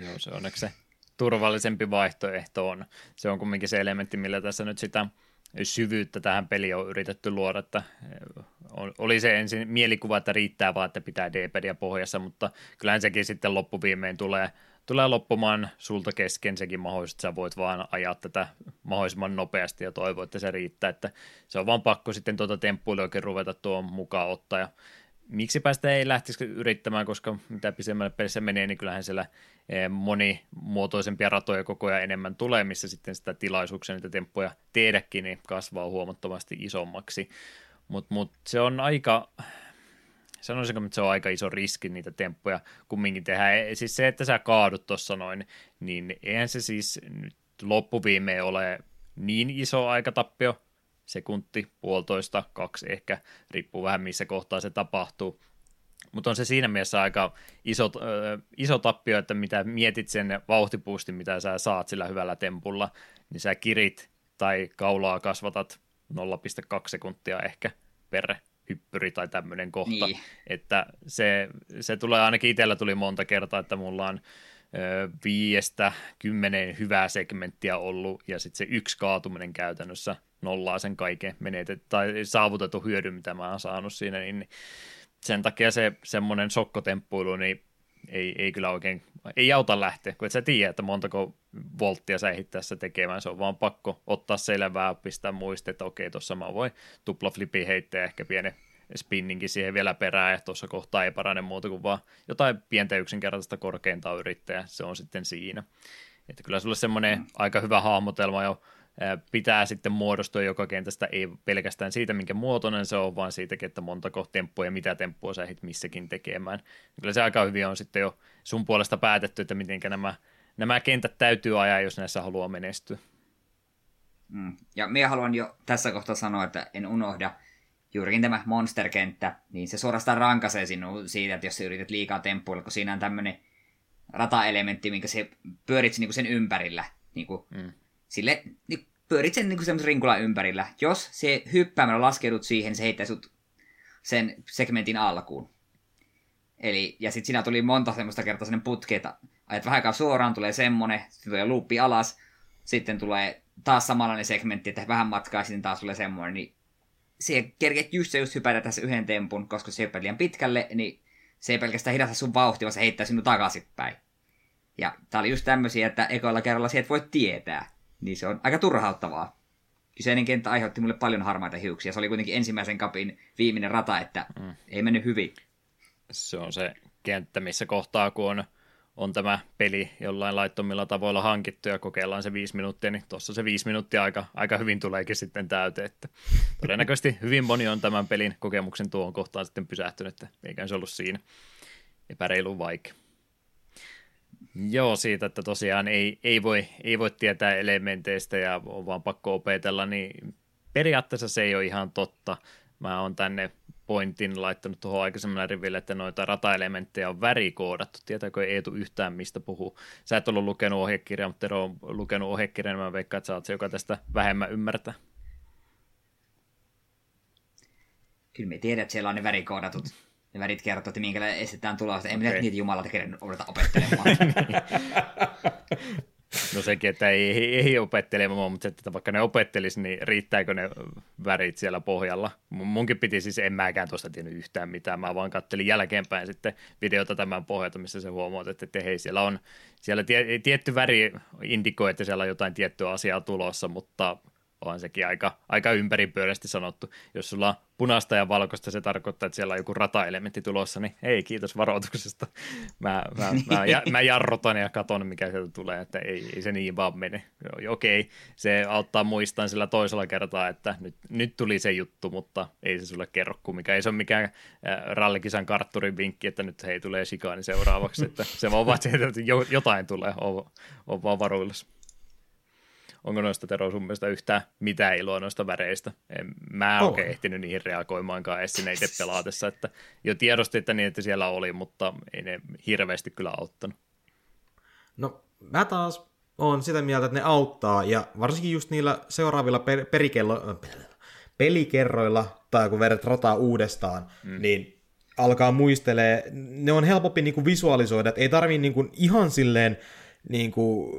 Joo, se onneksi se turvallisempi vaihtoehto on. Se on kumminkin se elementti, millä tässä nyt sitä syvyyttä tähän peliin on yritetty luoda, että oli se ensin mielikuva, että riittää vaan, että pitää D-pedia pohjassa, mutta kyllähän sekin sitten loppuviimein tulee, tulee loppumaan sulta kesken. Sekin mahdollisuus, että sä voit vaan ajaa tätä mahdollisimman nopeasti ja toivoa, että se riittää, että se on vaan pakko sitten tuota temppuille oikein ruveta tuon mukaan ottaa. Ja miksipä sitä ei lähtisi yrittämään, koska mitä pisemmälle pelissä menee, niin kyllähän siellä monimuotoisempia ratoja koko ajan enemmän tulee, missä sitten sitä tilaisuuksia niitä temppuja tehdäkin, niin kasvaa huomattavasti isommaksi. Mutta mut se on aika, sanoisinko, että se on aika iso riski niitä temppuja kumminkin tehdä. E, siis se, että sä kaadut tuossa noin, niin eihän se siis nyt loppuviimeen ole niin iso aikatappio, sekunti, puolitoista, kaksi ehkä, riippuu vähän missä kohtaa se tapahtuu. Mutta on se siinä mielessä aika iso, äh, iso tappio, että mitä mietit sen vauhtipuustin, mitä sä saat sillä hyvällä tempulla, niin sä kirit tai kaulaa kasvatat 0,2 sekuntia ehkä per hyppyri tai tämmöinen kohta. Niin. Että se, se tulee ainakin itsellä tuli monta kertaa, että mulla on viiestä kymmeneen hyvää segmenttiä ollut, ja sitten se yksi kaatuminen käytännössä nollaa sen kaiken menetet, tai saavutetun hyödyn, mitä mä oon saanut siinä, niin sen takia se semmoinen sokkotemppuilu, niin ei, ei kyllä oikein, ei auta lähteä, kun et sä tiedä, että montako volttia sä ehdit tässä tekemään, se on vaan pakko ottaa selvää, pistää muista, että okei, tuossa mä voin tuplaflipi heittää ehkä pienen spinninkin siihen vielä perään, ja tuossa kohtaa ei parane muuta kuin vaan jotain pientä yksinkertaista korkeinta yrittäjä, se on sitten siinä. Että kyllä sulle semmoinen mm. aika hyvä hahmotelma jo pitää sitten muodostua joka kentästä, ei pelkästään siitä, minkä muotoinen se on, vaan siitäkin, että montako temppua ja mitä temppua sä ehdit missäkin tekemään. Kyllä se aika hyvin on sitten jo sun puolesta päätetty, että miten nämä, nämä kentät täytyy ajaa, jos näissä haluaa menestyä. Mm. Ja minä haluan jo tässä kohtaa sanoa, että en unohda juurikin tämä monsterkenttä, niin se suorastaan rankaisee sinua siitä, että jos sä yrität liikaa temppuilla, kun siinä on tämmöinen rataelementti, minkä se pyörit niin sen ympärillä. Niin kuin, mm sille niin pyörit sen niin semmoisen rinkulan ympärillä. Jos se hyppäämällä laskeudut siihen, niin se heittää sut sen segmentin alkuun. Eli, ja sitten siinä tuli monta semmoista kertaa sellainen putki, että ajat vähän aikaa suoraan, tulee semmonen, sitten tulee luuppi alas, sitten tulee taas samanlainen segmentti, että vähän matkaa, sitten taas tulee semmoinen, niin se kerkeet just se just hypätä tässä yhden tempun, koska se hyppää liian pitkälle, niin se ei pelkästään hidasta sun vauhtia, vaan se heittää sinut takaisinpäin. Ja tää oli just tämmöisiä, että ekoilla kerralla sieltä voi tietää niin se on aika turhauttavaa. Kyseinen kenttä aiheutti mulle paljon harmaita hiuksia. Se oli kuitenkin ensimmäisen kapin viimeinen rata, että mm. ei mennyt hyvin. Se on se kenttä, missä kohtaa, kun on, on tämä peli jollain laittomilla tavoilla hankittu ja kokeillaan se viisi minuuttia, niin tuossa se viisi minuuttia aika, aika hyvin tuleekin sitten täyteen. Että todennäköisesti hyvin moni on tämän pelin kokemuksen tuon kohtaan sitten pysähtynyt, että eikä se ollut siinä epäreilu vaikea. Joo, siitä, että tosiaan ei, ei, voi, ei voi tietää elementeistä ja on vaan pakko opetella, niin periaatteessa se ei ole ihan totta. Mä oon tänne pointin laittanut tuohon aikaisemmalle riville, että noita rataelementtejä on värikoodattu. Tietääkö Eetu yhtään, mistä puhuu? Sä et ollut lukenut ohjekirjaa, mutta Tero on lukenut ohjekirjan, niin mä veikkaan, että sä oot se, joka tästä vähemmän ymmärtää. Kyllä me tiedät, että siellä on ne värikoodatut. Ne värit kertoo, että minkälainen estetään tulosta. Ei okay. Niitä jumalata kerran odota opettelemaan. No sekin, että ei, ei, ei opettelemaan, mutta että vaikka ne opettelisi, niin riittääkö ne värit siellä pohjalla? Mun- Munkin piti siis, en mäkään tuosta tiennyt yhtään mitään, mä vaan kattelin jälkeenpäin sitten videota tämän pohjalta, missä se huomaat, että, että hei, siellä on siellä tie, tietty väri indikoi, että siellä on jotain tiettyä asiaa tulossa, mutta on sekin aika, aika ympäripyöreästi sanottu. Jos sulla on punaista ja valkoista, se tarkoittaa, että siellä on joku rataelementti tulossa, niin ei, kiitos varoituksesta. Mä, mä, mä, mä, mä jarrutan ja katon, mikä sieltä tulee, että ei, ei se niin vaan mene. Okei, se auttaa muistaa sillä toisella kertaa, että nyt, nyt tuli se juttu, mutta ei se sulle kerro kumminkaan. Ei se ole mikään äh, rallikisan kartturin vinkki, että nyt hei tulee shikaani seuraavaksi, että se vaan vaan että jo- jotain tulee, on, on vaan varuillas. Onko noista Tero sun mielestä yhtään mitään iloa noista väreistä? En, mä en oikein ehtinyt niihin reagoimaankaan edes sinne itse pelaatessa, että jo tiedostin, että niin, että siellä oli, mutta ei ne hirveästi kyllä auttanut. No, mä taas on sitä mieltä, että ne auttaa, ja varsinkin just niillä seuraavilla per- perikello- pelikerroilla, tai kun vedät rataa uudestaan, mm. niin alkaa muistelee, ne on helpompi niinku visualisoida, että ei tarvii niinku ihan silleen niinku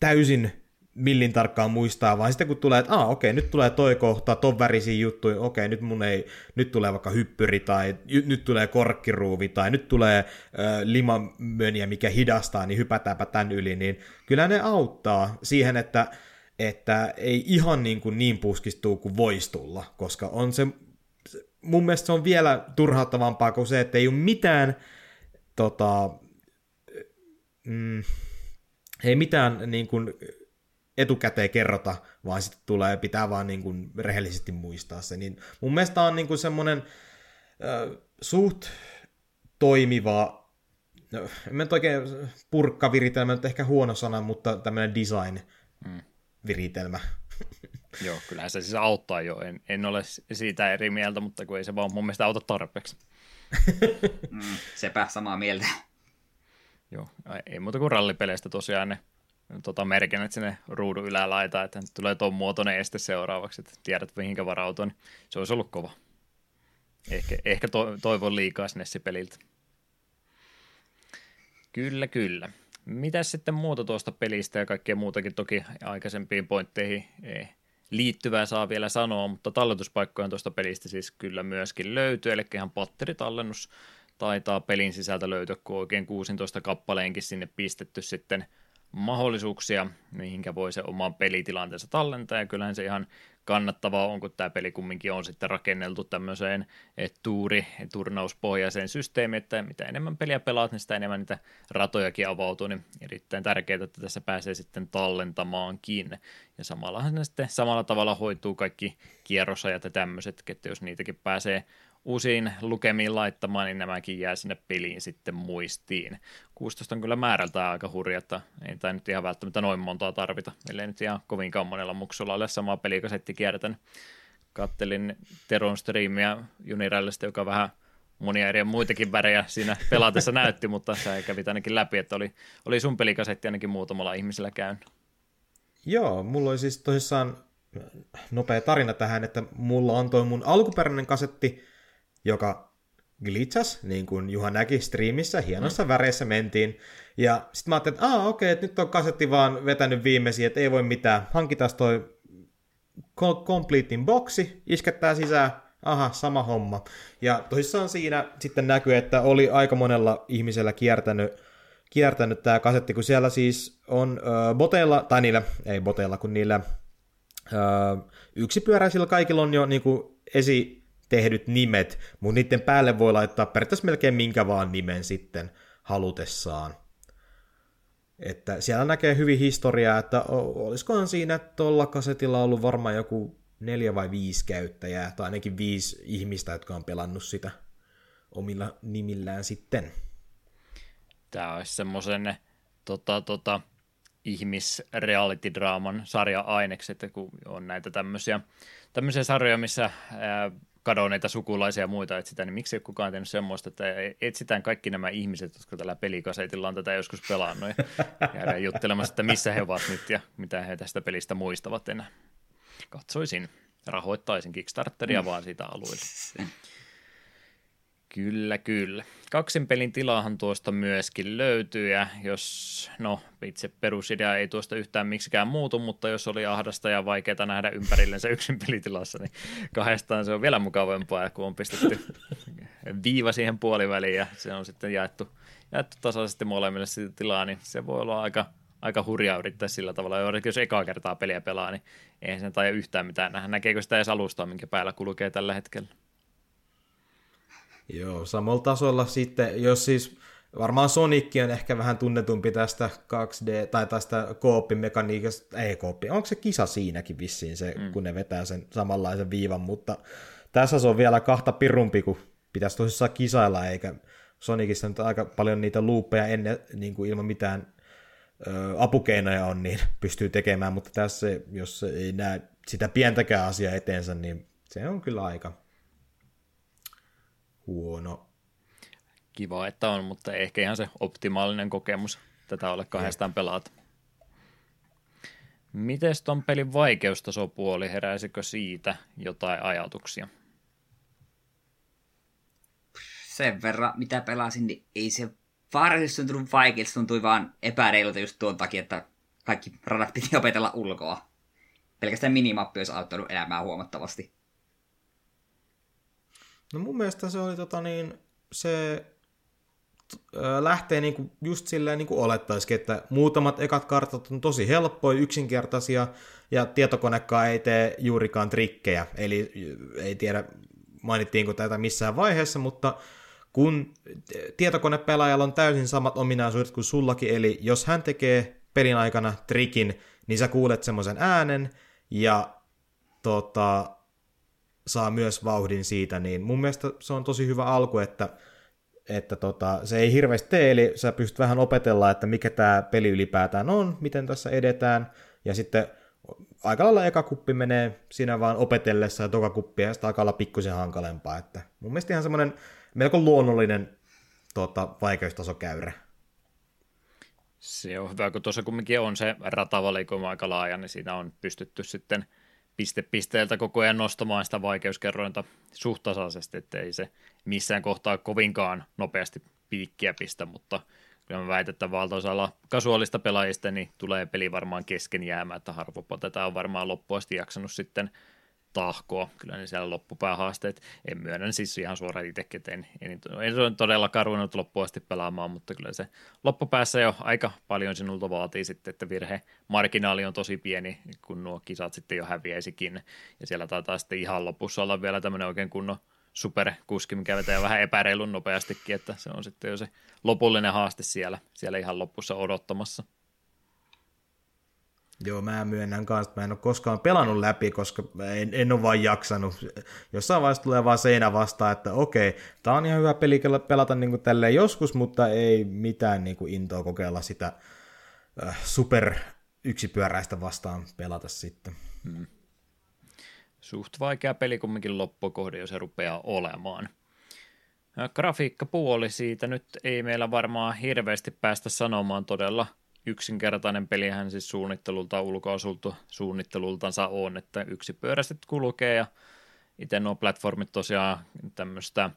täysin millin tarkkaan muistaa, vaan sitten kun tulee, että ah, okei, nyt tulee toi kohta, ton värisiä juttuja, okei, nyt mun ei, nyt tulee vaikka hyppyri, tai nyt tulee korkkiruuvi, tai nyt tulee ö, limamöniä, mikä hidastaa, niin hypätäänpä tämän yli, niin kyllä ne auttaa siihen, että, että ei ihan niin, kuin niin puskistuu kuin voisi tulla, koska on se- mun mielestä se on vielä turhauttavampaa kuin se, että ei ole mitään tota, mm, ei mitään niin kuin, etukäteen kerrota, vaan sitten tulee, pitää vaan niin kuin, rehellisesti muistaa se. Niin mun mielestä on niin kuin semmoinen äh, suht toimiva, no, en mä nyt oikein purkkaviritelmä, nyt ehkä huono sana, mutta tämmöinen design-viritelmä. Joo, kyllähän se siis auttaa jo. En, en ole siitä eri mieltä, mutta kun ei se vaan mun mielestä auta tarpeeksi. Mm, sepä samaa mieltä. Joo, ei muuta kuin rallipeleistä tosiaan ne tota, merkinnät sinne ruudun ylälaitaan, että nyt tulee tuon muotoinen este seuraavaksi, että tiedät mihinkä varautua, niin se olisi ollut kova. Ehkä, ehkä to, toivon liikaa Nessi-peliltä. Kyllä, kyllä. Mitäs sitten muuta tuosta pelistä ja kaikkea muutakin toki aikaisempiin pointteihin eh, liittyvää saa vielä sanoa, mutta talletuspaikkoja tuosta pelistä siis kyllä myöskin löytyy, eli ihan patteritallennus taitaa pelin sisältä löytyä, kun oikein 16 kappaleenkin sinne pistetty sitten mahdollisuuksia, mihinkä voi se oman pelitilanteensa tallentaa, ja kyllähän se ihan kannattavaa on, kun tämä peli kumminkin on sitten rakenneltu tämmöiseen tuuri, turnauspohjaiseen systeemiin, että mitä enemmän peliä pelaat, niin sitä enemmän niitä ratojakin avautuu, niin erittäin tärkeää, että tässä pääsee sitten tallentamaankin. Ja samallahan sitten samalla tavalla hoituu kaikki kierrosajat ja tämmöiset, että jos niitäkin pääsee uusiin lukemiin laittamaan, niin nämäkin jää sinne peliin sitten muistiin. 16 on kyllä määrältään aika hurja, että ei tämä nyt ihan välttämättä noin montaa tarvita, ellei nyt ihan kovinkaan monella muksulla ole sama pelikasetti kiertänyt. Kattelin Teron striimiä Junirallista, joka vähän monia eri muitakin värejä siinä pelatessa näytti, mutta sä kävit ainakin läpi, että oli, oli sun pelikasetti ainakin muutamalla ihmisellä käynyt. Joo, mulla oli siis tosissaan nopea tarina tähän, että mulla on toi mun alkuperäinen kasetti, joka glitchas, niin kuin Juha näki striimissä, hienossa mm. väreissä mentiin. Ja sitten mä ajattelin, että Aa, okei, että nyt on kasetti vaan vetänyt viimeisiä, että ei voi mitään. Hankitaan toi co- completein boksi, isketään sisään, aha, sama homma. Ja tosissaan siinä sitten näkyy, että oli aika monella ihmisellä kiertänyt, kiertänyt tämä kasetti, kun siellä siis on ö, boteilla, tai niillä, ei boteilla, kun niillä ö, yksipyöräisillä kaikilla on jo niinku esi tehdyt nimet, mutta niiden päälle voi laittaa periaatteessa melkein minkä vaan nimen sitten halutessaan. Että siellä näkee hyvin historiaa, että olisikohan siinä tuolla kasetilla ollut varmaan joku neljä vai viisi käyttäjää, tai ainakin viisi ihmistä, jotka on pelannut sitä omilla nimillään sitten. Tämä olisi semmoisen tota, tota, ihmis-reality-draaman sarja-aineksi, että kun on näitä tämmöisiä, tämmöisiä sarjoja, missä ää, kadonneita sukulaisia ja muita etsitään, niin miksi ei ole kukaan tehnyt semmoista, että etsitään kaikki nämä ihmiset, jotka tällä pelikasetilla on tätä joskus pelannut ja jäädään juttelemassa, että missä he ovat nyt ja mitä he tästä pelistä muistavat enää. Katsoisin. rahoittaisin Kickstarteria mm. vaan siitä alueelta. Kyllä, kyllä. Kaksin pelin tilahan tuosta myöskin löytyy, ja jos, no itse perusidea ei tuosta yhtään miksikään muutu, mutta jos oli ahdasta ja vaikeaa nähdä ympärillensä yksin pelitilassa, niin kahdestaan se on vielä mukavampaa, kun on pistetty viiva siihen puoliväliin, ja se on sitten jaettu, jaettu tasaisesti molemmille sitä tilaa, niin se voi olla aika, aika hurjaa yrittää sillä tavalla, jos ekaa kertaa peliä pelaa, niin eihän sen taida yhtään mitään nähdä. Näkeekö sitä edes alustaa, minkä päällä kulkee tällä hetkellä? Joo, samalla tasolla sitten, jos siis varmaan Sonic on ehkä vähän tunnetumpi tästä 2D, tai tästä kooppimekaniikasta, ei kooppi, onko se kisa siinäkin vissiin se, mm. kun ne vetää sen samanlaisen viivan, mutta tässä se on vielä kahta pirumpi, kun pitäisi tosissaan kisailla, eikä Sonicissa nyt aika paljon niitä luuppeja ennen, niin kuin ilman mitään ö, apukeinoja on, niin pystyy tekemään, mutta tässä, jos ei näe sitä pientäkään asiaa eteensä, niin se on kyllä aika huono. Kiva, että on, mutta ehkä ihan se optimaalinen kokemus tätä ole kahdestaan pelata. Miten ton pelin vaikeustasopuoli, heräisikö siitä jotain ajatuksia? Sen verran, mitä pelasin, niin ei se vaarallisesti tuntunut vaikealta, tuntui vaan epäreilulta just tuon takia, että kaikki radat piti opetella ulkoa. Pelkästään minimappi olisi auttanut elämää huomattavasti. No mun mielestä se oli tota niin, se lähtee niinku just silleen niinku olettaisikin, että muutamat ekat kartat on tosi helppoja, yksinkertaisia, ja tietokonekaan ei tee juurikaan trikkejä, eli ei tiedä mainittiinko tätä missään vaiheessa, mutta kun tietokonepelaajalla on täysin samat ominaisuudet kuin sullakin, eli jos hän tekee pelin aikana trikin, niin sä kuulet semmoisen äänen, ja tota, saa myös vauhdin siitä, niin mun mielestä se on tosi hyvä alku, että, että tota, se ei hirveästi tee, eli sä pystyt vähän opetella, että mikä tämä peli ylipäätään on, miten tässä edetään, ja sitten aika lailla eka kuppi menee siinä vaan opetellessa ja toka kuppi ja sitten aika olla pikkusen hankalempaa, että mun mielestä ihan semmoinen melko luonnollinen tota, vaikeustasokäyrä. Se on hyvä, kun tuossa kumminkin on se ratavalikoima aika laaja, niin siinä on pystytty sitten – piste pisteeltä koko ajan nostamaan sitä vaikeuskerrointa suhtasaisesti, että ei se missään kohtaa kovinkaan nopeasti piikkiä pistä, mutta kyllä mä väitän, että valtaosalla kasuaalista pelaajista niin tulee peli varmaan kesken jäämään, että harvopa tätä on varmaan loppuasti jaksanut sitten tahkoa. Kyllä ne siellä loppupäähaasteet, en myönnä siis ihan suoraan itsekin, en, en, en todella karunut loppuasti pelaamaan, mutta kyllä se loppupäässä jo aika paljon sinulta vaatii sitten, että virhe marginaali on tosi pieni, kun nuo kisat sitten jo häviäisikin. Ja siellä taitaa sitten ihan lopussa olla vielä tämmöinen oikein kunnon superkuski, mikä vetää vähän epäreilun nopeastikin, että se on sitten jo se lopullinen haaste siellä, siellä ihan lopussa odottamassa. Joo, mä myönnän kanssa, että mä en ole koskaan pelannut läpi, koska en, en ole vain jaksanut. Jossain vaiheessa tulee vaan seinä vastaan, että okei, tää on ihan hyvä peli pelata niin kuin tälleen joskus, mutta ei mitään niin kuin intoa kokeilla sitä äh, super yksipyöräistä vastaan pelata sitten. Hmm. Suht vaikea peli kumminkin loppukohde, jos se rupeaa olemaan. Grafiikkapuoli siitä nyt ei meillä varmaan hirveästi päästä sanomaan todella – yksinkertainen pelihän siis suunnittelulta ulkoasulta suunnittelultansa on, että yksi pyörästi kulkee ja itse nuo platformit tosiaan tämmöistä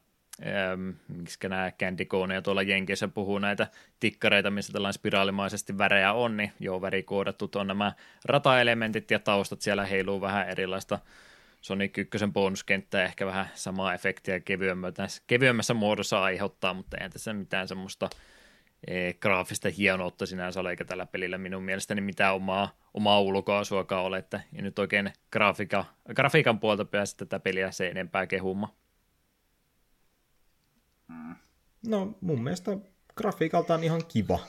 miksi nämä Candy ja tuolla Jenkeissä puhuu näitä tikkareita, missä tällainen spiraalimaisesti värejä on, niin joo, värikoodatut on nämä rataelementit ja taustat, siellä heiluu vähän erilaista Sonic 1 bonuskenttää, ehkä vähän samaa efektiä kevyemmässä, kevyemmässä muodossa aiheuttaa, mutta ei tässä mitään semmoista e, graafista hienoutta sinänsä ole, eikä tällä pelillä minun mielestäni mitään omaa, omaa ulkoasuakaan ole, että ei nyt oikein grafiika, grafiikan puolta pääse tätä peliä se enempää kehumma. No mun mielestä grafiikalta on ihan kiva,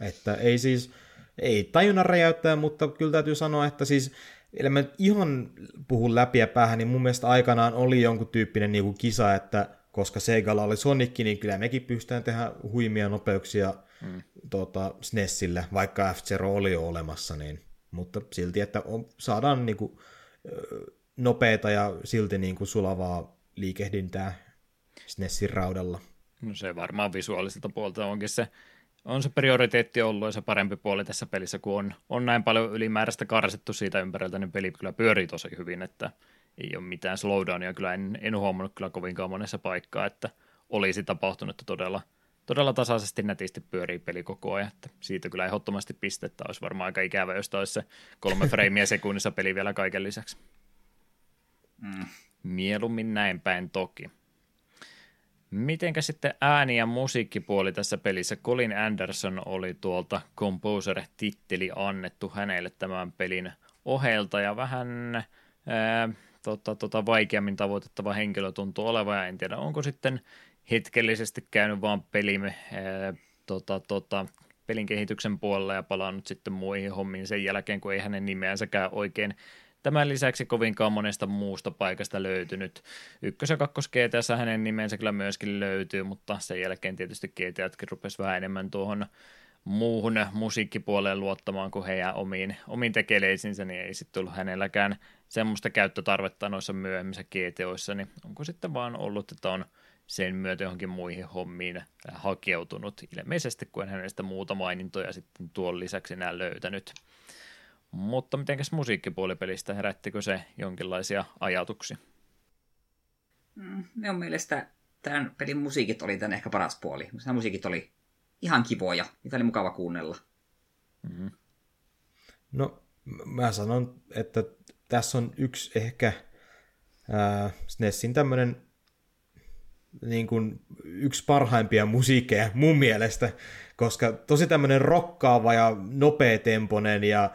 että ei siis, ei tajunnan räjäyttää, mutta kyllä täytyy sanoa, että siis Eli mä ihan puhun läpi ja päähän, niin mun mielestä aikanaan oli jonkun tyyppinen niin kuin kisa, että koska Segalla oli Sonic, niin kyllä mekin pystytään tehdä huimia nopeuksia mm. tuota, SNESille, vaikka f oli jo olemassa, niin, mutta silti, että on, saadaan niin kuin, nopeita ja silti niin kuin sulavaa liikehdintää SNESin raudalla. No se varmaan visuaaliselta puolta onkin se, on se prioriteetti ollut ja se parempi puoli tässä pelissä, kun on, on näin paljon ylimääräistä karsittu siitä ympäriltä, niin peli kyllä pyörii tosi hyvin, että ei ole mitään slowdownia, kyllä en, en huomannut kyllä kovinkaan monessa paikkaa, että olisi tapahtunut, että todella, todella tasaisesti nätisti pyörii peli koko ajan, että siitä kyllä ehdottomasti pistettä olisi varmaan aika ikävä, jos olisi se kolme freimiä sekunnissa peli vielä kaiken lisäksi. Mm. Mieluummin näin päin toki. Mitenkä sitten ääni- ja musiikkipuoli tässä pelissä? Colin Anderson oli tuolta Composer-titteli annettu hänelle tämän pelin ohelta ja vähän ää, tota, tota, vaikeammin tavoitettava henkilö tuntuu olevan ja en tiedä onko sitten hetkellisesti käynyt vaan pelimme ää, tota, tota, pelin kehityksen puolella ja palannut sitten muihin hommiin sen jälkeen, kun ei hänen nimeänsäkään oikein Tämän lisäksi kovinkaan monesta muusta paikasta löytynyt. Ykkös- ja kakkos GTA hänen nimensä kyllä myöskin löytyy, mutta sen jälkeen tietysti GTAtkin rupesi vähän enemmän tuohon muuhun musiikkipuoleen luottamaan kuin heidän omiin, omiin tekeleisinsä, niin ei sitten tullut hänelläkään semmoista käyttötarvetta noissa myöhemmissä GTOissa, niin onko sitten vaan ollut, että on sen myötä johonkin muihin hommiin hakeutunut ilmeisesti, kun en hänestä muuta mainintoja sitten tuon lisäksi enää löytänyt. Mutta mitenkäs musiikkipuolipelistä, herättikö se jonkinlaisia ajatuksia? Mm, minun mielestä tämän pelin musiikit oli tämän ehkä paras puoli. Nämä musiikit oli ihan kivoja, niitä oli mukava kuunnella. Mm-hmm. No, mä sanon, että tässä on yksi ehkä ää, SNESin tämmöinen niin kuin yksi parhaimpia musiikkeja mun mielestä, koska tosi tämmöinen rokkaava ja nopeatemponen ja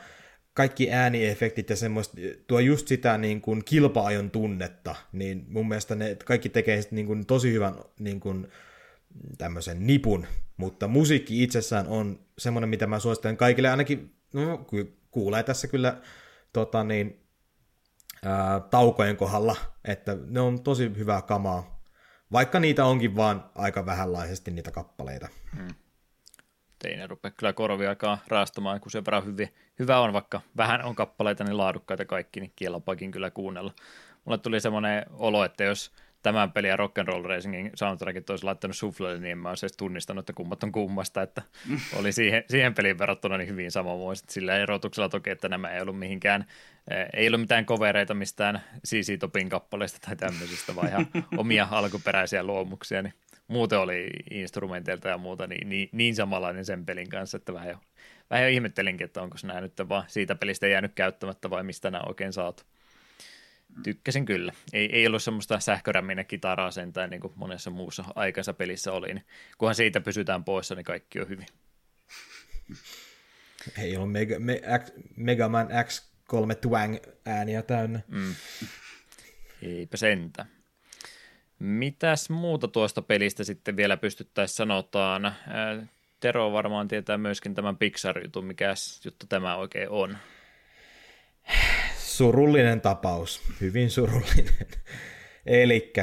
kaikki ääniefektit ja semmoista tuo just sitä niin kuin kilpaajon tunnetta, niin mun mielestä ne kaikki tekee niin kuin tosi hyvän niin kuin tämmöisen nipun, mutta musiikki itsessään on semmoinen, mitä mä suosittelen kaikille, ainakin no, kuulee tässä kyllä tota niin, ää, taukojen kohdalla, että ne on tosi hyvää kamaa, vaikka niitä onkin vaan aika vähänlaisesti niitä kappaleita. Hmm ei ne rupea kyllä korviakaan raastamaan, kun se verran hyvin, hyvä on, vaikka vähän on kappaleita, niin laadukkaita kaikki, niin kielapakin kyllä kuunnella. Mulle tuli semmoinen olo, että jos tämän pelin ja Rock'n'Roll Racingin soundtrackit olisi laittanut suflelle, niin en mä olisi edes tunnistanut, että kummat on kummasta, että oli siihen, siihen peliin verrattuna niin hyvin samanmoiset sillä erotuksella toki, että nämä ei ollut mihinkään, eh, ei ollut mitään kovereita mistään CC Topin kappaleista tai tämmöisistä, vaan ihan omia alkuperäisiä luomuksia, niin muuten oli instrumenteilta ja muuta niin, niin, niin samanlainen sen pelin kanssa, että vähän jo, vähän jo ihmettelinkin, että onko nämä nyt vaan siitä pelistä jäänyt käyttämättä vai mistä nämä oikein saatu. Tykkäsin kyllä. Ei, ei ollut semmoista sähkörämminä kitaraa sentään niin kuin monessa muussa aikansa pelissä oli. Niin kunhan siitä pysytään poissa, niin kaikki on hyvin. Ei ollut Mega, Me, X, Mega Man X3 Twang ääniä täynnä. Mm. Eipä sentä. Mitäs muuta tuosta pelistä sitten vielä pystyttäisiin sanotaan? Tero varmaan tietää myöskin tämän Pixar-jutun, mikä juttu tämä oikein on. Surullinen tapaus, hyvin surullinen. Eli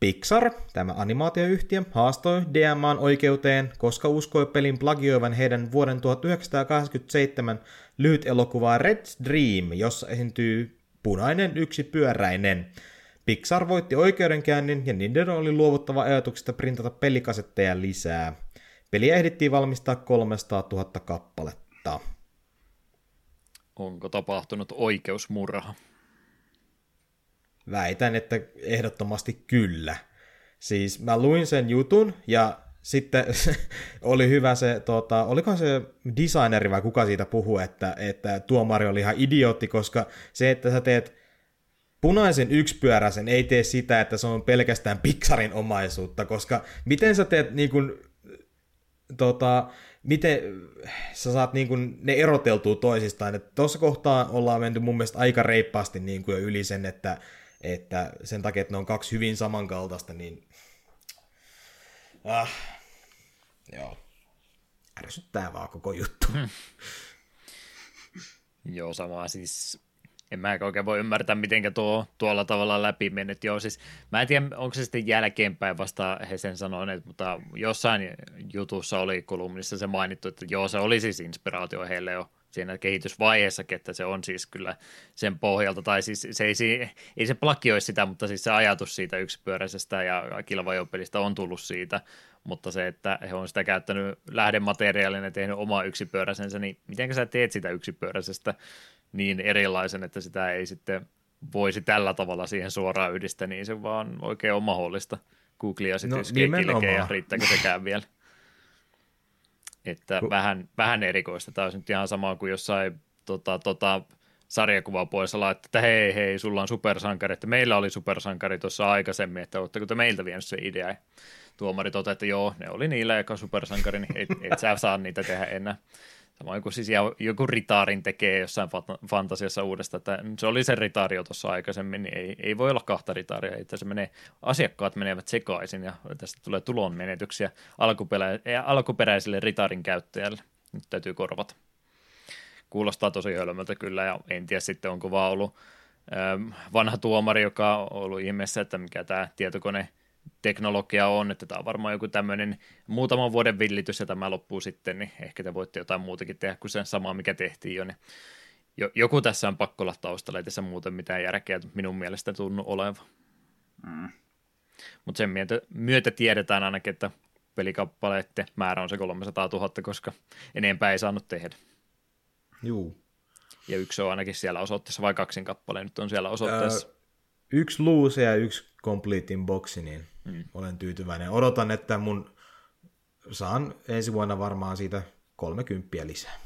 Pixar, tämä animaatioyhtiö, haastoi DMAn oikeuteen, koska uskoi pelin plagioivan heidän vuoden 1987 lyhyt elokuvaa Red Dream, jossa esiintyy punainen yksipyöräinen – Pixar voitti oikeudenkäynnin ja Nintendo oli luovuttava ajatuksesta printata pelikasetteja lisää. Peliä ehdittiin valmistaa 300 000 kappaletta. Onko tapahtunut oikeusmurha? Väitän, että ehdottomasti kyllä. Siis mä luin sen jutun ja sitten oli hyvä se, tota, oliko se designeri vai kuka siitä puhuu, että, että tuomari oli ihan idiootti, koska se, että sä teet punaisen yksipyöräisen ei tee sitä, että se on pelkästään Pixarin omaisuutta, koska miten sä teet niin kuin, tota, miten sä saat niin kuin, ne eroteltua toisistaan. Tuossa kohtaa ollaan menty mun mielestä aika reippaasti niin kuin jo yli sen, että, että sen takia, että ne on kaksi hyvin samankaltaista, niin ah, joo, ärsyttää vaan koko juttu. Joo, sama siis en mä oikein voi ymmärtää, miten tuo tuolla tavalla läpi mennyt. Joo, siis mä en tiedä, onko se sitten jälkeenpäin vasta he sen sanoneet, mutta jossain jutussa oli kolumnissa se mainittu, että joo, se oli siis inspiraatio heille jo siinä kehitysvaiheessakin, että se on siis kyllä sen pohjalta, tai siis se ei, ei se plakioi sitä, mutta siis se ajatus siitä yksipyöräisestä ja kilvajopelistä on tullut siitä, mutta se, että he on sitä käyttänyt lähdemateriaalina ja tehnyt oma yksipyöräisensä, niin miten sä teet sitä yksipyöräisestä niin erilaisen, että sitä ei sitten voisi tällä tavalla siihen suoraan yhdistää, niin se vaan oikein on mahdollista. Googlia sitten No, ja riittääkö sekään vielä. Että vähän, vähän erikoista. Tämä olisi nyt ihan sama kuin jossain tota, tota, sarjakuvapuolessa laittaa, että hei, hei, sulla on supersankari, että meillä oli supersankari tuossa aikaisemmin, että oletteko te meiltä vienyt se idea. Tuomari toteaa, että joo, ne oli niillä, on supersankari, niin et, et sä saa niitä tehdä enää. Samoin kuin siis joku ritaarin tekee jossain fantasiassa uudesta, että se oli se ritaari jo tuossa aikaisemmin, niin ei, ei voi olla kahta ritaaria, että se menee, asiakkaat menevät sekaisin ja tästä tulee tulon menetyksiä alkuperä, alkuperäiselle ritaarin käyttäjälle. Nyt täytyy korvata. Kuulostaa tosi hölmöltä kyllä ja en tiedä sitten onko vaan ollut ähm, vanha tuomari, joka on ollut ihmeessä, että mikä tämä tietokone teknologia on, että tämä on varmaan joku tämmöinen muutaman vuoden villitys ja tämä loppuu sitten, niin ehkä te voitte jotain muutakin tehdä kuin sen sama, mikä tehtiin jo, niin jo, joku tässä on pakko olla taustalla, ei tässä muuten mitään järkeä minun mielestä tunnu olevan. Mm. Mutta sen myötä, myötä tiedetään ainakin, että pelikappaleiden määrä on se 300 000, koska enempää ei saanut tehdä. Juu. Ja yksi on ainakin siellä osoitteessa, vai kaksin kappaleen nyt on siellä osoitteessa. Öö, yksi luuse ja yksi completein boxi, niin mm. olen tyytyväinen. Odotan, että mun saan ensi vuonna varmaan siitä 30 lisää.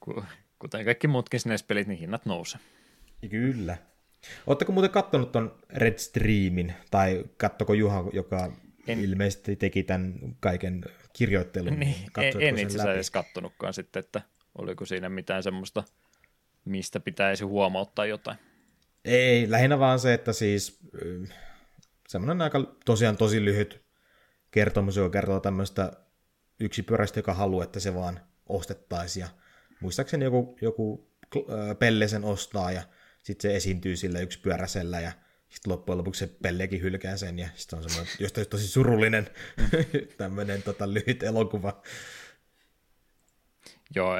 Ku- Kuten kaikki muutkin SNES-pelit, niin hinnat nousee. Kyllä. Oletteko muuten kattonut ton Red Streamin, tai kattoko Juha, joka En. en. ilmeisesti teki tämän kaiken kirjoittelun? Niin, en, Katsoitko en sen itse asiassa edes kattonutkaan sitten, että oliko siinä mitään semmoista, mistä pitäisi huomauttaa jotain. Ei, lähinnä vaan se, että siis semmoinen aika tosiaan tosi lyhyt kertomus, joka kertoo tämmöistä yksipyöräistä, joka haluaa, että se vaan ostettaisiin. Ja muistaakseni joku, joku pelle sen ostaa ja sitten se esiintyy sillä yksipyöräisellä ja sitten loppujen lopuksi se pellekin hylkää sen ja sitten on semmoinen jostain tosi surullinen tämmöinen tota, lyhyt elokuva. Joo,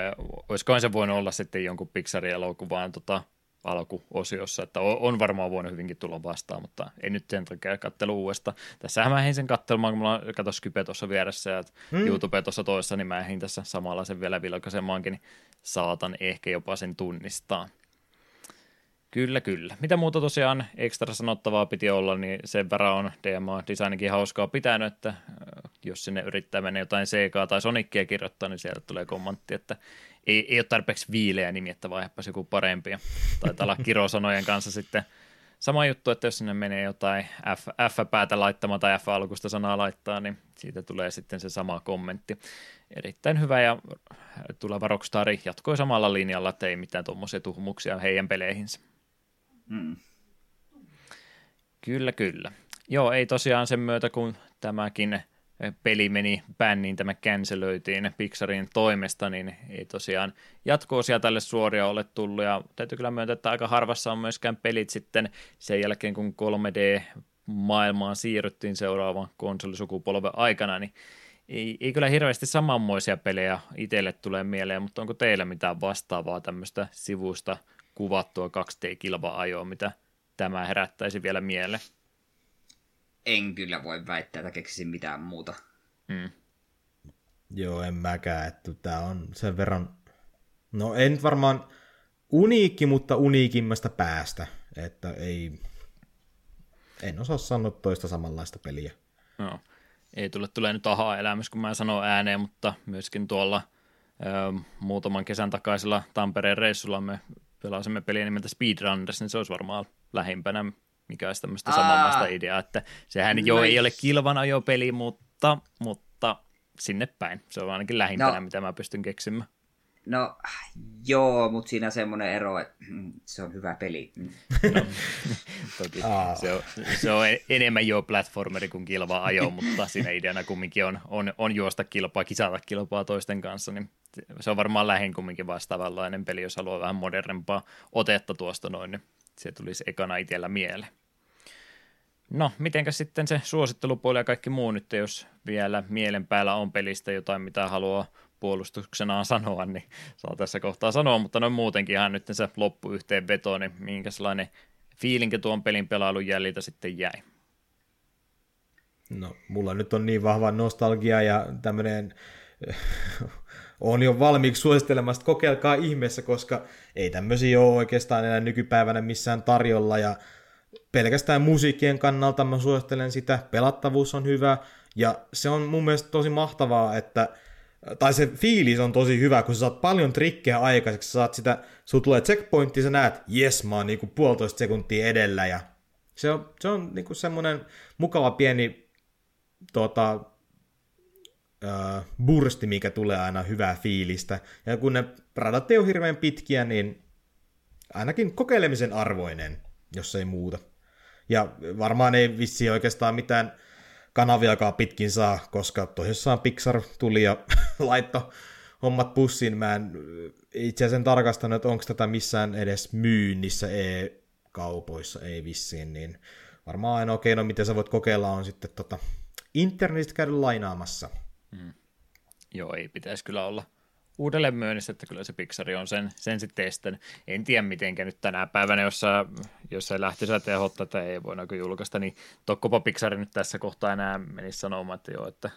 olisikohan se voinut olla sitten jonkun Pixarin elokuvaan tota, alkuosiossa, että on, on varmaan voinut hyvinkin tulla vastaan, mutta ei nyt sen takia kattelu uudesta. Tässähän mä ehdin sen kattelemaan, kun mulla kato Skype tuossa vieressä ja mm. YouTube tuossa toisessa, niin mä ehdin tässä samalla sen vielä vilkaisemaankin, niin saatan ehkä jopa sen tunnistaa. Kyllä, kyllä. Mitä muuta tosiaan ekstra sanottavaa piti olla, niin sen verran on DMA-designikin hauskaa pitänyt, että jos sinne yrittää mennä jotain Segaa tai Sonicia kirjoittaa, niin sieltä tulee kommentti, että ei, ei ole tarpeeksi viileä nimi, että vaihdepas joku parempi. Taitaa olla kirosanojen kanssa sitten sama juttu, että jos sinne menee jotain F, F-päätä laittamaan tai F-alkusta sanaa laittaa, niin siitä tulee sitten se sama kommentti. Erittäin hyvä ja tuleva Rockstari jatkoi samalla linjalla, että ei mitään tuommoisia tuhmuksia heidän peleihinsä. Mm. Kyllä, kyllä. Joo, ei tosiaan sen myötä, kun tämäkin peli meni bänniin, tämä cancelöitiin Pixarin toimesta, niin ei tosiaan jatko-osia tälle suoria ole tullut, ja täytyy kyllä myöntää, että aika harvassa on myöskään pelit sitten sen jälkeen, kun 3D-maailmaan siirryttiin seuraavan konsolisukupolven aikana, niin ei, ei kyllä hirveästi samanmoisia pelejä itselle tulee mieleen, mutta onko teillä mitään vastaavaa tämmöistä sivusta kuvattua 2D-kilva-ajoa, mitä tämä herättäisi vielä mieleen? En kyllä voi väittää, että keksisin mitään muuta. Mm. Joo, en mäkään, että tämä on sen verran, no ei nyt varmaan uniikki, mutta uniikimmasta päästä, että ei, en osaa sanoa toista samanlaista peliä. No, ei tule, tulee nyt aha-elämys, kun mä sanon ääneen, mutta myöskin tuolla ö, muutaman kesän takaisella Tampereen reissulla me pelasimme peliä nimeltä Speedrunners, niin se olisi varmaan lähimpänä, mikä olisi tämmöistä samanlaista ideaa, että sehän No jo ei ole kilvan ajopeli, mutta, mutta sinne päin. Se on ainakin lähimpänä, No. mitä mä pystyn keksimään. No, joo, mutta siinä on semmoinen ero, että mm, se on hyvä peli. Mm. Toki Aa. se, on, se on enemmän jo platformeri kuin kilva ajo, mutta siinä ideana kumminkin on, on, on juosta kilpaa, kisata kilpaa toisten kanssa, niin se on varmaan lähin kumminkin vastaavanlainen peli, jos haluaa vähän modernempaa otetta tuosta noin, niin se tulisi ekana itsellä mieleen. No, mitenkäs sitten se suosittelupuoli ja kaikki muu nyt, jos vielä mielen päällä on pelistä jotain, mitä haluaa puolustuksenaan sanoa, niin saa tässä kohtaa sanoa, mutta noin muutenkin ihan nyt se loppuyhteenveto, niin minkälainen fiilinki tuon pelin pelailun jäljiltä sitten jäi. No, mulla nyt on niin vahva nostalgia ja tämmöinen on jo valmiiksi suosittelemassa, kokeilkaa ihmeessä, koska ei tämmöisiä ole oikeastaan enää nykypäivänä missään tarjolla, ja pelkästään musiikkien kannalta mä suosittelen sitä, pelattavuus on hyvä, ja se on mun mielestä tosi mahtavaa, että tai se fiilis on tosi hyvä, kun sä saat paljon trikkejä aikaiseksi, sä saat sitä, sun tulee checkpointti, sä näet, jes, mä oon niinku puolitoista sekuntia edellä, ja se on, se on niinku semmoinen mukava pieni tota, uh, bursti, mikä tulee aina hyvää fiilistä. Ja kun ne radat ei ole hirveän pitkiä, niin ainakin kokeilemisen arvoinen, jos ei muuta. Ja varmaan ei vissi oikeastaan mitään kanaviakaan pitkin saa, koska tosissaan Pixar tuli ja laitto hommat pussiin. Mä en itse asiassa tarkastanut, että onko tätä missään edes myynnissä e-kaupoissa, ei vissiin, niin varmaan ainoa keino, miten sä voit kokeilla, on sitten tota, internetistä käydä lainaamassa. Hmm. Joo, ei pitäisi kyllä olla uudelleen myönnissä, että kyllä se Pixar on sen, sen sitten testannut. En tiedä mitenkä nyt tänä päivänä, jos, sä, jos se lähtisi tehot tätä ei voidaanko julkaista, niin tokkopa Pixar nyt tässä kohtaa enää menisi sanomaan, että joo, että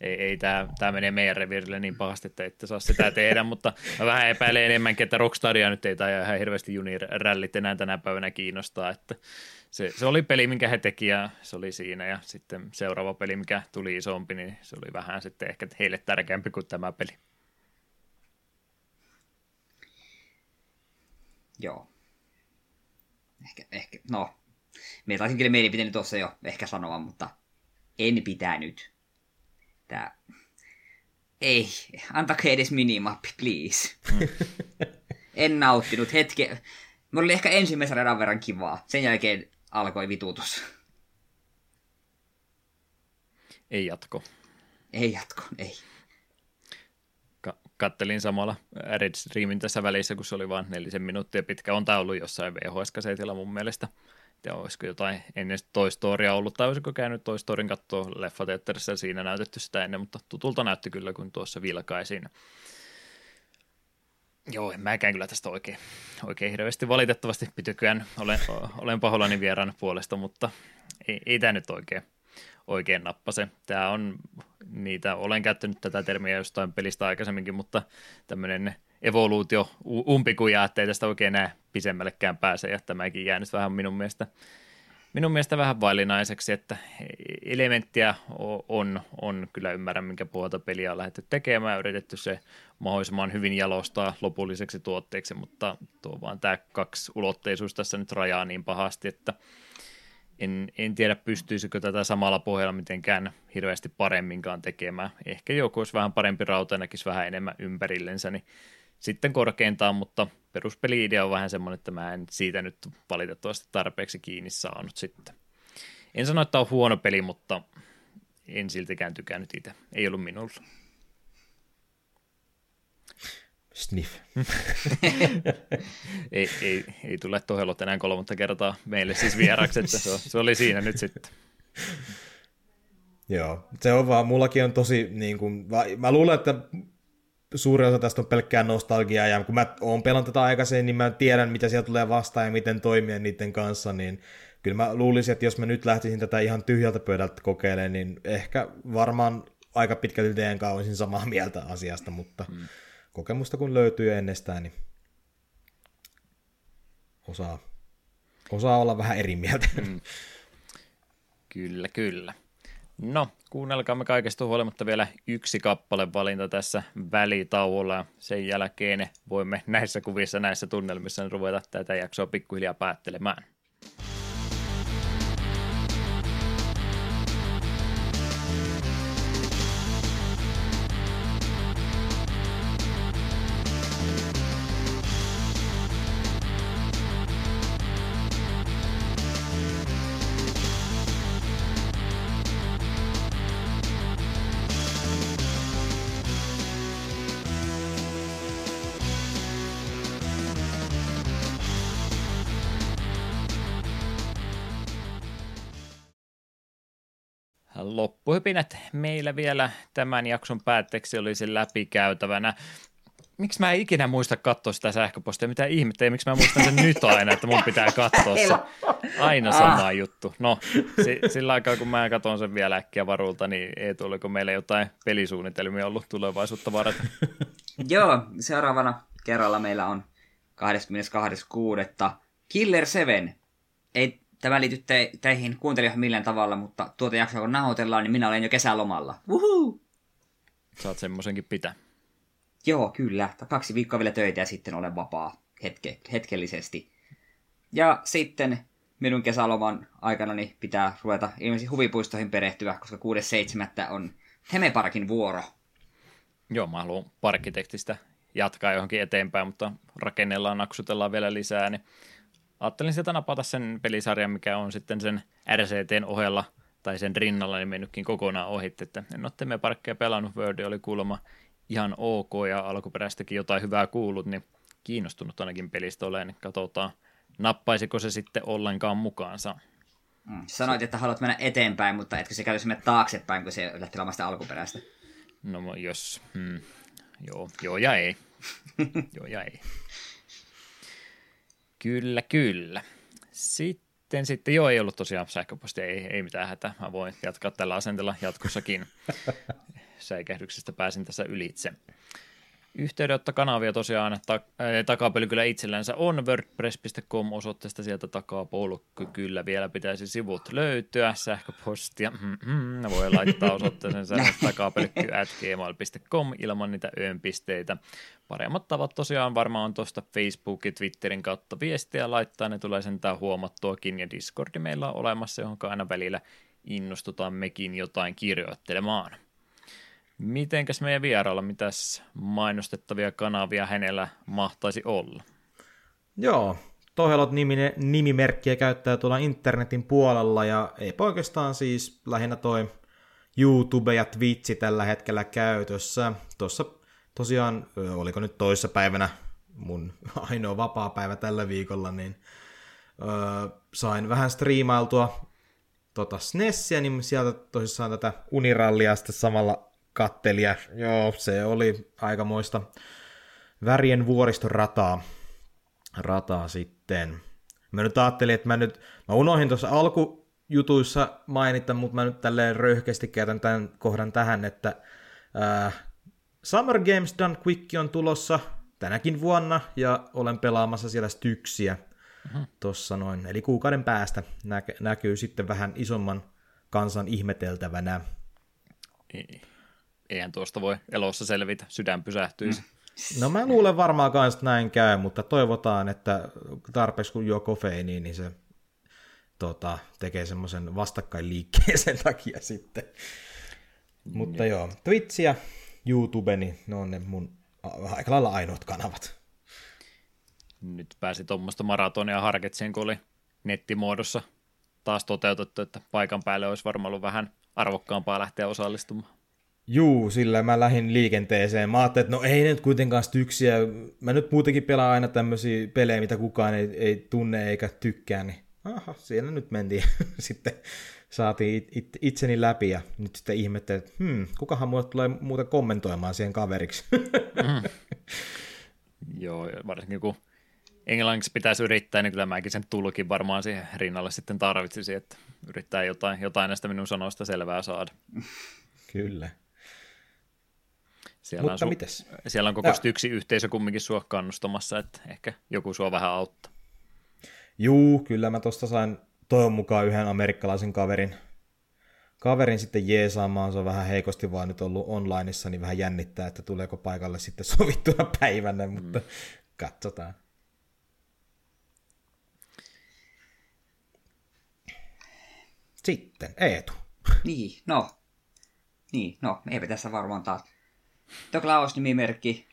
ei, ei tämä, tämä menee meidän reviirille niin pahasti, että ette saa sitä tehdä, mutta mä vähän epäilen enemmänkin, että Rockstaria nyt ei tai ihan hirveästi junirällit enää tänä päivänä kiinnostaa, että se, se, oli peli, minkä he teki ja se oli siinä ja sitten seuraava peli, mikä tuli isompi, niin se oli vähän sitten ehkä heille tärkeämpi kuin tämä peli. Joo. Ehkä, ehkä, no. Me taisin kyllä mielipiteeni tuossa jo ehkä sanoa, mutta en pitänyt. Tää... Ei, antakaa edes minimappi, please. Mm. en nauttinut hetke. Mulla oli ehkä ensimmäisen radan verran kivaa. Sen jälkeen alkoi vituutus. Ei jatko. Ei jatko, ei kattelin samalla Red Streamin tässä välissä, kun se oli vain nelisen minuuttia pitkä. On tämä ollut jossain VHS-kasetilla mun mielestä. Ja olisiko jotain ennen Toy Storya ollut, tai olisiko käynyt Toy Storyn katsoa leffateatterissa siinä näytetty sitä ennen, mutta tutulta näytti kyllä, kun tuossa vilkaisin. Joo, en mäkään kyllä tästä oikein, oikein hirveästi valitettavasti pitykyään. Olen, olen pahoillani vieraan puolesta, mutta ei, ei tämä nyt oikein, oikein nappase. Tämä on niitä, olen käyttänyt tätä termiä jostain pelistä aikaisemminkin, mutta tämmöinen evoluutio umpikuja, ettei tästä oikein enää pisemmällekään pääse, ja tämäkin jäänyt vähän minun mielestä, minun mielestä vähän vaillinaiseksi, että elementtiä on, on kyllä ymmärrän, minkä puolta peliä on lähdetty tekemään yritetty se mahdollisimman hyvin jalostaa lopulliseksi tuotteeksi, mutta tuo vaan tämä kaksi ulotteisuus tässä nyt rajaa niin pahasti, että en, en tiedä pystyisikö tätä samalla pohjalla mitenkään hirveästi paremminkaan tekemään. Ehkä joku olisi vähän parempi rauta ja näkisi vähän enemmän ympärillensä, niin sitten korkeintaan, mutta peruspeli-idea on vähän semmoinen, että mä en siitä nyt valitettavasti tarpeeksi kiinni saanut sitten. En sano, että on huono peli, mutta en siltikään tykännyt itse. Ei ollut minulla. Sniff. ei, ei, ei tule tohelot enää kolmatta kertaa meille siis vieraksi, että se, se oli siinä nyt sitten. Joo, se on vaan, mullakin on tosi, niin kuin, mä luulen, että suuri osa tästä on pelkkää nostalgiaa, ja kun mä oon pelannut tätä aikaisemmin, niin mä tiedän, mitä sieltä tulee vastaan ja miten toimia niiden kanssa, niin kyllä mä luulisin, että jos mä nyt lähtisin tätä ihan tyhjältä pöydältä kokeilemaan, niin ehkä varmaan aika pitkälti teidän kanssa olisin samaa mieltä asiasta, mutta hmm kokemusta kun löytyy ennestään, niin osaa, osaa olla vähän eri mieltä. Mm. Kyllä, kyllä. No, kuunnelkaamme kaikesta huolimatta vielä yksi kappale valinta tässä välitauolla. Sen jälkeen voimme näissä kuvissa, näissä tunnelmissa ruveta tätä jaksoa pikkuhiljaa päättelemään. Loppuhypinät meillä vielä tämän jakson päätteeksi olisi läpikäytävänä. Miksi mä en ikinä muista katsoa sitä sähköpostia? Mitä ihmettä, ja miksi mä muistan sen nyt aina, että mun pitää katsoa se. Aina sama ah. juttu. No, sillä aikaa kun mä katson sen vielä äkkiä varulta, niin ei tuliko meillä jotain pelisuunnitelmia ollut tulevaisuutta varten. Joo, seuraavana kerralla meillä on 22.6. Killer 7. Ei tämä liity te- teihin kuuntelijoihin millään tavalla, mutta tuota jaksoa kun nauhoitellaan, niin minä olen jo kesälomalla. Woohoo! Saat semmoisenkin pitää. Joo, kyllä. Kaksi viikkoa vielä töitä ja sitten olen vapaa hetke- hetkellisesti. Ja sitten minun kesäloman aikana niin pitää ruveta ilmeisesti huvipuistoihin perehtyä, koska 6.7. on Hemeparkin vuoro. Joo, mä haluan parkkitekstistä jatkaa johonkin eteenpäin, mutta rakennellaan, naksutellaan vielä lisää, niin ajattelin sieltä napata sen pelisarjan, mikä on sitten sen RCTn ohella tai sen rinnalla niin mennytkin kokonaan ohi, että en ole Temeparkkeja pelannut, Word oli kuulemma ihan ok ja alkuperäistäkin jotain hyvää kuullut, niin kiinnostunut ainakin pelistä olen, niin katsotaan, nappaisiko se sitten ollenkaan mukaansa. Mm. Sanoit, että haluat mennä eteenpäin, mutta etkö se käytäisi mennä taaksepäin, kun se lähti sitä alkuperäistä? No jos, hmm, joo, joo ja ei. joo ja ei. Kyllä, kyllä. Sitten, sitten joo, ei ollut tosiaan sähköposti, ei, ei mitään hätää. Mä voin jatkaa tällä asenteella jatkossakin. Säikähdyksestä pääsin tässä ylitse. Yhteydenottokanavia tosiaan ta- takapölkyllä itsellänsä on wordpress.com osoitteesta sieltä takaa polkky. Kyllä vielä pitäisi sivut löytyä. Sähköpostia mm-hmm, voi laittaa osoitteeseen takapölkky at gmail.com ilman niitä öönpisteitä. Paremmat tavat tosiaan varmaan on tuosta Facebookin, Twitterin kautta viestiä laittaa. Ne tulee sentään huomattuakin ja Discordi meillä on olemassa, johon aina välillä innostutaan mekin jotain kirjoittelemaan. Mitenkäs meidän vieraalla, mitäs mainostettavia kanavia hänellä mahtaisi olla? Joo, Tohelot nimine, nimimerkkiä käyttää tuolla internetin puolella ja ei oikeastaan siis lähinnä toi YouTube ja Twitchi tällä hetkellä käytössä. Tuossa tosiaan, oliko nyt toissa päivänä mun ainoa vapaa päivä tällä viikolla, niin öö, sain vähän striimailtua tota SNESiä, niin sieltä tosissaan tätä Unirallia sitten samalla katteli ja joo, se oli aikamoista värien vuoriston rataa, rataa sitten. Mä nyt ajattelin, että mä nyt, mä unohdin tuossa alkujutuissa mainita, mutta mä nyt tälleen röyhkeästi käytän tämän kohdan tähän, että äh, Summer Games Done Quick on tulossa tänäkin vuonna ja olen pelaamassa siellä styksiä uh-huh. tuossa noin. Eli kuukauden päästä nä- näkyy sitten vähän isomman kansan ihmeteltävänä. Ei eihän tuosta voi elossa selvitä, sydän pysähtyisi. Mm. No mä luulen varmaan kanssa näin käy, mutta toivotaan, että tarpeeksi kun juo kofeiiniin, niin se tota, tekee semmoisen vastakkain liikkeen sen takia sitten. Mutta joo, Twitch ja YouTube, niin ne on ne mun aika lailla ainoat kanavat. Nyt pääsi tuommoista maratonia harkitseen, kun oli nettimuodossa taas toteutettu, että paikan päälle olisi varmaan ollut vähän arvokkaampaa lähteä osallistumaan. Juu, sillä mä lähdin liikenteeseen. Mä ajattelin, että no ei nyt kuitenkaan styksiä. Mä nyt muutenkin pelaan aina tämmöisiä pelejä, mitä kukaan ei, ei tunne eikä tykkää, niin aha, siellä nyt mentiin. sitten saatiin it, it, itseni läpi ja nyt sitten ihmettelin, että hmm, kukahan mulle tulee muuten kommentoimaan siihen kaveriksi. mm. Joo, varsinkin kun englanniksi pitäisi yrittää, niin kyllä mäkin sen tulkin varmaan siihen rinnalle sitten tarvitsisi, että yrittää jotain, jotain näistä minun sanoista selvää saada. Kyllä. Siellä Mutta on, su- mites? Siellä on koko yksi yhteisö kumminkin sua kannustamassa, että ehkä joku sua vähän auttaa. Juu, kyllä mä tuosta sain toivon mukaan yhden amerikkalaisen kaverin, kaverin sitten jeesaamaan. Se on vähän heikosti vaan nyt ollut onlineissa, niin vähän jännittää, että tuleeko paikalle sitten sovittuna päivänä, mutta mm. katsotaan. Sitten Eetu. Niin, no. Niin, no, eipä tässä varmaan taas The Klaus-nimimerkki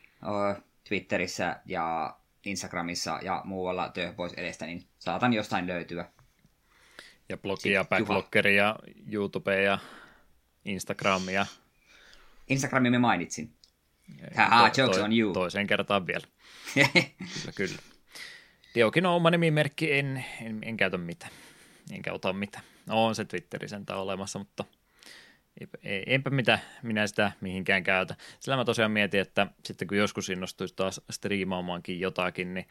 Twitterissä ja Instagramissa ja muualla työ pois edestä, niin saatan jostain löytyä. Ja blogia, backblockeria, YouTube ja Instagramia. Instagramin me mainitsin. Haha, to, jokes to, on you. Toiseen kertaan vielä. kyllä, kyllä. Diokin on oma nimimerkki, en, en, en käytä mitään. Enkä ota mitään. No, on se Twitteri sentään olemassa, mutta Enpä mitä minä sitä mihinkään käytä. Sillä mä tosiaan mietin, että sitten kun joskus innostuisi taas striimaamaankin jotakin, niin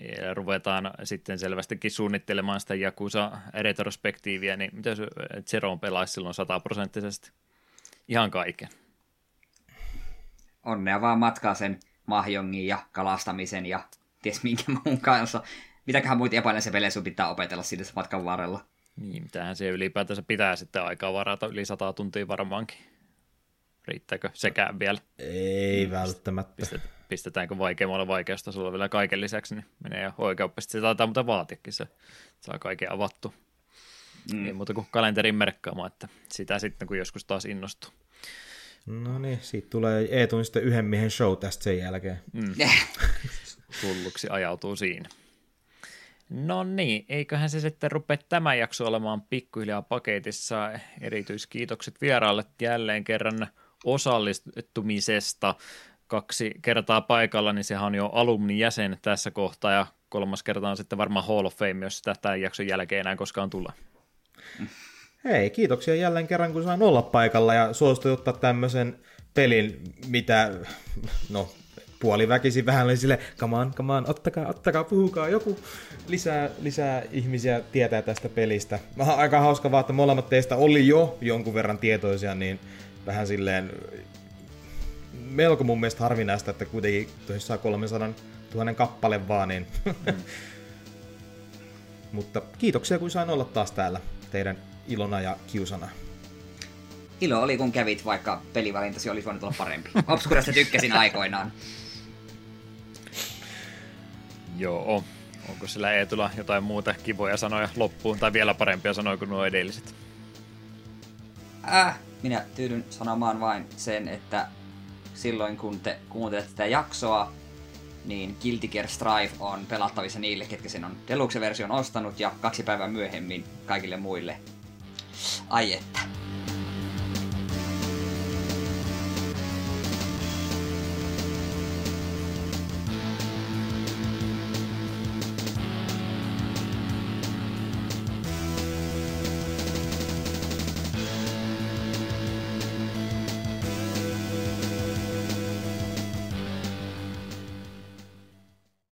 eh, ruvetaan sitten selvästikin suunnittelemaan sitä Jakusa retrospektiiviä, niin mitä Zeron pelaisi silloin sataprosenttisesti? Ihan kaiken. onnea vaan matkaa sen mahjongin ja kalastamisen ja ties minkä muun kanssa. Mitäköhän muita epäilen pelejä sun pitää opetella siinä matkan varrella. Niin, mitähän se ylipäätänsä pitää sitten aikaa varata yli 100 tuntia varmaankin. Riittääkö sekään vielä? Ei välttämättä. Pistet, pistetäänkö vaikeammalle vaikeustasolla vielä kaiken lisäksi, niin menee jo oikeasti. Se taitaa muuten vaatiakin se, saa kaiken avattu. Mm. Ei muuta kuin kalenterin merkkaamaan, että sitä sitten kun joskus taas innostuu. No niin, siitä tulee Eetun sitten yhden miehen show tästä sen jälkeen. Mm. Hulluksi ajautuu siinä. No niin, eiköhän se sitten rupea tämä jakso olemaan pikkuhiljaa paketissa. Erityiskiitokset vieraalle jälleen kerran osallistumisesta. Kaksi kertaa paikalla, niin sehän on jo alumni jäsen tässä kohtaa ja kolmas kerta on sitten varmaan Hall of Fame, jos tätä jakson jälkeen enää koskaan tulla. Hei, kiitoksia jälleen kerran, kun sain olla paikalla ja suostui ottaa tämmöisen pelin, mitä, no puoliväkisin vähän oli sille, come on, come on, ottakaa, ottakaa, puhukaa, joku lisää, lisää ihmisiä tietää tästä pelistä. Vähän aika hauska vaan, että molemmat teistä oli jo jonkun verran tietoisia, niin vähän silleen melko mun mielestä harvinaista, että kuitenkin tosissaan 300 000 kappale vaan, niin. Mutta kiitoksia, kun sain olla taas täällä teidän ilona ja kiusana. Ilo oli, kun kävit, vaikka pelivalintasi olisi voinut olla parempi. Obscurasta tykkäsin aikoinaan. Joo. Onko sillä Eetulla jotain muuta kivoja sanoja loppuun tai vielä parempia sanoja kuin nuo edelliset? Äh, minä tyydyn sanomaan vain sen, että silloin kun te kuuntelette tätä jaksoa, niin Guilty Gear Strive on pelattavissa niille, ketkä sen on Deluxe-version ostanut, ja kaksi päivää myöhemmin kaikille muille. Ai että.